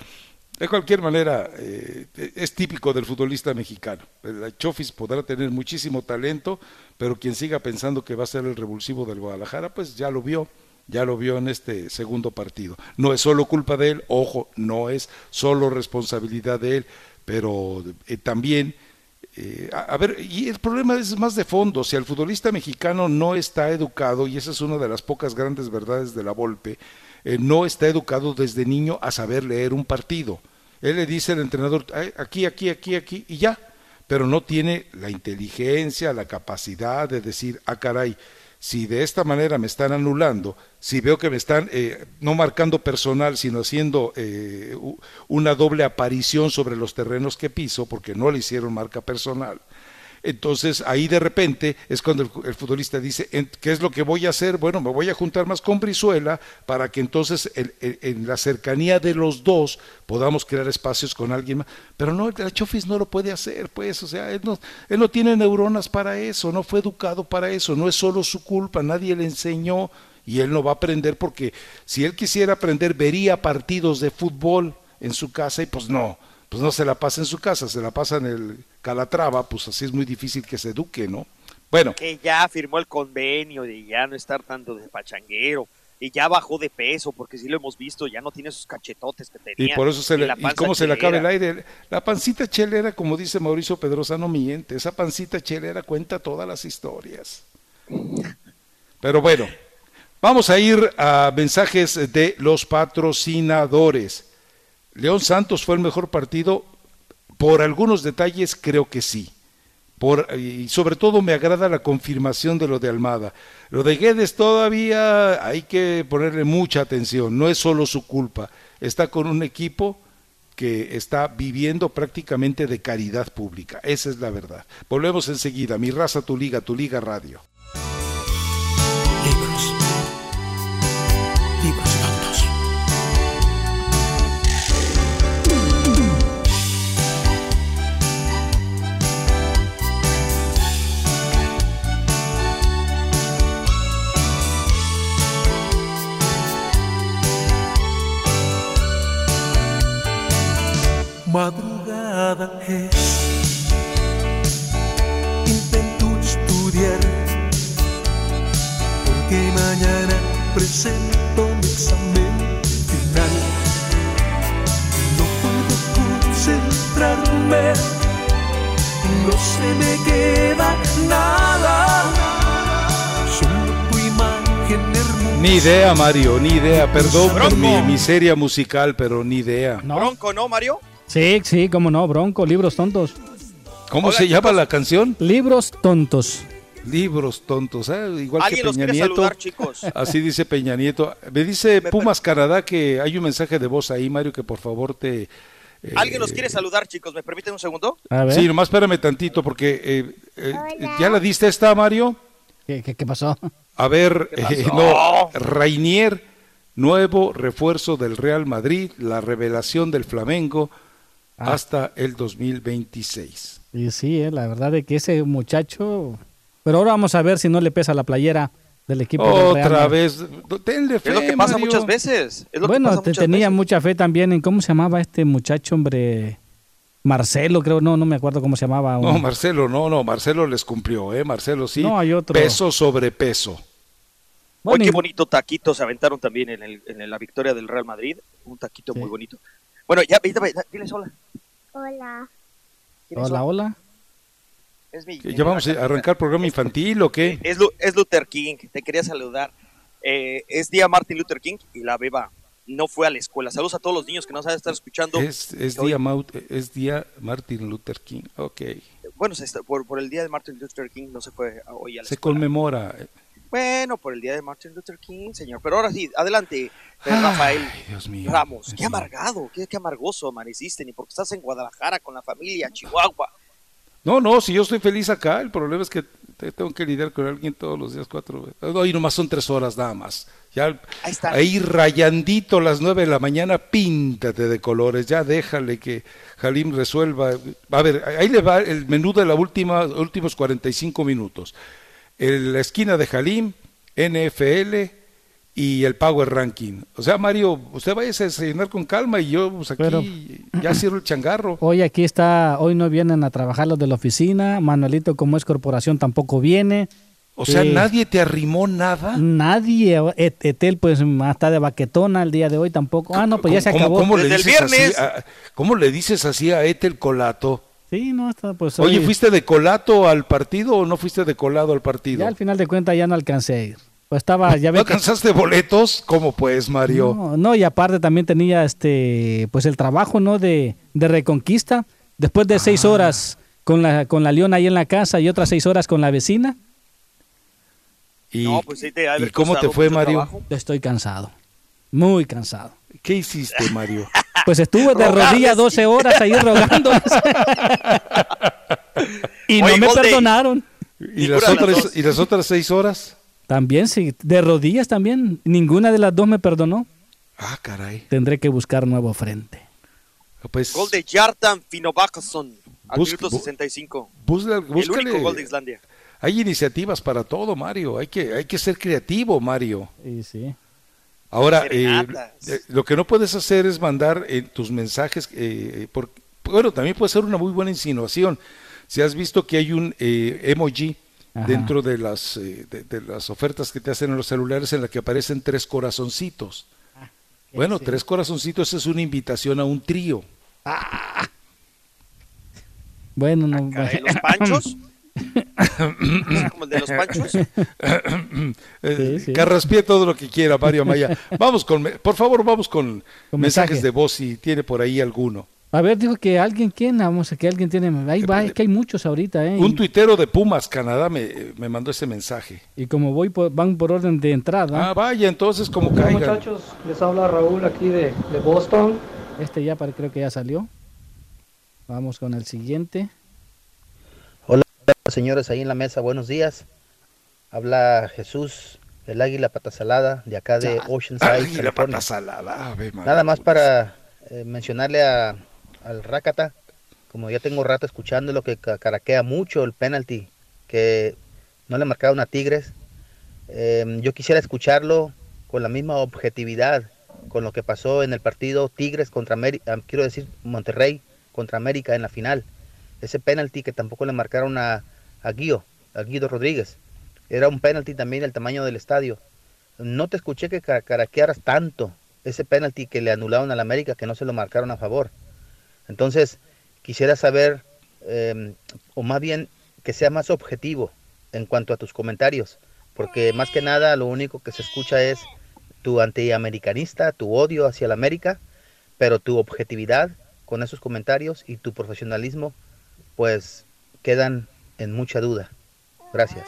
de cualquier manera, eh, es típico del futbolista mexicano. La Chofis podrá tener muchísimo talento, pero quien siga pensando que va a ser el revulsivo del Guadalajara, pues ya lo vio, ya lo vio en este segundo partido. No es solo culpa de él, ojo, no es solo responsabilidad de él, pero eh, también eh, a, ver, y el problema es más de fondo, si el futbolista mexicano no está educado, y esa es una de las pocas grandes verdades de la Volpe, eh, no está educado desde niño a saber leer un partido. Él le dice al entrenador, "Ay, aquí, aquí, aquí, aquí, y ya, pero no tiene la inteligencia, la capacidad de decir, ah, caray, si de esta manera me están anulando, si veo que me están eh, no marcando personal, sino haciendo eh, una doble aparición sobre los terrenos que piso, porque no le hicieron marca personal, Entonces ahí de repente es cuando el, futbolista dice, "¿En- ¿qué es lo que voy a hacer? Bueno, me voy a juntar más con Brizuela para que entonces el- en la cercanía de los dos podamos crear espacios con alguien más. Pero no, el Chofis no lo puede hacer, pues, o sea, él no, él no tiene neuronas para eso, no fue educado para eso, no es solo su culpa, nadie le enseñó y él no va a aprender porque si él quisiera aprender vería partidos de fútbol en su casa y pues no, pues no se la pasa en su casa, se la pasa en el Calatrava, pues así es muy difícil que se eduque, ¿no? Bueno, Que ya firmó el convenio de ya no estar tanto de pachanguero. Y ya bajó de peso, porque sí lo hemos visto, ya no tiene esos cachetotes que tenía. y por eso se le, y cómo se le acaba el aire. La pancita chelera, como dice Mauricio Pedrosa, no miente, esa pancita chelera cuenta todas las historias. Pero bueno, vamos a ir a mensajes de los patrocinadores. León Santos fue el mejor partido, por algunos detalles creo que sí. Por, y sobre todo me agrada la confirmación de lo de Almada. Lo de Guedes todavía hay que ponerle mucha atención, no es solo su culpa. Está con un equipo que está viviendo prácticamente de caridad pública. Esa es la verdad. Volvemos enseguida. Mi raza, tu liga, tu liga radio. Libros. Idea, Mario, ni idea. Perdón por mi miseria musical, pero ni idea. Bronco, ¿no, Mario? Sí, sí, cómo no, Bronco, libros tontos. ¿Cómo Hola, se llama la canción? Libros tontos. Libros tontos, ¿eh? igual que Alguien los Peña quiere Nieto. saludar, chicos. [laughs] Así dice Peña Nieto. Me dice Pumas Canadá que hay un mensaje de voz ahí, Mario, que por favor te... eh, Alguien los quiere saludar, chicos. ¿Me permiten un segundo? Sí, nomás espérame tantito porque eh, eh, ¿ya la diste esta, Mario? ¿Qué, qué, qué pasó? A ver, ¿Qué pasó? eh, no, Rainier, nuevo refuerzo del Real Madrid, la revelación del Flamengo Ah. hasta el 2026. Y sí, eh, la verdad es que ese muchacho... Pero ahora vamos a ver si no le pesa la playera del equipo del Real Otra vez, tenle fe, Es lo que pasa Mario. muchas veces. Es lo bueno, que pasa te- muchas tenía veces. mucha fe también en cómo se llamaba este muchacho, hombre. Marcelo, creo, no, no me acuerdo cómo se llamaba. No, Marcelo, no, no, Marcelo les cumplió, ¿eh? Marcelo sí. No, hay otro. Peso sobre peso. Hoy qué bonito taquito se aventaron también en, el, en la victoria del Real Madrid. Un taquito muy bonito. Bueno, ya, diles hola. Hola. ¿Quiénes Hola, son? hola. Es mi- ¿Ya vamos a arrancar programa infantil o qué? Es, es Luther King, te quería saludar. Eh, es día Martin Luther King y la beba no fue a la escuela. Saludos a todos los niños que nos van a estar escuchando. Es, día, Maut- es día Martin Luther King. Ok. Bueno, se está- por, por el día de Martin Luther King no se fue hoy a la Se escuela. conmemora. Bueno, por el día de Martin Luther King, señor. Pero ahora sí, adelante, eh, Rafael Dios mío. Ramos. Qué amargado, qué, qué amargoso amaneciste, ni porque estás en Guadalajara con la familia, Chihuahua. No, no, si yo estoy feliz acá, el problema es que te- tengo que lidiar con alguien todos los días, cuatro veces. Hoy nomás son tres horas nada más. Ya Ahí está. ahí rayandito las nueve de la mañana, píntate de colores, ya déjale que Jalim resuelva. A ver, ahí le va el menú de la última, últimos 45 minutos. En la esquina de Jalim, NFL y el Power Ranking. O sea, Mario, usted vaya a desayunar con calma y yo pues aquí Pero- ya cierro el changarro. Hoy aquí está, hoy no vienen a trabajar los de la oficina, Manuelito como es corporación tampoco viene. O sea, Eh, nadie te arrimó nada. Nadie, Et- Etel pues está de baquetona el día de hoy tampoco. Ah, no, pues ya se ¿Cómo- acabó. cómo le dices así a- ¿Cómo le dices así a Etel Colato? Sí, no, está pues Oye, hoy- ¿fuiste de colato al partido o no fuiste de colado al partido? Ya al final de cuentas ya no alcancé a ir. Pues estaba, ya ¿No ve que- alcanzaste boletos? ¿Cómo pues, Mario? No, no, y aparte también tenía este, pues el trabajo, ¿no? De, de reconquista. Después de Ah. seis horas con la, con la Leona ahí en la casa y otras seis horas con la vecina. ¿Y, No, pues te ¿y cómo te fue, Mario? trabajo. Estoy cansado. Muy cansado. ¿Qué hiciste, Mario? [laughs] Pues estuve de rodillas 12 horas ahí rogándoles. [laughs] Y no me perdonaron. ¿Y las, otras. ¿Y las otras seis horas? También, sí. De rodillas también. Ninguna de las dos me perdonó. Ah, caray. Tendré que buscar nuevo frente. Pues Gol de Jartan Finnbogason al minuto bu- 65. busca- El único gol de Islandia. Hay iniciativas para todo, Mario. Hay que, hay que ser creativo, Mario. Sí, sí. Ahora, eh, eh, lo que no puedes hacer es mandar eh, tus mensajes, eh, por- bueno, también puede ser una muy buena insinuación. Si has visto que hay un eh, emoji Ajá. dentro de las, eh, de, de las ofertas que te hacen en los celulares en la que aparecen tres corazoncitos. Bueno, sí. tres corazoncitos es una invitación a un trío. Bueno, no. Caray, ¿Los panchos? [laughs] ¿Es [laughs] como el de los panchos? [laughs] Eh, Sí, sí. Carraspié todo lo que quiera, Mario Amaya. [laughs] Vamos con, por favor, vamos con, Con mensajes mensaje. de voz si tiene por ahí alguno. A ver, dijo que alguien, ¿quién? Vamos a que alguien tiene. Ahí va, es que hay muchos ahorita, ¿eh? Un tuitero de Pumas, Canadá, me, me mandó ese mensaje. y como voy por- van por orden de entrada. Ah, vaya, entonces como Hola caigan. muchachos, les habla Raúl aquí de, de Boston. Este ya creo que ya salió. Vamos con el siguiente. Señores, ahí en la mesa, buenos días. Habla Jesús, el águila patasalada, de acá de Oceanside, Ay, la California. pata salada, ave María. Nada más para eh, mencionarle a, al Rakata, como ya tengo rato escuchando lo que ca- caraquea mucho el penalty, que no le marcaron a Tigres. Eh, yo quisiera escucharlo con la misma objetividad con lo que pasó en el partido Tigres contra América, quiero decir Monterrey contra América en la final. Ese penalti que tampoco le marcaron a, a Guido, a Guido Rodríguez. Era un penalti también del tamaño del estadio. No te escuché que ca- caraquearas tanto ese penalti que le anularon al América, que no se lo marcaron a favor. Entonces, quisiera saber, eh, o más bien que sea más objetivo en cuanto a tus comentarios, porque más que nada lo único que se escucha es tu antiamericanista, tu odio hacia la América, pero tu objetividad con esos comentarios y tu profesionalismo, pues quedan en mucha duda. Gracias.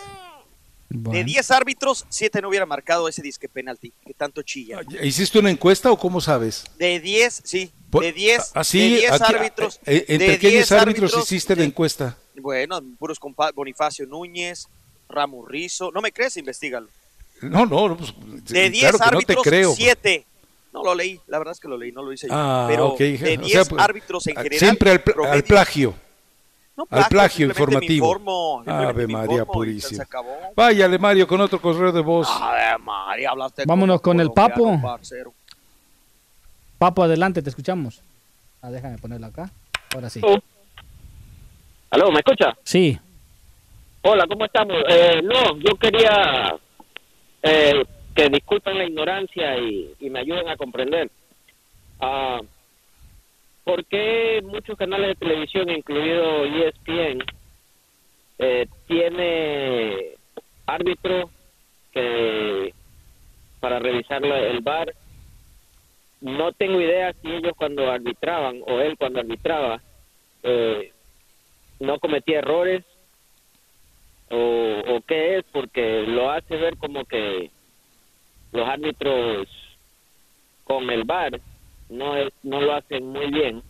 De 10 árbitros, 7 no hubieran marcado ese disque penalti, que tanto chilla. ¿Hiciste una encuesta o cómo sabes? De 10, sí, Por- de 10, Así, de 10 aquí- árbitros. eh, ¿Entre de qué 10 10 árbitros hiciste la encuesta? Bueno, puros compa Bonifacio Núñez, Ramos Rizo. ¿No me crees? Investígalo. No, no, no, pues, De 10 claro que no te árbitros, creo. 7. No lo leí, la verdad es que lo leí, no lo hice yo. Ah, Pero ok. de O sea, 10 pues, árbitros en ah, general. Siempre al, pl- promedio- al plagio. No, al plagio me informativo. informo, Ave me María informo Purísima. Váyale, Mario, con otro correo de voz. Ave María, hablaste Vámonos con el Papo. parcero. Papo, adelante, te escuchamos. Ah, déjame ponerlo acá. Ahora sí. ¿Aló, me escucha? Sí. Hola, ¿cómo estamos? Eh, no, yo quería eh, que disculpen la ignorancia y, y me ayuden a comprender. Ah, ¿Por qué muchos canales de televisión, incluido ESPN, eh, tiene árbitro que para revisar el bar? No tengo idea si ellos cuando arbitraban o él cuando arbitraba eh, no cometía errores o, o qué es porque lo hace ver como que los árbitros con el VAR no es, no lo hacen muy bien.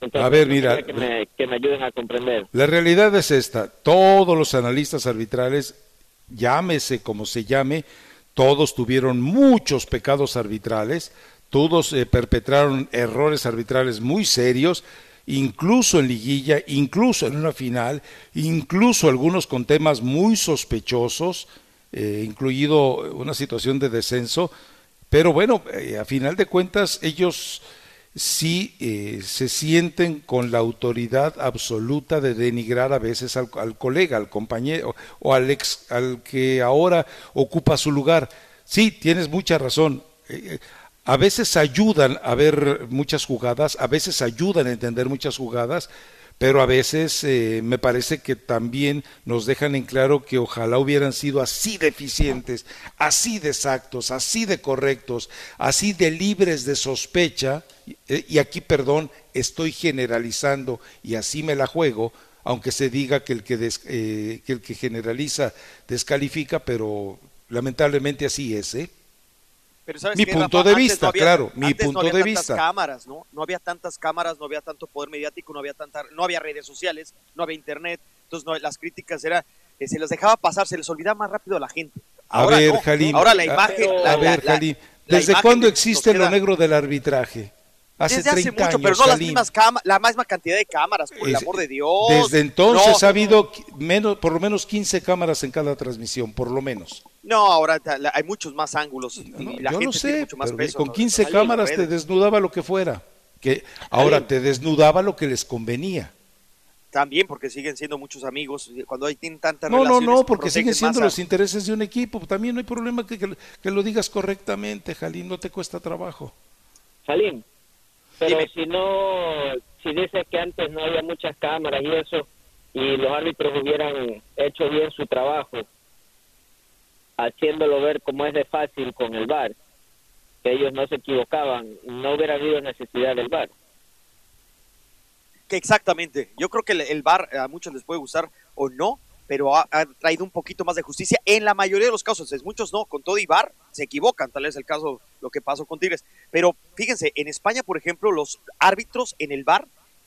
Entonces, A ver, mira, gustaría que me, que me ayuden a comprender. La realidad es esta, todos los analistas arbitrales, llámese como se llame, todos tuvieron muchos pecados arbitrales, todos eh, perpetraron errores arbitrales muy serios, incluso en liguilla, incluso en una final, incluso algunos con temas muy sospechosos, eh, incluido una situación de descenso, pero bueno, eh, a final de cuentas ellos sí eh, se sienten con la autoridad absoluta de denigrar a veces al, colega, al compañero o al ex, al que ahora ocupa su lugar. Sí, tienes mucha razón. Eh, eh, a veces ayudan a ver muchas jugadas, a veces ayudan a entender muchas jugadas, pero a veces eh, me parece que también nos dejan en claro que ojalá hubieran sido así de eficientes, así de exactos, así de correctos, así de libres de sospecha, eh, y aquí, perdón, estoy generalizando y así me la juego, aunque se diga que el que, eh, que, el que generaliza descalifica, pero lamentablemente así es, ¿eh? Pero ¿sabes Mi qué, punto Rafa? de Antes vista, no había- claro, mi antes punto no había de tantas vista. cámaras, ¿no? No había tantas cámaras, no había tanto poder mediático, no había tanta, no había redes sociales, no había internet. Entonces no, las críticas era, eh, se las dejaba pasar, se les olvidaba más rápido a la gente. A Ahora ver, no. Jalim. Ahora la a- imagen, A, la- la- ver, la- Jalim. la ¿Desde cuándo existe lo negro del arbitraje? Hace Desde hace 30 mucho, años, pero no las mismas la misma cantidad de cámaras, por el amor de Dios. Desde entonces No, ha habido menos, por lo menos 15 cámaras en cada transmisión, por lo menos. No, ahora hay muchos más ángulos y la Yo gente lo tiene sé, mucho más pero peso. con ¿no? 15 Jalim, cámaras te desnudaba lo que fuera. Que ahora te desnudaba lo que les convenía. También porque siguen siendo muchos amigos, cuando hay tienen tantas No, no, relaciones. no, que porque protegen siguen siendo a- los intereses de un equipo. También no hay problema que, que- que lo digas correctamente, Jalín, no te cuesta trabajo. Salim, pero si no, si dices que antes no había muchas cámaras y eso, y los árbitros hubieran hecho bien su trabajo, haciéndolo ver como es de fácil con el VAR, que ellos no se equivocaban, no hubiera habido necesidad del VAR. Que exactamente. Yo creo que el, el VAR a muchos les puede gustar o no, pero ha, ha traído un poquito más de justicia en la mayoría de los casos. En muchos no, con todo y VAR se equivocan, tal vez el caso lo que pasó con Tigres. Pero fíjense, en España, por ejemplo, los árbitros en el VAR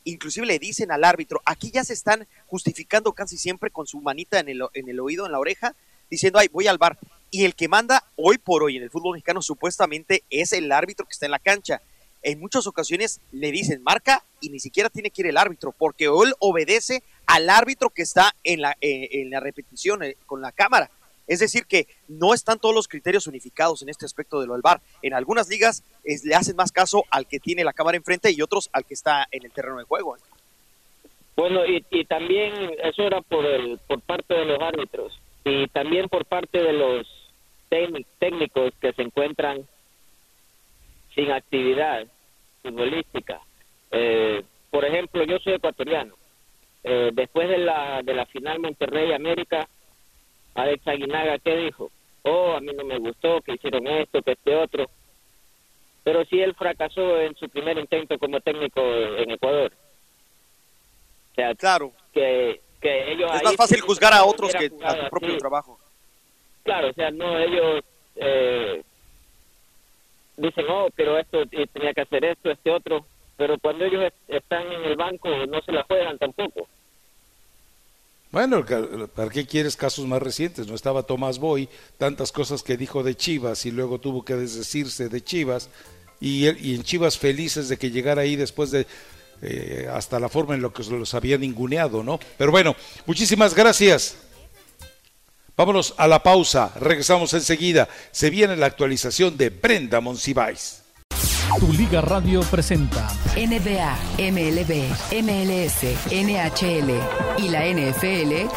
inclusive le dicen al árbitro, aquí ya se están justificando casi siempre con su manita en el, en el oído, en la oreja, diciendo, ay, voy al VAR. Y el que manda hoy por hoy en el fútbol mexicano supuestamente es el árbitro que está en la cancha. En muchas ocasiones le dicen marca y ni siquiera tiene que ir el árbitro, porque él obedece al árbitro que está en la, eh, en la repetición eh, con la cámara. Es decir, que no están todos los criterios unificados en este aspecto de lo del. En algunas ligas es- le hacen más caso al que tiene la cámara enfrente y otros al que está en el terreno de juego. Bueno, y, y también eso era por, el, por parte de los árbitros y también por parte de los técnic- técnicos que se encuentran sin actividad futbolística. Eh, por ejemplo, yo soy ecuatoriano. Eh, después de la, de la final Monterrey-América, Alex Aguinaga, ¿qué dijo? Oh, a mí no me gustó, que hicieron esto, que este otro. Pero sí él fracasó en su primer intento como técnico en Ecuador. O sea, claro. que, que ellos Es más fácil juzgar a otros que a tu propio así. trabajo. Claro, o sea, no, ellos eh, dicen, oh, pero esto tenía que hacer esto, este otro, pero cuando ellos est- están en el banco no se la juegan tampoco. Bueno, ¿para qué quieres casos más recientes? No estaba Tomás Boy, tantas cosas que dijo de Chivas y luego tuvo que desdecirse de Chivas y, y en Chivas felices de que llegara ahí después de eh, hasta la forma en la que los había ninguneado, ¿no? Pero bueno, muchísimas gracias. Vámonos a la pausa, regresamos enseguida. Se viene la actualización de Brenda Monsiváis. Tu Liga Radio presenta NBA, MLB, MLS, NHL y la NFL.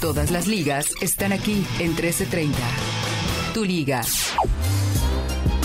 Todas las ligas están aquí en 1330. Tu liga.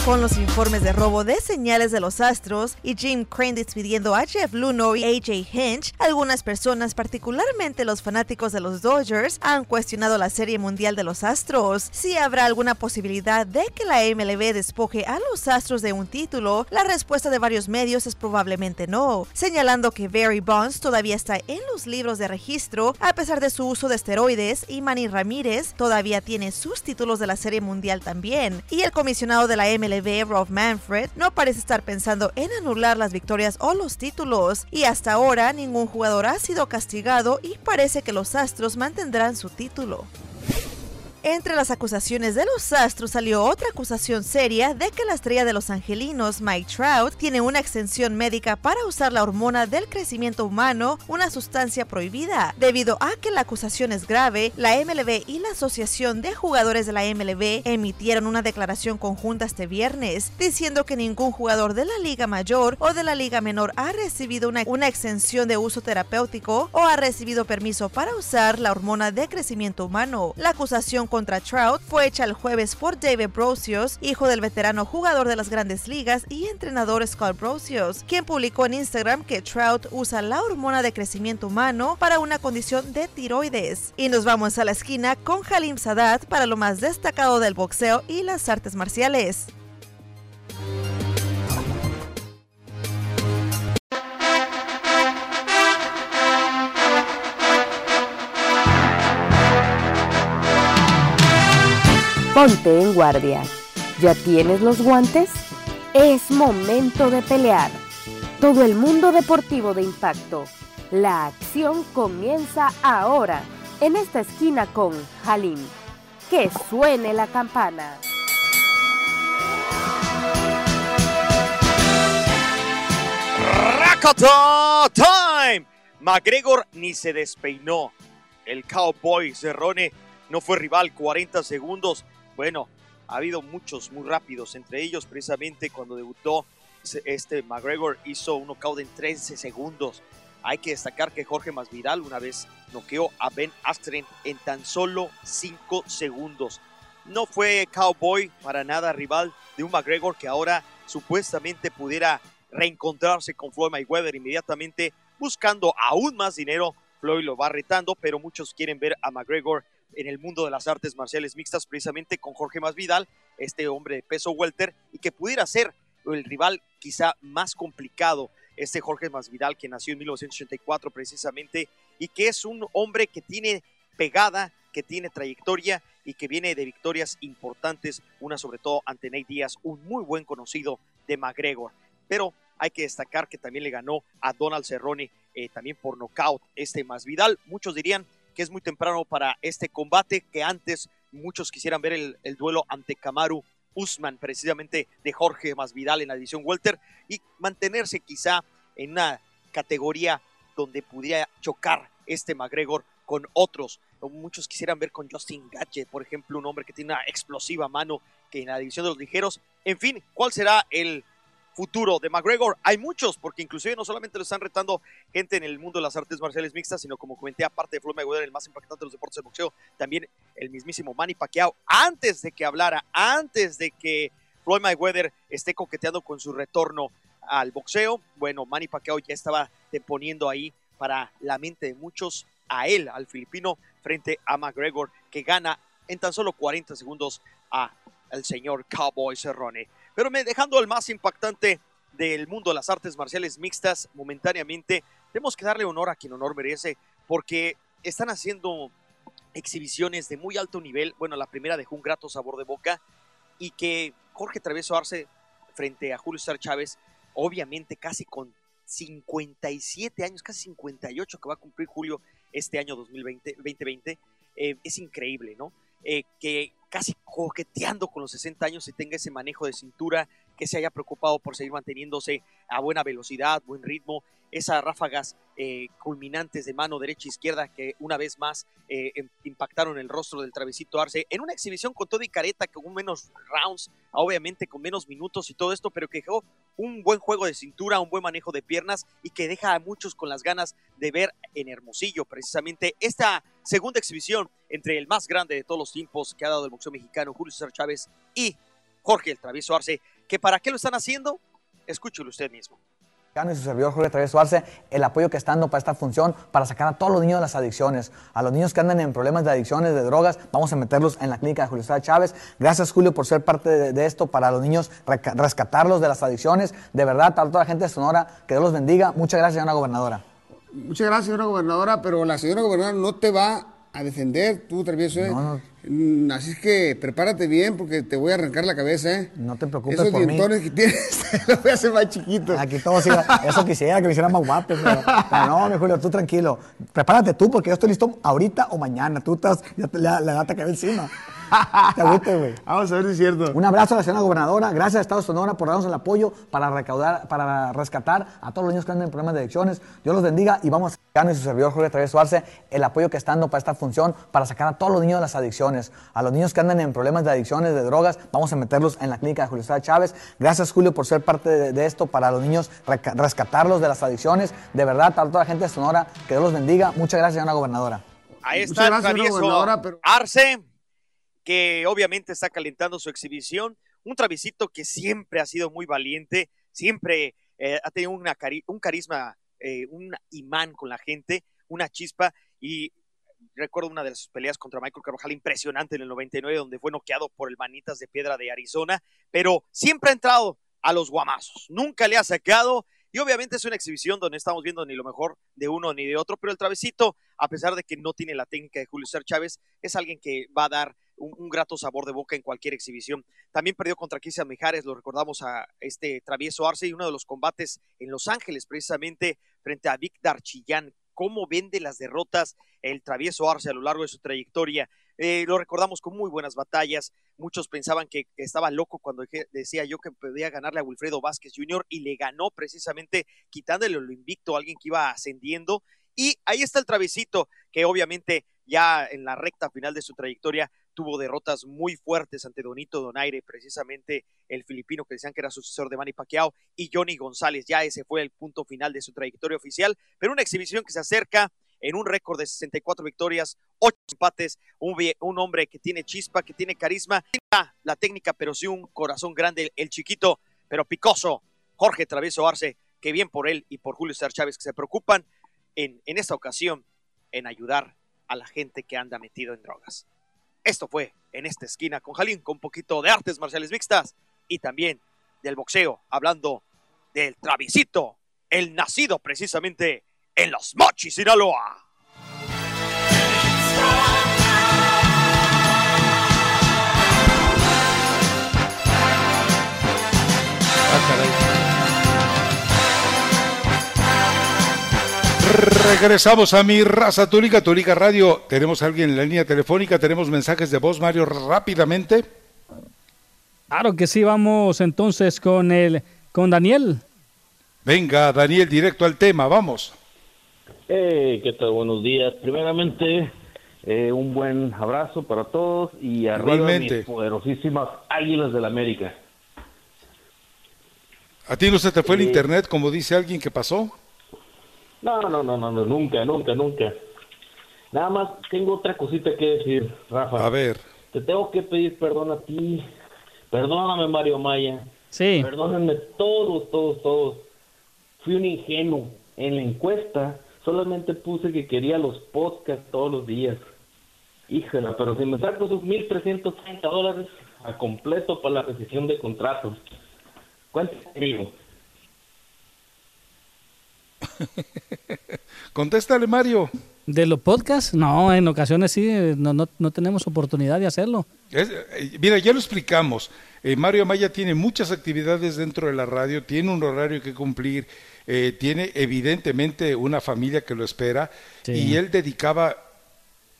Con los informes de robo de señales de los Astros y Jim Crane despidiendo a Jeff Luno y AJ Hinch, algunas personas, particularmente los fanáticos de los Dodgers, han cuestionado la Serie Mundial de los Astros. Si habrá alguna posibilidad de que la MLB despoje a los Astros de un título, la respuesta de varios medios es probablemente no, señalando que Barry Bonds todavía está en los libros de registro a pesar de su uso de esteroides y Manny Ramírez todavía tiene sus títulos de la Serie Mundial también. Y el comisionado de la MLB, Rob Manfred, no parece estar pensando en anular las victorias o los títulos. Y hasta ahora ningún jugador ha sido castigado y parece que los Astros mantendrán su título. Entre las acusaciones de los Astros salió otra acusación seria de que la estrella de los Angelinos, Mike Trout, tiene una extensión médica para usar la hormona del crecimiento humano, una sustancia prohibida. Debido a que la acusación es grave, la MLB y la Asociación de Jugadores de la MLB emitieron una declaración conjunta este viernes, diciendo que ningún jugador de la Liga Mayor o de la Liga Menor ha recibido una, una extensión de uso terapéutico o ha recibido permiso para usar la hormona de crecimiento humano. La acusación contra Trout fue hecha el jueves por David Brosius, hijo del veterano jugador de las grandes ligas y entrenador Scott Brosius, quien publicó en Instagram que Trout usa la hormona de crecimiento humano para una condición de tiroides. Y nos vamos a la esquina con Halim Sadat para lo más destacado del boxeo y las artes marciales. Ponte en guardia. ¿Ya tienes los guantes? Es momento de pelear. Todo el mundo deportivo de impacto. La acción comienza ahora, en esta esquina con Halim. Que suene la campana. Rakata Time. McGregor ni se despeinó. El Cowboy Cerrone no fue rival 40 segundos. Bueno, ha habido muchos muy rápidos, entre ellos precisamente cuando debutó este McGregor hizo un knockout en 13 segundos. Hay que destacar que Jorge Masvidal una vez noqueó a Ben Askren en tan solo 5 segundos. No fue Cowboy para nada rival de un McGregor que ahora supuestamente pudiera reencontrarse con Floyd Mayweather inmediatamente buscando aún más dinero. Floyd lo va retando, pero muchos quieren ver a McGregor en el mundo de las artes marciales mixtas precisamente con Jorge Masvidal, este hombre de peso welter y que pudiera ser el rival quizá más complicado, este Jorge Masvidal que nació en 1984 precisamente y que es un hombre que tiene pegada, que tiene trayectoria y que viene de victorias importantes, una sobre todo ante Nate Díaz, un muy buen conocido de McGregor. Pero hay que destacar que también le ganó a Donald Cerrone eh, también por nocaut este Masvidal. Muchos dirían que es muy temprano para este combate, que antes muchos quisieran ver el, el duelo ante Kamaru Usman, precisamente de Jorge Masvidal en la división Welter, y mantenerse quizá en una categoría donde pudiera chocar este McGregor con otros. Muchos quisieran ver con Justin Gache, por ejemplo, un hombre que tiene una explosiva mano que en la división de los ligeros. En fin, ¿cuál será el futuro de McGregor. Hay muchos, porque inclusive no solamente lo están retando gente en el mundo de las artes marciales mixtas, sino como comenté, aparte de Floyd Mayweather, el más impactante de los deportes de boxeo, también el mismísimo Manny Pacquiao, antes de que hablara, antes de que Floyd Mayweather esté coqueteando con su retorno al boxeo, bueno, Manny Pacquiao ya estaba poniendo ahí para la mente de muchos a él, al filipino, frente a McGregor, que gana en tan solo 40 segundos a el señor Cowboy Cerrone. Pero dejando el más impactante del mundo de las artes marciales mixtas momentáneamente, tenemos que darle honor a quien honor merece, porque están haciendo exhibiciones de muy alto nivel. Bueno, la primera dejó un grato sabor de boca y que Jorge Traveso Arce frente a Julio César Chávez, obviamente casi con 57 años, casi 58 que va a cumplir Julio este año 2020, 2020, eh, es increíble, ¿no? Eh, que casi coqueteando con los 60 años y tenga ese manejo de cintura, que se haya preocupado por seguir manteniéndose a buena velocidad, buen ritmo, esas ráfagas eh, culminantes de mano derecha e izquierda que una vez más eh, em, impactaron el rostro del travesito Arce en una exhibición con todo y careta, con menos rounds, obviamente con menos minutos y todo esto, pero que dejó un buen juego de cintura, un buen manejo de piernas y que deja a muchos con las ganas de ver en Hermosillo precisamente esta segunda exhibición entre el más grande de todos los tiempos que ha dado el boxeo mexicano, Julio César Chávez, y Jorge el Travieso Arce, que para qué lo están haciendo, escúchelo usted mismo y su servidor Jorge Travieso Arce, el apoyo que está dando para esta función, para sacar a todos los niños de las adicciones, a los niños que andan en problemas de adicciones, de drogas, vamos a meterlos en la clínica de Julio César Chávez. Gracias Julio por ser parte de, esto, para los niños rescatarlos de las adicciones. De verdad, a toda la gente de Sonora, que Dios los bendiga. Muchas gracias, señora gobernadora. Muchas gracias, señora gobernadora, pero la señora gobernadora no te va a defender, tú, Travieso. ¿eh? Así es que prepárate bien porque te voy a arrancar la cabeza, ¿eh? No te preocupes Esos por dientones que tienes [laughs] los voy a hacer más chiquitos. Aquí todos eso quisiera, que me hicieran más guapos, pero, no, mi Julio, tú tranquilo. Prepárate tú porque yo estoy listo ahorita o mañana. Tú estás, ya la, la data que encima. Te güey. [laughs] Vamos a ver si es cierto. Un abrazo a la señora gobernadora. Gracias a Estado Sonora por darnos el apoyo para recaudar, para rescatar a todos los niños que andan en problemas de adicciones. Dios los bendiga y vamos a y su servidor Jorge Travieso Arce el apoyo que está dando para esta función, para sacar a todos los niños de las adicciones, a los niños que andan en problemas de adicciones, de drogas, vamos a meterlos en la clínica de Julio César Chávez. Gracias Julio por ser parte de, esto, para los niños rescatarlos de las adicciones. De verdad, a toda la gente de Sonora, que Dios los bendiga. Muchas gracias, señora gobernadora. Ahí está el travieso Arce, que obviamente está calentando su exhibición. Un travisito que siempre ha sido muy valiente, siempre eh, ha tenido un carisma eh, un imán con la gente, una chispa y recuerdo una de sus peleas contra Michael Carvajal impresionante en el 99 donde fue noqueado por el Manitas de Piedra de Arizona, pero siempre ha entrado a los guamazos, nunca le ha sacado y obviamente es una exhibición donde estamos viendo ni lo mejor de uno ni de otro, pero el travesito, a pesar de que no tiene la técnica de Julio César Chávez, es alguien que va a dar un, grato sabor de boca en cualquier exhibición. También perdió contra Cristian Mijares, lo recordamos a este travieso Arce y uno de los combates en Los Ángeles, precisamente frente a Víctor Chillán. Cómo vende las derrotas el travieso Arce a lo largo de su trayectoria. Eh, lo recordamos con muy buenas batallas. Muchos pensaban que estaba loco cuando decía yo que podía ganarle a Wilfredo Vázquez Jr. y le ganó precisamente quitándole lo invicto a alguien que iba ascendiendo. Y ahí está el travesito, que obviamente ya en la recta final de su trayectoria tuvo derrotas muy fuertes ante Donito Donaire, precisamente el filipino que decían que era sucesor de Manny Pacquiao, y Johnny González. Ya ese fue el punto final de su trayectoria oficial, pero una exhibición que se acerca en un récord de 64 victorias, 8 empates, un, hombre que tiene chispa, que tiene carisma, la técnica, pero sí un corazón grande, el chiquito, pero picoso, Jorge Travieso Arce, que bien por él y por Julio César Chávez, que se preocupan en, en esta ocasión en ayudar a la gente que anda metido en drogas. Esto fue en esta esquina con Jalín, con un poquito de artes marciales mixtas y también del boxeo, hablando del Travisito, el nacido precisamente en Los Mochis, Sinaloa. Regresamos a mi raza Túlica, Túlica Radio. Tenemos a alguien en la línea telefónica, tenemos mensajes de voz, Mario, rápidamente. Claro que sí, vamos entonces con el con Daniel. Venga, Daniel, directo al tema, vamos. Hey, ¿qué tal? Buenos días. Primeramente, eh, un buen abrazo para todos y arriba Igualmente. mis poderosísimas Águilas del América. ¿A ti no se te fue el Sí. internet, como dice alguien que pasó? No, no, no, no, no, nunca, nunca, nunca. Nada más tengo otra cosita que decir, Rafa. A ver. Te tengo que pedir perdón a ti. Perdóname, Mario Maya. Sí. Perdónenme todos, todos, todos. Fui un ingenuo. En la encuesta solamente puse que quería los podcasts todos los días. Híjole, pero si me saco esos 1.330 dólares a completo para la rescisión de contratos. ¿Cuánto digo? [laughs] Contéstale, Mario. ¿De los podcasts? No, en ocasiones sí, eh, no, no, no tenemos oportunidad de hacerlo. Es- eh, mira, ya lo explicamos. Eh, Mario Amaya tiene muchas actividades dentro de la radio, tiene un horario que cumplir, eh, tiene evidentemente una familia que lo espera Sí. y él dedicaba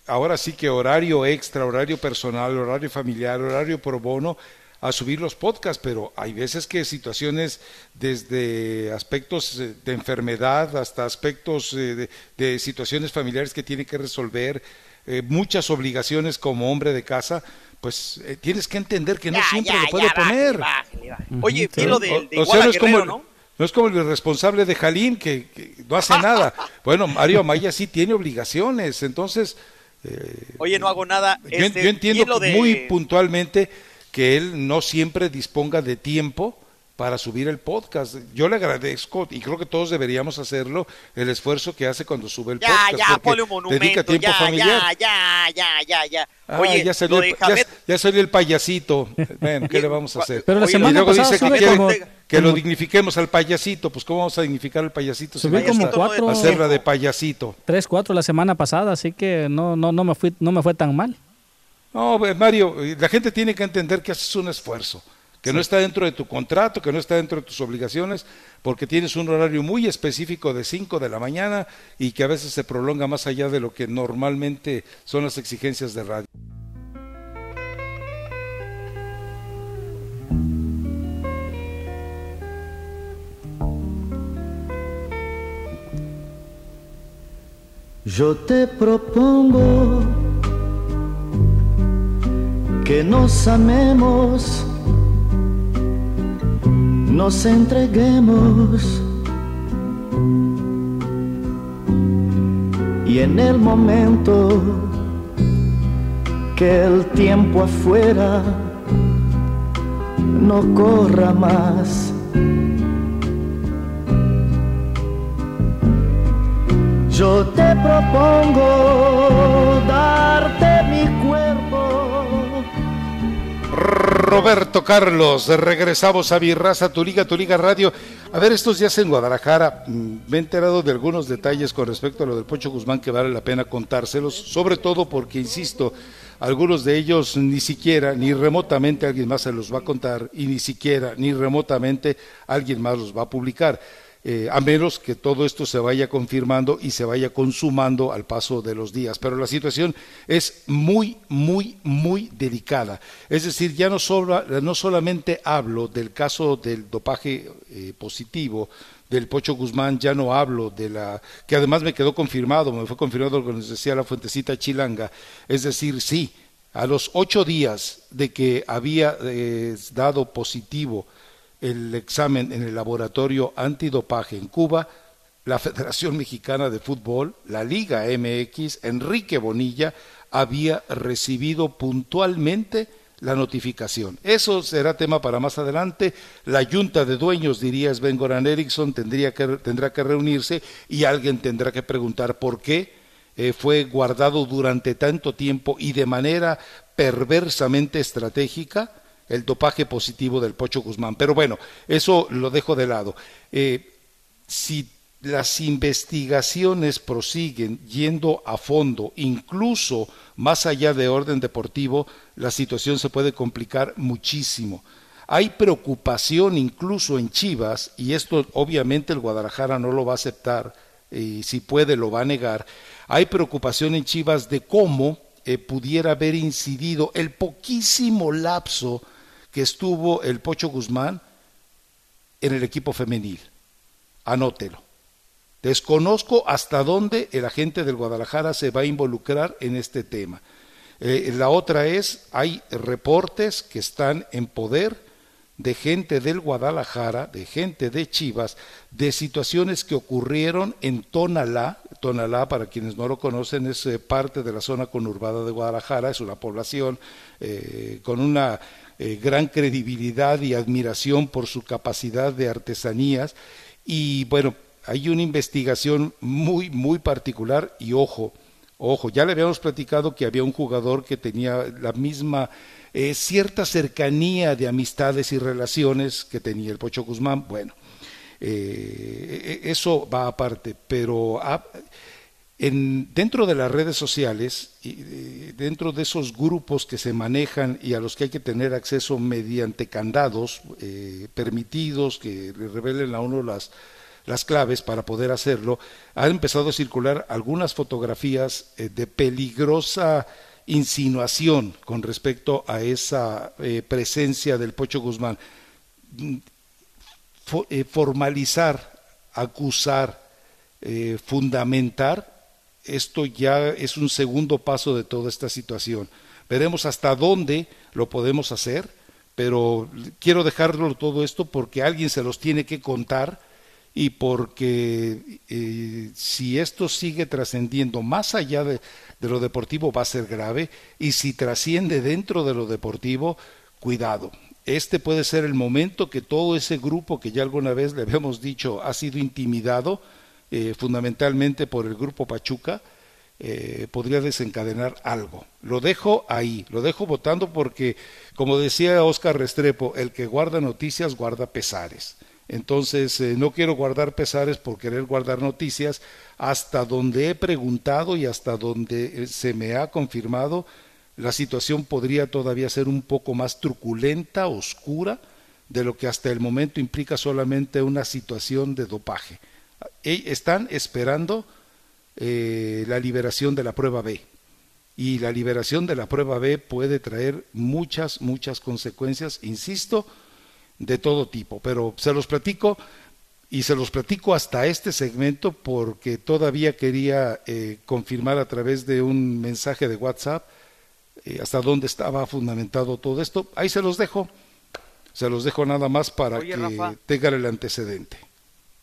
ahora sí que horario extra, horario personal, horario familiar, horario pro bono a subir los podcasts, pero hay veces que situaciones desde aspectos eh, de enfermedad hasta aspectos eh, de, de situaciones familiares que tiene que resolver, eh, muchas obligaciones como hombre de casa, pues eh, tienes que entender que no Ya, siempre ya, lo puede ya, poner. bájale, bájale. Oye, vi lo del de O- o sea, Iguala no es como Guerrero, ¿no? no es como el responsable de Jalín que, que no hace [laughs] nada. Bueno, Mario Amaya sí tiene obligaciones, entonces Oye, no hago nada. yo, este, yo entiendo de- muy puntualmente que él no siempre disponga de tiempo para subir el podcast. Yo le agradezco y creo que todos deberíamos hacerlo el esfuerzo que hace cuando sube el Ya, podcast. ya, ponle un monumento. dedica tiempo ya, familiar. ya, ya, ya, ya, ya. Ah, Oye, ya salió, lo el, Jamet, ya salió el payasito. Bueno, ¿qué le vamos a hacer? Pero la Y semana luego pasada dice que, quiere como- que lo dignifiquemos al payasito. Pues, ¿cómo vamos a dignificar al payasito? si Subió vamos como a cuatro- Hacerla de payasito. Tres, cuatro la semana pasada, así que no, no, no me fui, no me fue tan mal. No, pues, Mario, la gente tiene que entender que haces un esfuerzo, que no está dentro de tu contrato, que no está dentro de tus obligaciones, porque tienes un horario muy específico de 5 de la mañana y que a veces se prolonga más allá de lo que normalmente son las exigencias de radio. Yo te propongo que nos amemos, nos entreguemos y en el momento que el tiempo afuera no corra más. Yo te propongo darte mi cuerpo. Roberto Carlos, regresamos a mi raza, tu liga, tu liga radio. A ver, estos días en Guadalajara mm, me he enterado de algunos detalles con respecto a lo del Pocho Guzmán que vale la pena contárselos, sobre todo porque, insisto, algunos de ellos ni siquiera, ni remotamente alguien más se los va a contar y ni siquiera, ni remotamente alguien más los va a publicar. Eh, a menos que todo esto se vaya confirmando y se vaya consumando al paso de los días. Pero la situación es muy, muy, muy delicada. Es decir, ya no, no solamente hablo del caso del dopaje eh, positivo, del Pocho Guzmán, ya no hablo de la, que además me quedó confirmado, me fue confirmado lo que nos decía la fuentecita chilanga, es decir, sí, a los ocho días de que había eh, dado positivo el examen en el laboratorio antidopaje en Cuba, la Federación Mexicana de Fútbol, la Liga MX, Enrique Bonilla, había recibido puntualmente la notificación. Eso será tema para más adelante. La junta de dueños, diría Sven Goran Eriksson, tendría que, tendrá que reunirse y alguien tendrá que preguntar por qué eh, fue guardado durante tanto tiempo y de manera perversamente estratégica el dopaje positivo del Pocho Guzmán. Pero bueno, eso lo dejo de lado. Eh, si las investigaciones prosiguen yendo a fondo, incluso más allá de orden deportivo, la situación se puede complicar muchísimo. Hay preocupación incluso en Chivas, y esto obviamente el Guadalajara no lo va a aceptar, y si puede lo va a negar, hay preocupación en Chivas de cómo eh, pudiera haber incidido el poquísimo lapso que estuvo el Pocho Guzmán en el equipo femenil. Anótelo. Desconozco hasta dónde el agente del Guadalajara se va a involucrar en este tema. Eh, la otra es, hay reportes que están en poder de gente del Guadalajara, de gente de Chivas, de situaciones que ocurrieron en Tonalá. Tonalá, para quienes no lo conocen, es eh, parte de la zona conurbada de Guadalajara, es una población eh, con una gran credibilidad y admiración por su capacidad de artesanías. Y bueno, hay una investigación muy, muy particular y ojo, ojo, ya le habíamos platicado que había un jugador que tenía la misma eh, cierta cercanía de amistades y relaciones que tenía el Pocho Guzmán. Bueno, eh, e, eso va aparte, pero en, dentro de las redes sociales, y, eh, dentro de esos grupos que se manejan y a los que hay que tener acceso mediante candados permitidos que revelen a uno las las claves para poder hacerlo, han empezado a circular algunas fotografías eh, de peligrosa insinuación con respecto a esa eh, presencia del Pocho Guzmán. Mm, eh, formalizar, acusar, fundamentar, esto ya es un segundo paso de toda esta situación. Veremos hasta dónde lo podemos hacer, pero quiero dejarlo todo esto porque alguien se los tiene que contar y porque eh, si esto sigue trascendiendo más allá de, lo deportivo va a ser grave y si trasciende dentro de lo deportivo, cuidado. Este puede ser el momento que todo ese grupo que ya alguna vez le habíamos dicho ha sido intimidado eh, fundamentalmente por el grupo Pachuca, eh, podría desencadenar algo. Lo dejo ahí, lo dejo votando porque, como decía Oscar Restrepo, el que guarda noticias guarda pesares. Entonces, eh, no quiero guardar pesares por querer guardar noticias. Hasta donde he preguntado y hasta donde eh, se me ha confirmado, la situación podría todavía ser un poco más truculenta, oscura, de lo que hasta el momento implica solamente una situación de dopaje. E, están esperando eh, la liberación de la prueba B. Y la liberación de la prueba B puede traer muchas, muchas consecuencias, insisto, de todo tipo, pero se los platico y se los platico hasta este segmento porque todavía quería eh, confirmar a través de un mensaje de WhatsApp eh, hasta dónde estaba fundamentado todo esto. Ahí se los dejo, se los dejo nada más para que tengan el antecedente.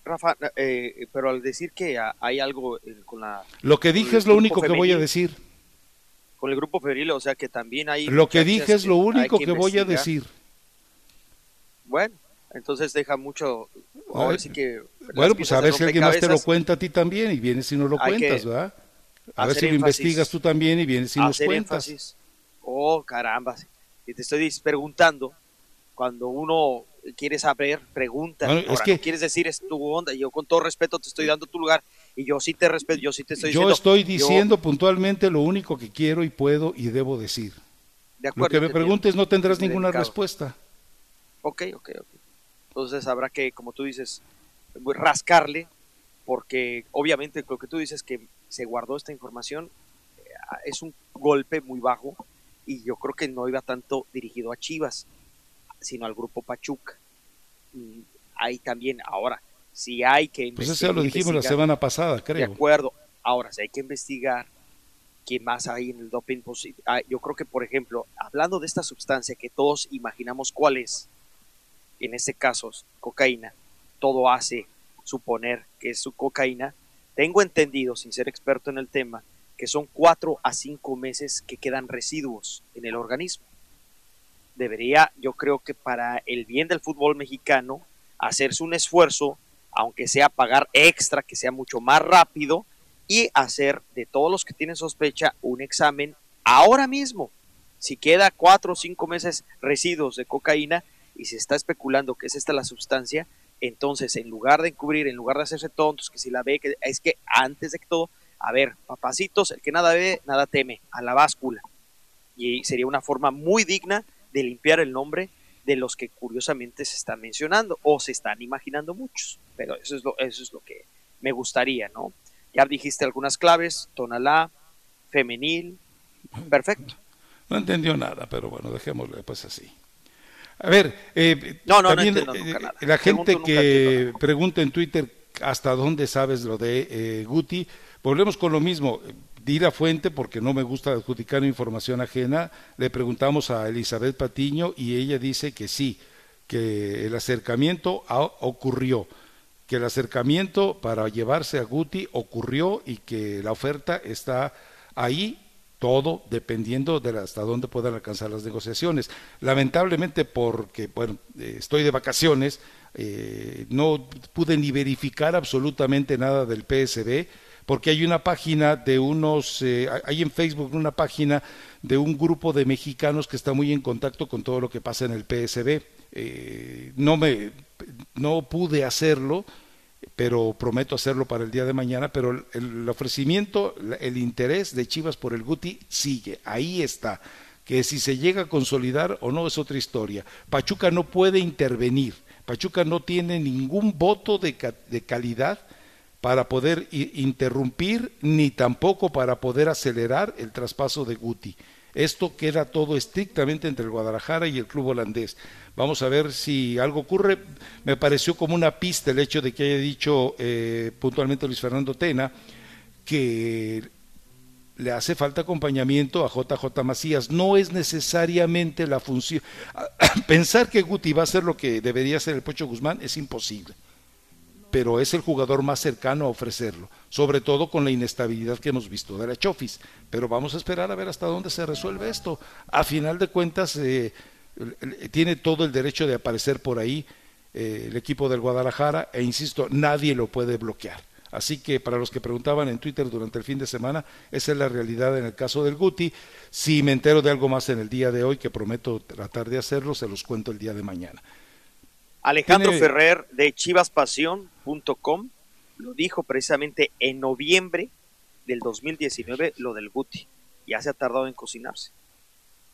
Rafa, eh, pero al decir que hay algo con la... Lo que dije es lo único que voy a decir. Con el grupo febril, o sea que también hay... Lo que dije es lo único que voy a decir. Bueno, entonces deja mucho. que bueno, pues a ver si alguien más te lo cuenta a ti también y vienes y no lo cuentas, ¿verdad? A ver si lo investigas tú también y vienes y nos cuentas. Énfasis. Oh, caramba. Y te estoy preguntando, cuando uno quiere saber, pregunta. es que... quieres decir es tu onda. Yo con todo respeto te estoy dando tu lugar Y yo sí te respeto, yo sí te estoy Yo diciendo. estoy yo- diciendo puntualmente lo único que quiero y puedo y debo decir. de Lo acuerdo, que me te preguntes no tendrás ninguna delicado. respuesta. Ok, ok, ok. Entonces habrá que, como tú dices, rascarle, porque obviamente lo que tú dices que se guardó esta información eh, es un golpe muy bajo y yo creo que no iba tanto dirigido a Chivas, sino al grupo Pachuca. Y ahí también, ahora, si hay que Pues eso ya lo dijimos la investigar- semana pasada, De creo. acuerdo. Ahora, si hay que investigar qué más hay en el doping, ah, yo creo que, por ejemplo, hablando de esta sustancia que todos imaginamos cuál es, en este caso, cocaína, todo hace suponer que es su cocaína. Tengo entendido, sin ser experto en el tema, que son cuatro a cinco meses que quedan residuos en el organismo. Debería, yo creo que para el bien del fútbol mexicano, hacerse un esfuerzo, aunque sea pagar extra, que sea mucho más rápido, y hacer de todos los que tienen sospecha un examen ahora mismo. Si queda cuatro o cinco meses residuos de cocaína y se está especulando que es esta la sustancia, entonces en lugar de encubrir, en lugar de hacerse tontos, que si la ve, que es que antes de que todo, a ver, papacitos, el que nada ve, nada teme, a la báscula. Y sería una forma muy digna de limpiar el nombre de los que curiosamente se están mencionando o se están imaginando muchos. Pero eso es lo, eso es lo que me gustaría, ¿no? Ya dijiste algunas claves, tonalá, femenil, perfecto. No entendió nada, pero bueno, dejémoslo pues así. A ver, eh, No, no, no también, entiendo eh, nunca nada. la gente que pregunta en Twitter hasta dónde sabes lo de eh, Guti, volvemos con lo mismo. Di la fuente porque no me gusta adjudicar información ajena. Le preguntamos a Elizabeth Patiño y ella dice que sí, que el acercamiento ocurrió, que el acercamiento para llevarse a Guti ocurrió y que la oferta está ahí todo dependiendo de hasta dónde puedan alcanzar las negociaciones. Lamentablemente porque bueno, eh, estoy de vacaciones, eh, no pude ni verificar absolutamente nada del PSB porque hay una página de unos, eh, hay en Facebook una página de un grupo de mexicanos que está muy en contacto con todo lo que pasa en el PSB. Eh, no me, no pude hacerlo, pero prometo hacerlo para el día de mañana, pero el, ofrecimiento, el interés de Chivas por el Guti sigue, ahí está, que si se llega a consolidar o no es otra historia. Pachuca no puede intervenir, Pachuca no tiene ningún voto de, de calidad para poder interrumpir ni tampoco para poder acelerar el traspaso de Guti. Esto queda todo estrictamente entre el Guadalajara y el club holandés. Vamos a ver si algo ocurre. Me pareció como una pista el hecho de que haya dicho eh, puntualmente Luis Fernando Tena que le hace falta acompañamiento a JJ Macías. No es necesariamente la función. [coughs] Pensar que Guti va a hacer lo que debería hacer el Pocho Guzmán es imposible pero es el jugador más cercano a ofrecerlo, sobre todo con la inestabilidad que hemos visto de la Chofis. Pero vamos a esperar a ver hasta dónde se resuelve esto. A final de cuentas, eh, tiene todo el derecho de aparecer por ahí eh, el equipo del Guadalajara e insisto, nadie lo puede bloquear. Así que para los que preguntaban en Twitter durante el fin de semana, esa es la realidad en el caso del Guti. Si me entero de algo más en el día de hoy, que prometo tratar de hacerlo, se los cuento el día de mañana. Alejandro Tiene- Ferrer de lo dijo precisamente en noviembre del 2019 lo del Guti. Ya se ha tardado en cocinarse.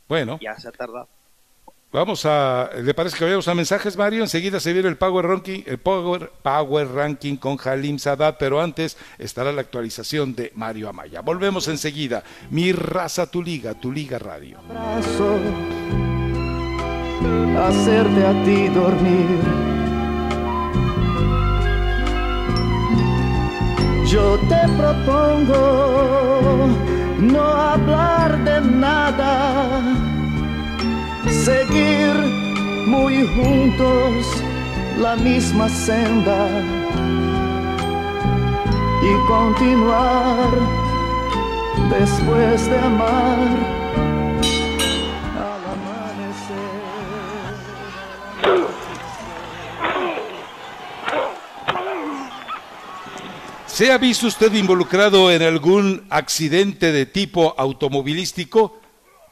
Bueno. Ya se ha tardado. Vamos a, ¿le parece que vayamos a mensajes, Mario? Enseguida se viene el Power Ranking, el Power, Power Ranking con Halim Sadat, pero antes estará la actualización de Mario Amaya. Volvemos enseguida. Mi raza, tu liga, tu liga radio. abrazo, hacerte a ti dormir. Yo te propongo no hablar de nada, seguir muy juntos la misma senda y continuar después de amar. ¿Se ha visto usted involucrado en algún accidente de tipo automovilístico?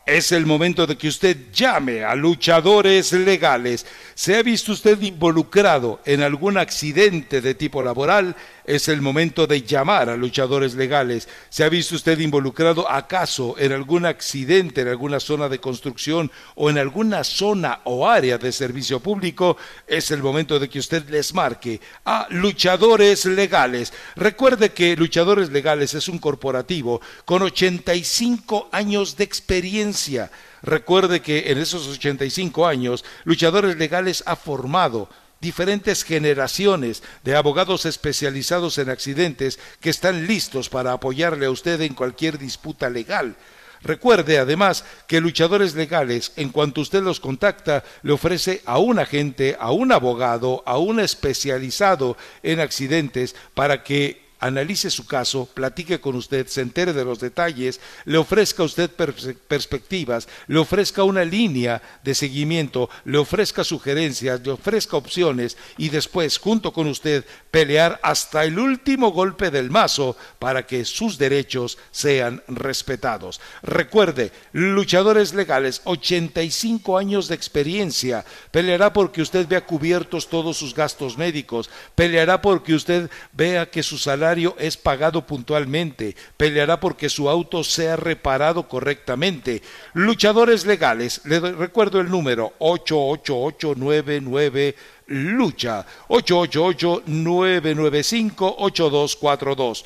Es el momento de que usted llame a luchadores legales. ¿Se ha visto usted involucrado en algún accidente de tipo laboral? Es el momento de llamar a luchadores legales. ¿Se ha visto usted involucrado acaso en algún accidente en alguna zona de construcción o en alguna zona o área de servicio público? Es el momento de que usted les marque a luchadores legales. Recuerde que Luchadores Legales es un corporativo con 85 años de experiencia. Recuerde que en esos 85 años, Luchadores Legales ha formado diferentes generaciones de abogados especializados en accidentes que están listos para apoyarle a usted en cualquier disputa legal. Recuerde además que luchadores legales, en cuanto usted los contacta, le ofrece a un agente, a un abogado, a un especializado en accidentes para que analice su caso, platique con usted, se entere de los detalles, le ofrezca a usted perspectivas, le ofrezca una línea de seguimiento, le ofrezca sugerencias, le ofrezca opciones y después, junto con usted, pelear hasta el último golpe del mazo para que sus derechos sean respetados. Recuerde, luchadores legales, 85 años de experiencia, peleará porque usted vea cubiertos todos sus gastos médicos, peleará porque usted vea que su salario es pagado puntualmente, peleará porque su auto sea reparado correctamente. Luchadores legales, le recuerdo el número 88899 lucha 888-995-8242.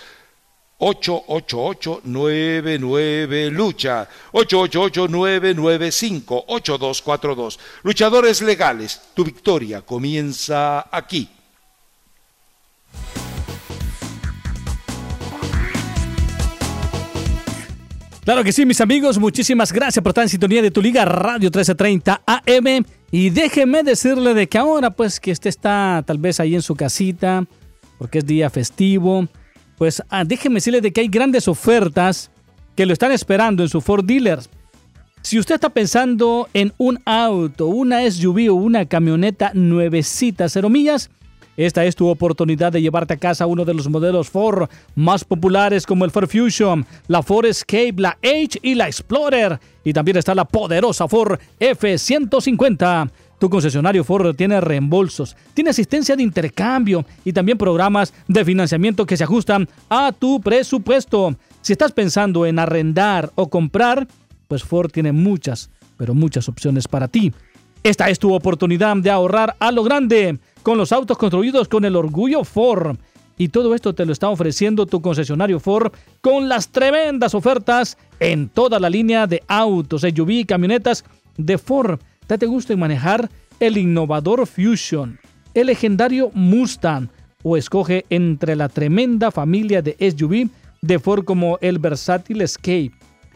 888-99 lucha 888-995-8242. Luchadores legales, tu victoria comienza aquí. Claro que sí, mis amigos, muchísimas gracias por estar en sintonía de tu liga Radio 1330 AM. Y déjeme decirle de que ahora, pues, que usted está tal vez ahí en su casita, porque es día festivo, pues ah, déjeme decirle de que hay grandes ofertas que lo están esperando en su Ford Dealers. Si usted está pensando en un auto, una SUV o una camioneta nuevecita, cero millas, esta es tu oportunidad de llevarte a casa uno de los modelos Ford más populares como el Ford Fusion, la Ford Escape, la H y la Explorer. Y también está la poderosa Ford F150. Tu concesionario Ford tiene reembolsos, tiene asistencia de intercambio y también programas de financiamiento que se ajustan a tu presupuesto. Si estás pensando en arrendar o comprar, pues Ford tiene muchas, pero muchas opciones para ti. Esta es tu oportunidad de ahorrar a lo grande con los autos construidos con el orgullo Ford. Y todo esto te lo está ofreciendo tu concesionario Ford con las tremendas ofertas en toda la línea de autos, SUV y camionetas de Ford. Date gusto en manejar el innovador Fusion, el legendario Mustang o escoge entre la tremenda familia de SUV de Ford como el versátil Escape,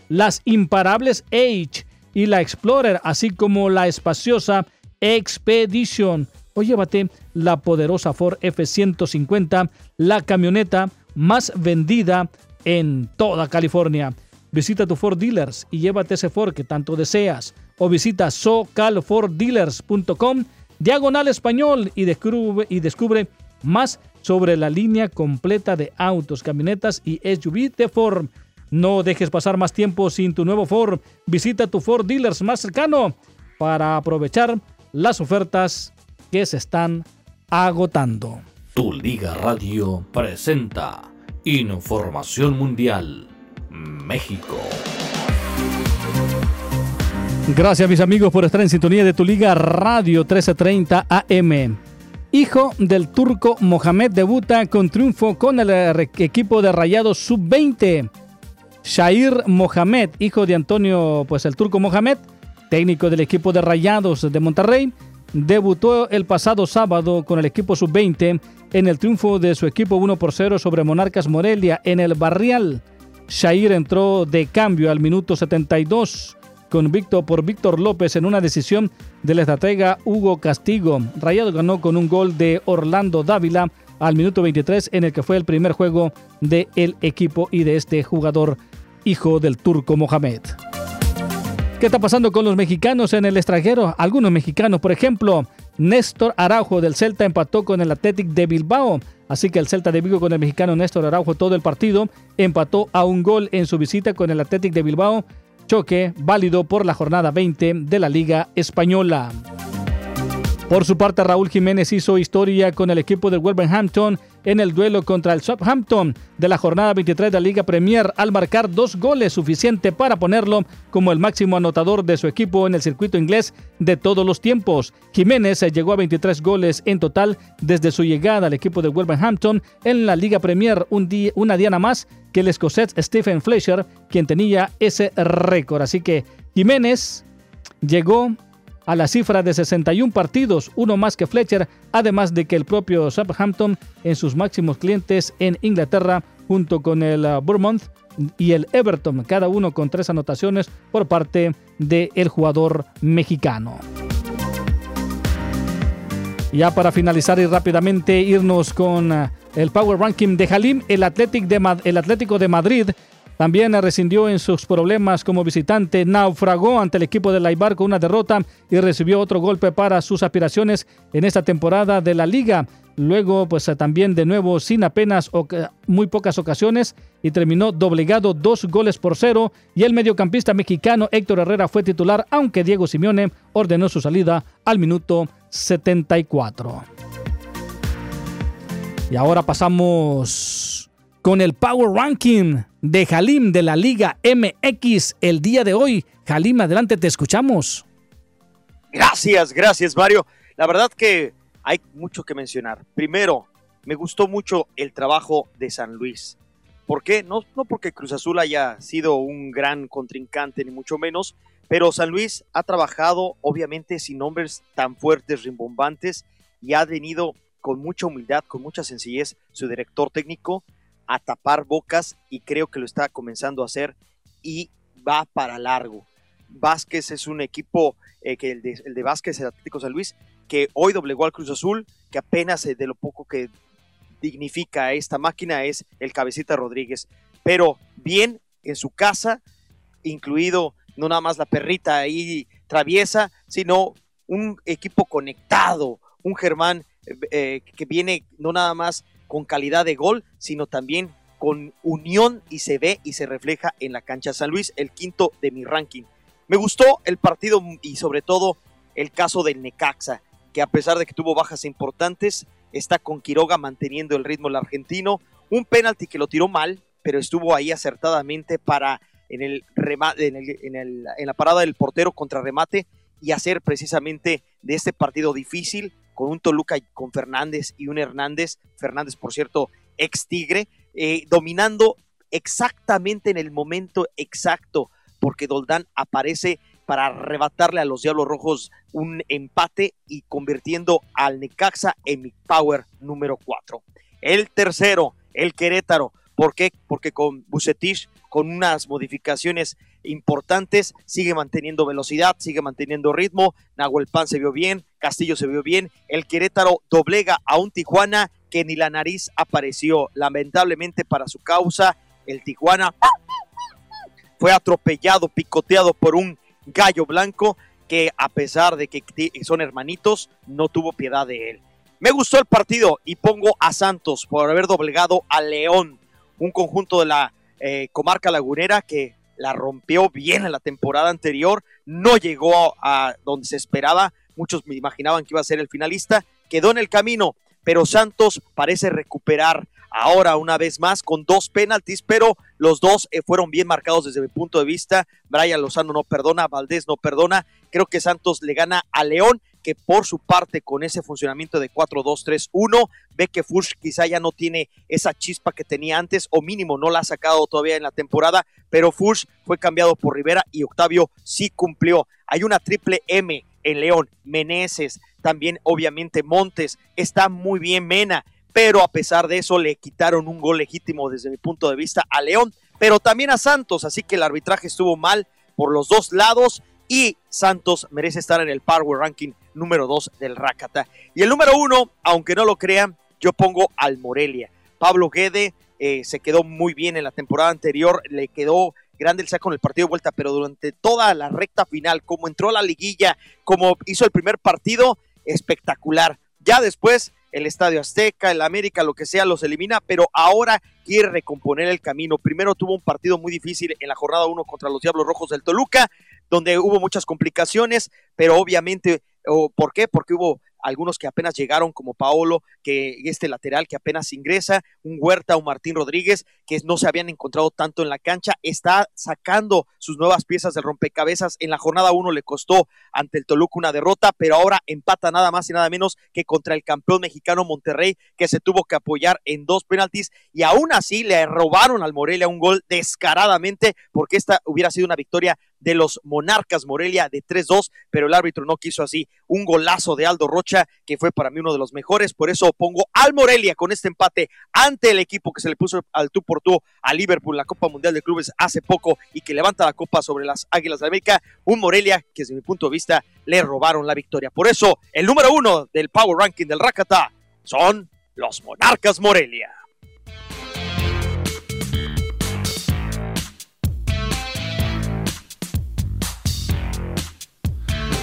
las imparables H y la Explorer, así como la espaciosa Expedition o llévate la poderosa Ford F-150, la camioneta más vendida en toda California. Visita tu Ford Dealers y llévate ese Ford que tanto deseas. O visita socalforddealers.com diagonal español y descubre, y descubre más sobre la línea completa de autos, camionetas y SUV de Ford. No dejes pasar más tiempo sin tu nuevo Ford. Visita tu Ford Dealers más cercano para aprovechar las ofertas que se están agotando. Tu Liga Radio presenta Información Mundial México. Gracias mis amigos por estar en sintonía de Tu Liga Radio 1330 AM. Hijo del turco Mohamed debuta con triunfo con el equipo de Rayados Sub-20. Shair Mohamed, hijo de Antonio, pues el turco Mohamed, técnico del equipo de Rayados de Monterrey, debutó el pasado sábado con el equipo sub-20 en el triunfo de su equipo 1 por 0 sobre Monarcas Morelia en el Barrial. Shair entró de cambio al minuto 72 con Víctor por Víctor López en una decisión del estratega Hugo Castigo. Rayado ganó con un gol de Orlando Dávila al minuto 23 en el que fue el primer juego del equipo y de este jugador hijo del turco Mohamed. ¿Qué está pasando con los mexicanos en el extranjero? Algunos mexicanos, por ejemplo, Néstor Araujo del Celta empató con el Athletic de Bilbao. Así que el Celta de Vigo con el mexicano Néstor Araujo todo el partido empató a un gol en su visita con el Athletic de Bilbao. Choque válido por la jornada 20 de la Liga Española. Por su parte, Raúl Jiménez hizo historia con el equipo del Wolverhampton en el duelo contra el Southampton de la jornada 23 de la Liga Premier al marcar dos goles suficiente para ponerlo como el máximo anotador de su equipo en el circuito inglés de todos los tiempos. Jiménez llegó a 23 goles en total desde su llegada al equipo del Wolverhampton en la Liga Premier, un día, una diana más que el escocés Stephen Fleischer, quien tenía ese récord. Así que Jiménez llegó a la cifra de 61 partidos, uno más que Fletcher, además de que el propio Southampton en sus máximos clientes en Inglaterra, junto con el uh, Bournemouth y el Everton, cada uno con tres anotaciones por parte del jugador mexicano. Ya para finalizar y rápidamente irnos con uh, el Power Ranking de Halim, el Atlético de Madrid también rescindió en sus problemas como visitante, naufragó ante el equipo de Laibar con una derrota y recibió otro golpe para sus aspiraciones en esta temporada de la liga. Luego, pues también de nuevo sin apenas o muy pocas ocasiones y terminó doblegado dos goles por cero. Y el mediocampista mexicano Héctor Herrera fue titular, aunque Diego Simeone ordenó su salida al minuto 74. Y ahora pasamos con el Power Ranking de Jalim de la Liga MX el día de hoy. Jalim, adelante, te escuchamos. Gracias, gracias Mario. La verdad que hay mucho que mencionar. Primero, me gustó mucho el trabajo de San Luis. ¿Por qué? No, no porque Cruz Azul haya sido un gran contrincante, ni mucho menos, pero San Luis ha trabajado obviamente sin nombres tan fuertes, rimbombantes, y ha venido con mucha humildad, con mucha sencillez su director técnico a tapar bocas y creo que lo está comenzando a hacer y va para largo. Vázquez es un equipo, eh, que el de, el de Vázquez, el Atlético San Luis, que hoy doblegó al Cruz Azul, que apenas eh, de lo poco que dignifica a esta máquina es el cabecita Rodríguez. Pero bien en su casa, incluido no nada más la perrita ahí traviesa, sino un equipo conectado, un Germán eh, que viene no nada más con calidad de gol, sino también con unión y se ve y se refleja en la cancha. San Luis, el quinto de mi ranking. Me gustó el partido y sobre todo el caso del Necaxa, que a pesar de que tuvo bajas importantes, está con Quiroga manteniendo el ritmo el argentino. Un penalti que lo tiró mal, pero estuvo ahí acertadamente para en el remate, en, en, la parada del portero contra remate y hacer precisamente de este partido difícil con un Toluca con Fernández y un Hernández, Fernández por cierto, ex Tigre, eh, dominando exactamente en el momento exacto, porque Doldán aparece para arrebatarle a los Diablos Rojos un empate y convirtiendo al Necaxa en mi power número 4. El tercero, el Querétaro. ¿Por qué? Porque con Bucetich, con unas modificaciones importantes, sigue manteniendo velocidad, sigue manteniendo ritmo. Nahuel Pan se vio bien, Castillo se vio bien. El Querétaro doblega a un Tijuana que ni la nariz apareció. Lamentablemente para su causa, el Tijuana fue atropellado, picoteado por un gallo blanco que a pesar de que son hermanitos, no tuvo piedad de él. Me gustó el partido y pongo a Santos por haber doblegado a León, un conjunto de la eh, comarca lagunera que la rompió bien en la temporada anterior, no llegó a, donde se esperaba, muchos me imaginaban que iba a ser el finalista, quedó en el camino, pero Santos parece recuperar ahora una vez más con dos penaltis, pero los dos eh, fueron bien marcados desde mi punto de vista. Brian Lozano no perdona, Valdés no perdona. Creo que Santos le gana a León, que por su parte con ese funcionamiento de 4-2-3-1 ve que Fuchs quizá ya no tiene esa chispa que tenía antes o mínimo no la ha sacado todavía en la temporada, pero Fuchs fue cambiado por Rivera y Octavio sí cumplió. Hay una triple M en León, Meneses, también obviamente Montes, está muy bien Mena, pero a pesar de eso le quitaron un gol legítimo desde mi punto de vista a León, pero también a Santos, así que el arbitraje estuvo mal por los dos lados y Santos merece estar en el Power Ranking número 2 del Rakata. Y el número uno, aunque no lo crean, yo pongo al Morelia. Pablo Guede eh, se quedó muy bien en la temporada anterior, le quedó grande el saco en el partido de vuelta, pero durante toda la recta final, como entró a la liguilla, como hizo el primer partido, espectacular. Ya después el Estadio Azteca, el América, lo que sea, los elimina, pero ahora quiere recomponer el camino. Primero tuvo un partido muy difícil en la jornada 1 contra los Diablos Rojos del Toluca, donde hubo muchas complicaciones, pero obviamente, ¿por qué? Porque hubo algunos que apenas llegaron como Paolo, que este lateral que apenas ingresa, un Huerta, un Martín Rodríguez, que no se habían encontrado tanto en la cancha, está sacando sus nuevas piezas del rompecabezas. En la jornada uno le costó ante el Toluca una derrota, pero ahora empata nada más y nada menos que contra el campeón mexicano Monterrey, que se tuvo que apoyar en dos penaltis y aún así le robaron al Morelia un gol descaradamente, porque esta hubiera sido una victoria de los Monarcas Morelia de 3-2, pero el árbitro no quiso así. Un golazo de Aldo Rocha, que fue para mí uno de los mejores, por eso pongo al Morelia con este empate ante el equipo que se le puso al tú por tú a Liverpool la Copa Mundial de Clubes hace poco y que levanta la copa sobre las Águilas de América. Un Morelia que desde mi punto de vista le robaron la victoria. Por eso el número uno del Power Ranking del Rakata son los Monarcas Morelia.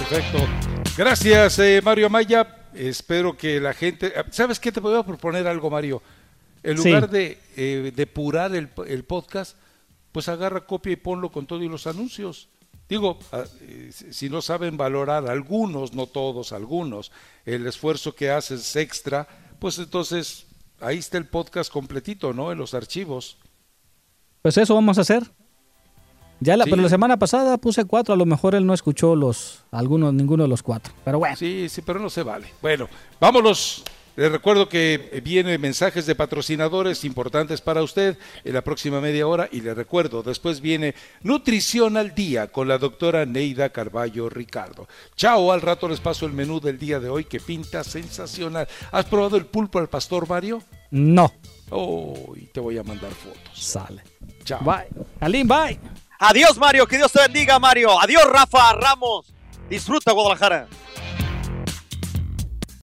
Perfecto. Gracias, eh, Mario Amaya. Espero que la gente... ¿Sabes qué? Te voy a proponer algo, Mario. En lugar de eh, depurar el, el, podcast, pues agarra copia y ponlo con todo y los anuncios. Digo, ah, eh, si no saben valorar algunos, no todos, algunos, el esfuerzo que haces extra, pues entonces ahí está el podcast completito, ¿no? En los archivos. Pues eso vamos a hacer. Ya la, pero la semana pasada puse cuatro, a lo mejor él no escuchó los algunos, ninguno de los cuatro. Pero bueno. Sí, sí, pero no se vale. Bueno, vámonos. Les recuerdo que vienen mensajes de patrocinadores importantes para usted en la próxima media hora y le recuerdo, después viene Nutrición al Día con la doctora Neida Carballo Ricardo. Chao, al rato les paso el menú del día de hoy que pinta sensacional. ¿Has probado el pulpo al pastor Mario? No. Oh, y te voy a mandar fotos. Sale. Chao. Bye. Aline, bye. Adiós, Mario. Que Dios te bendiga, Mario. Adiós, Rafa Ramos. Disfruta, Guadalajara.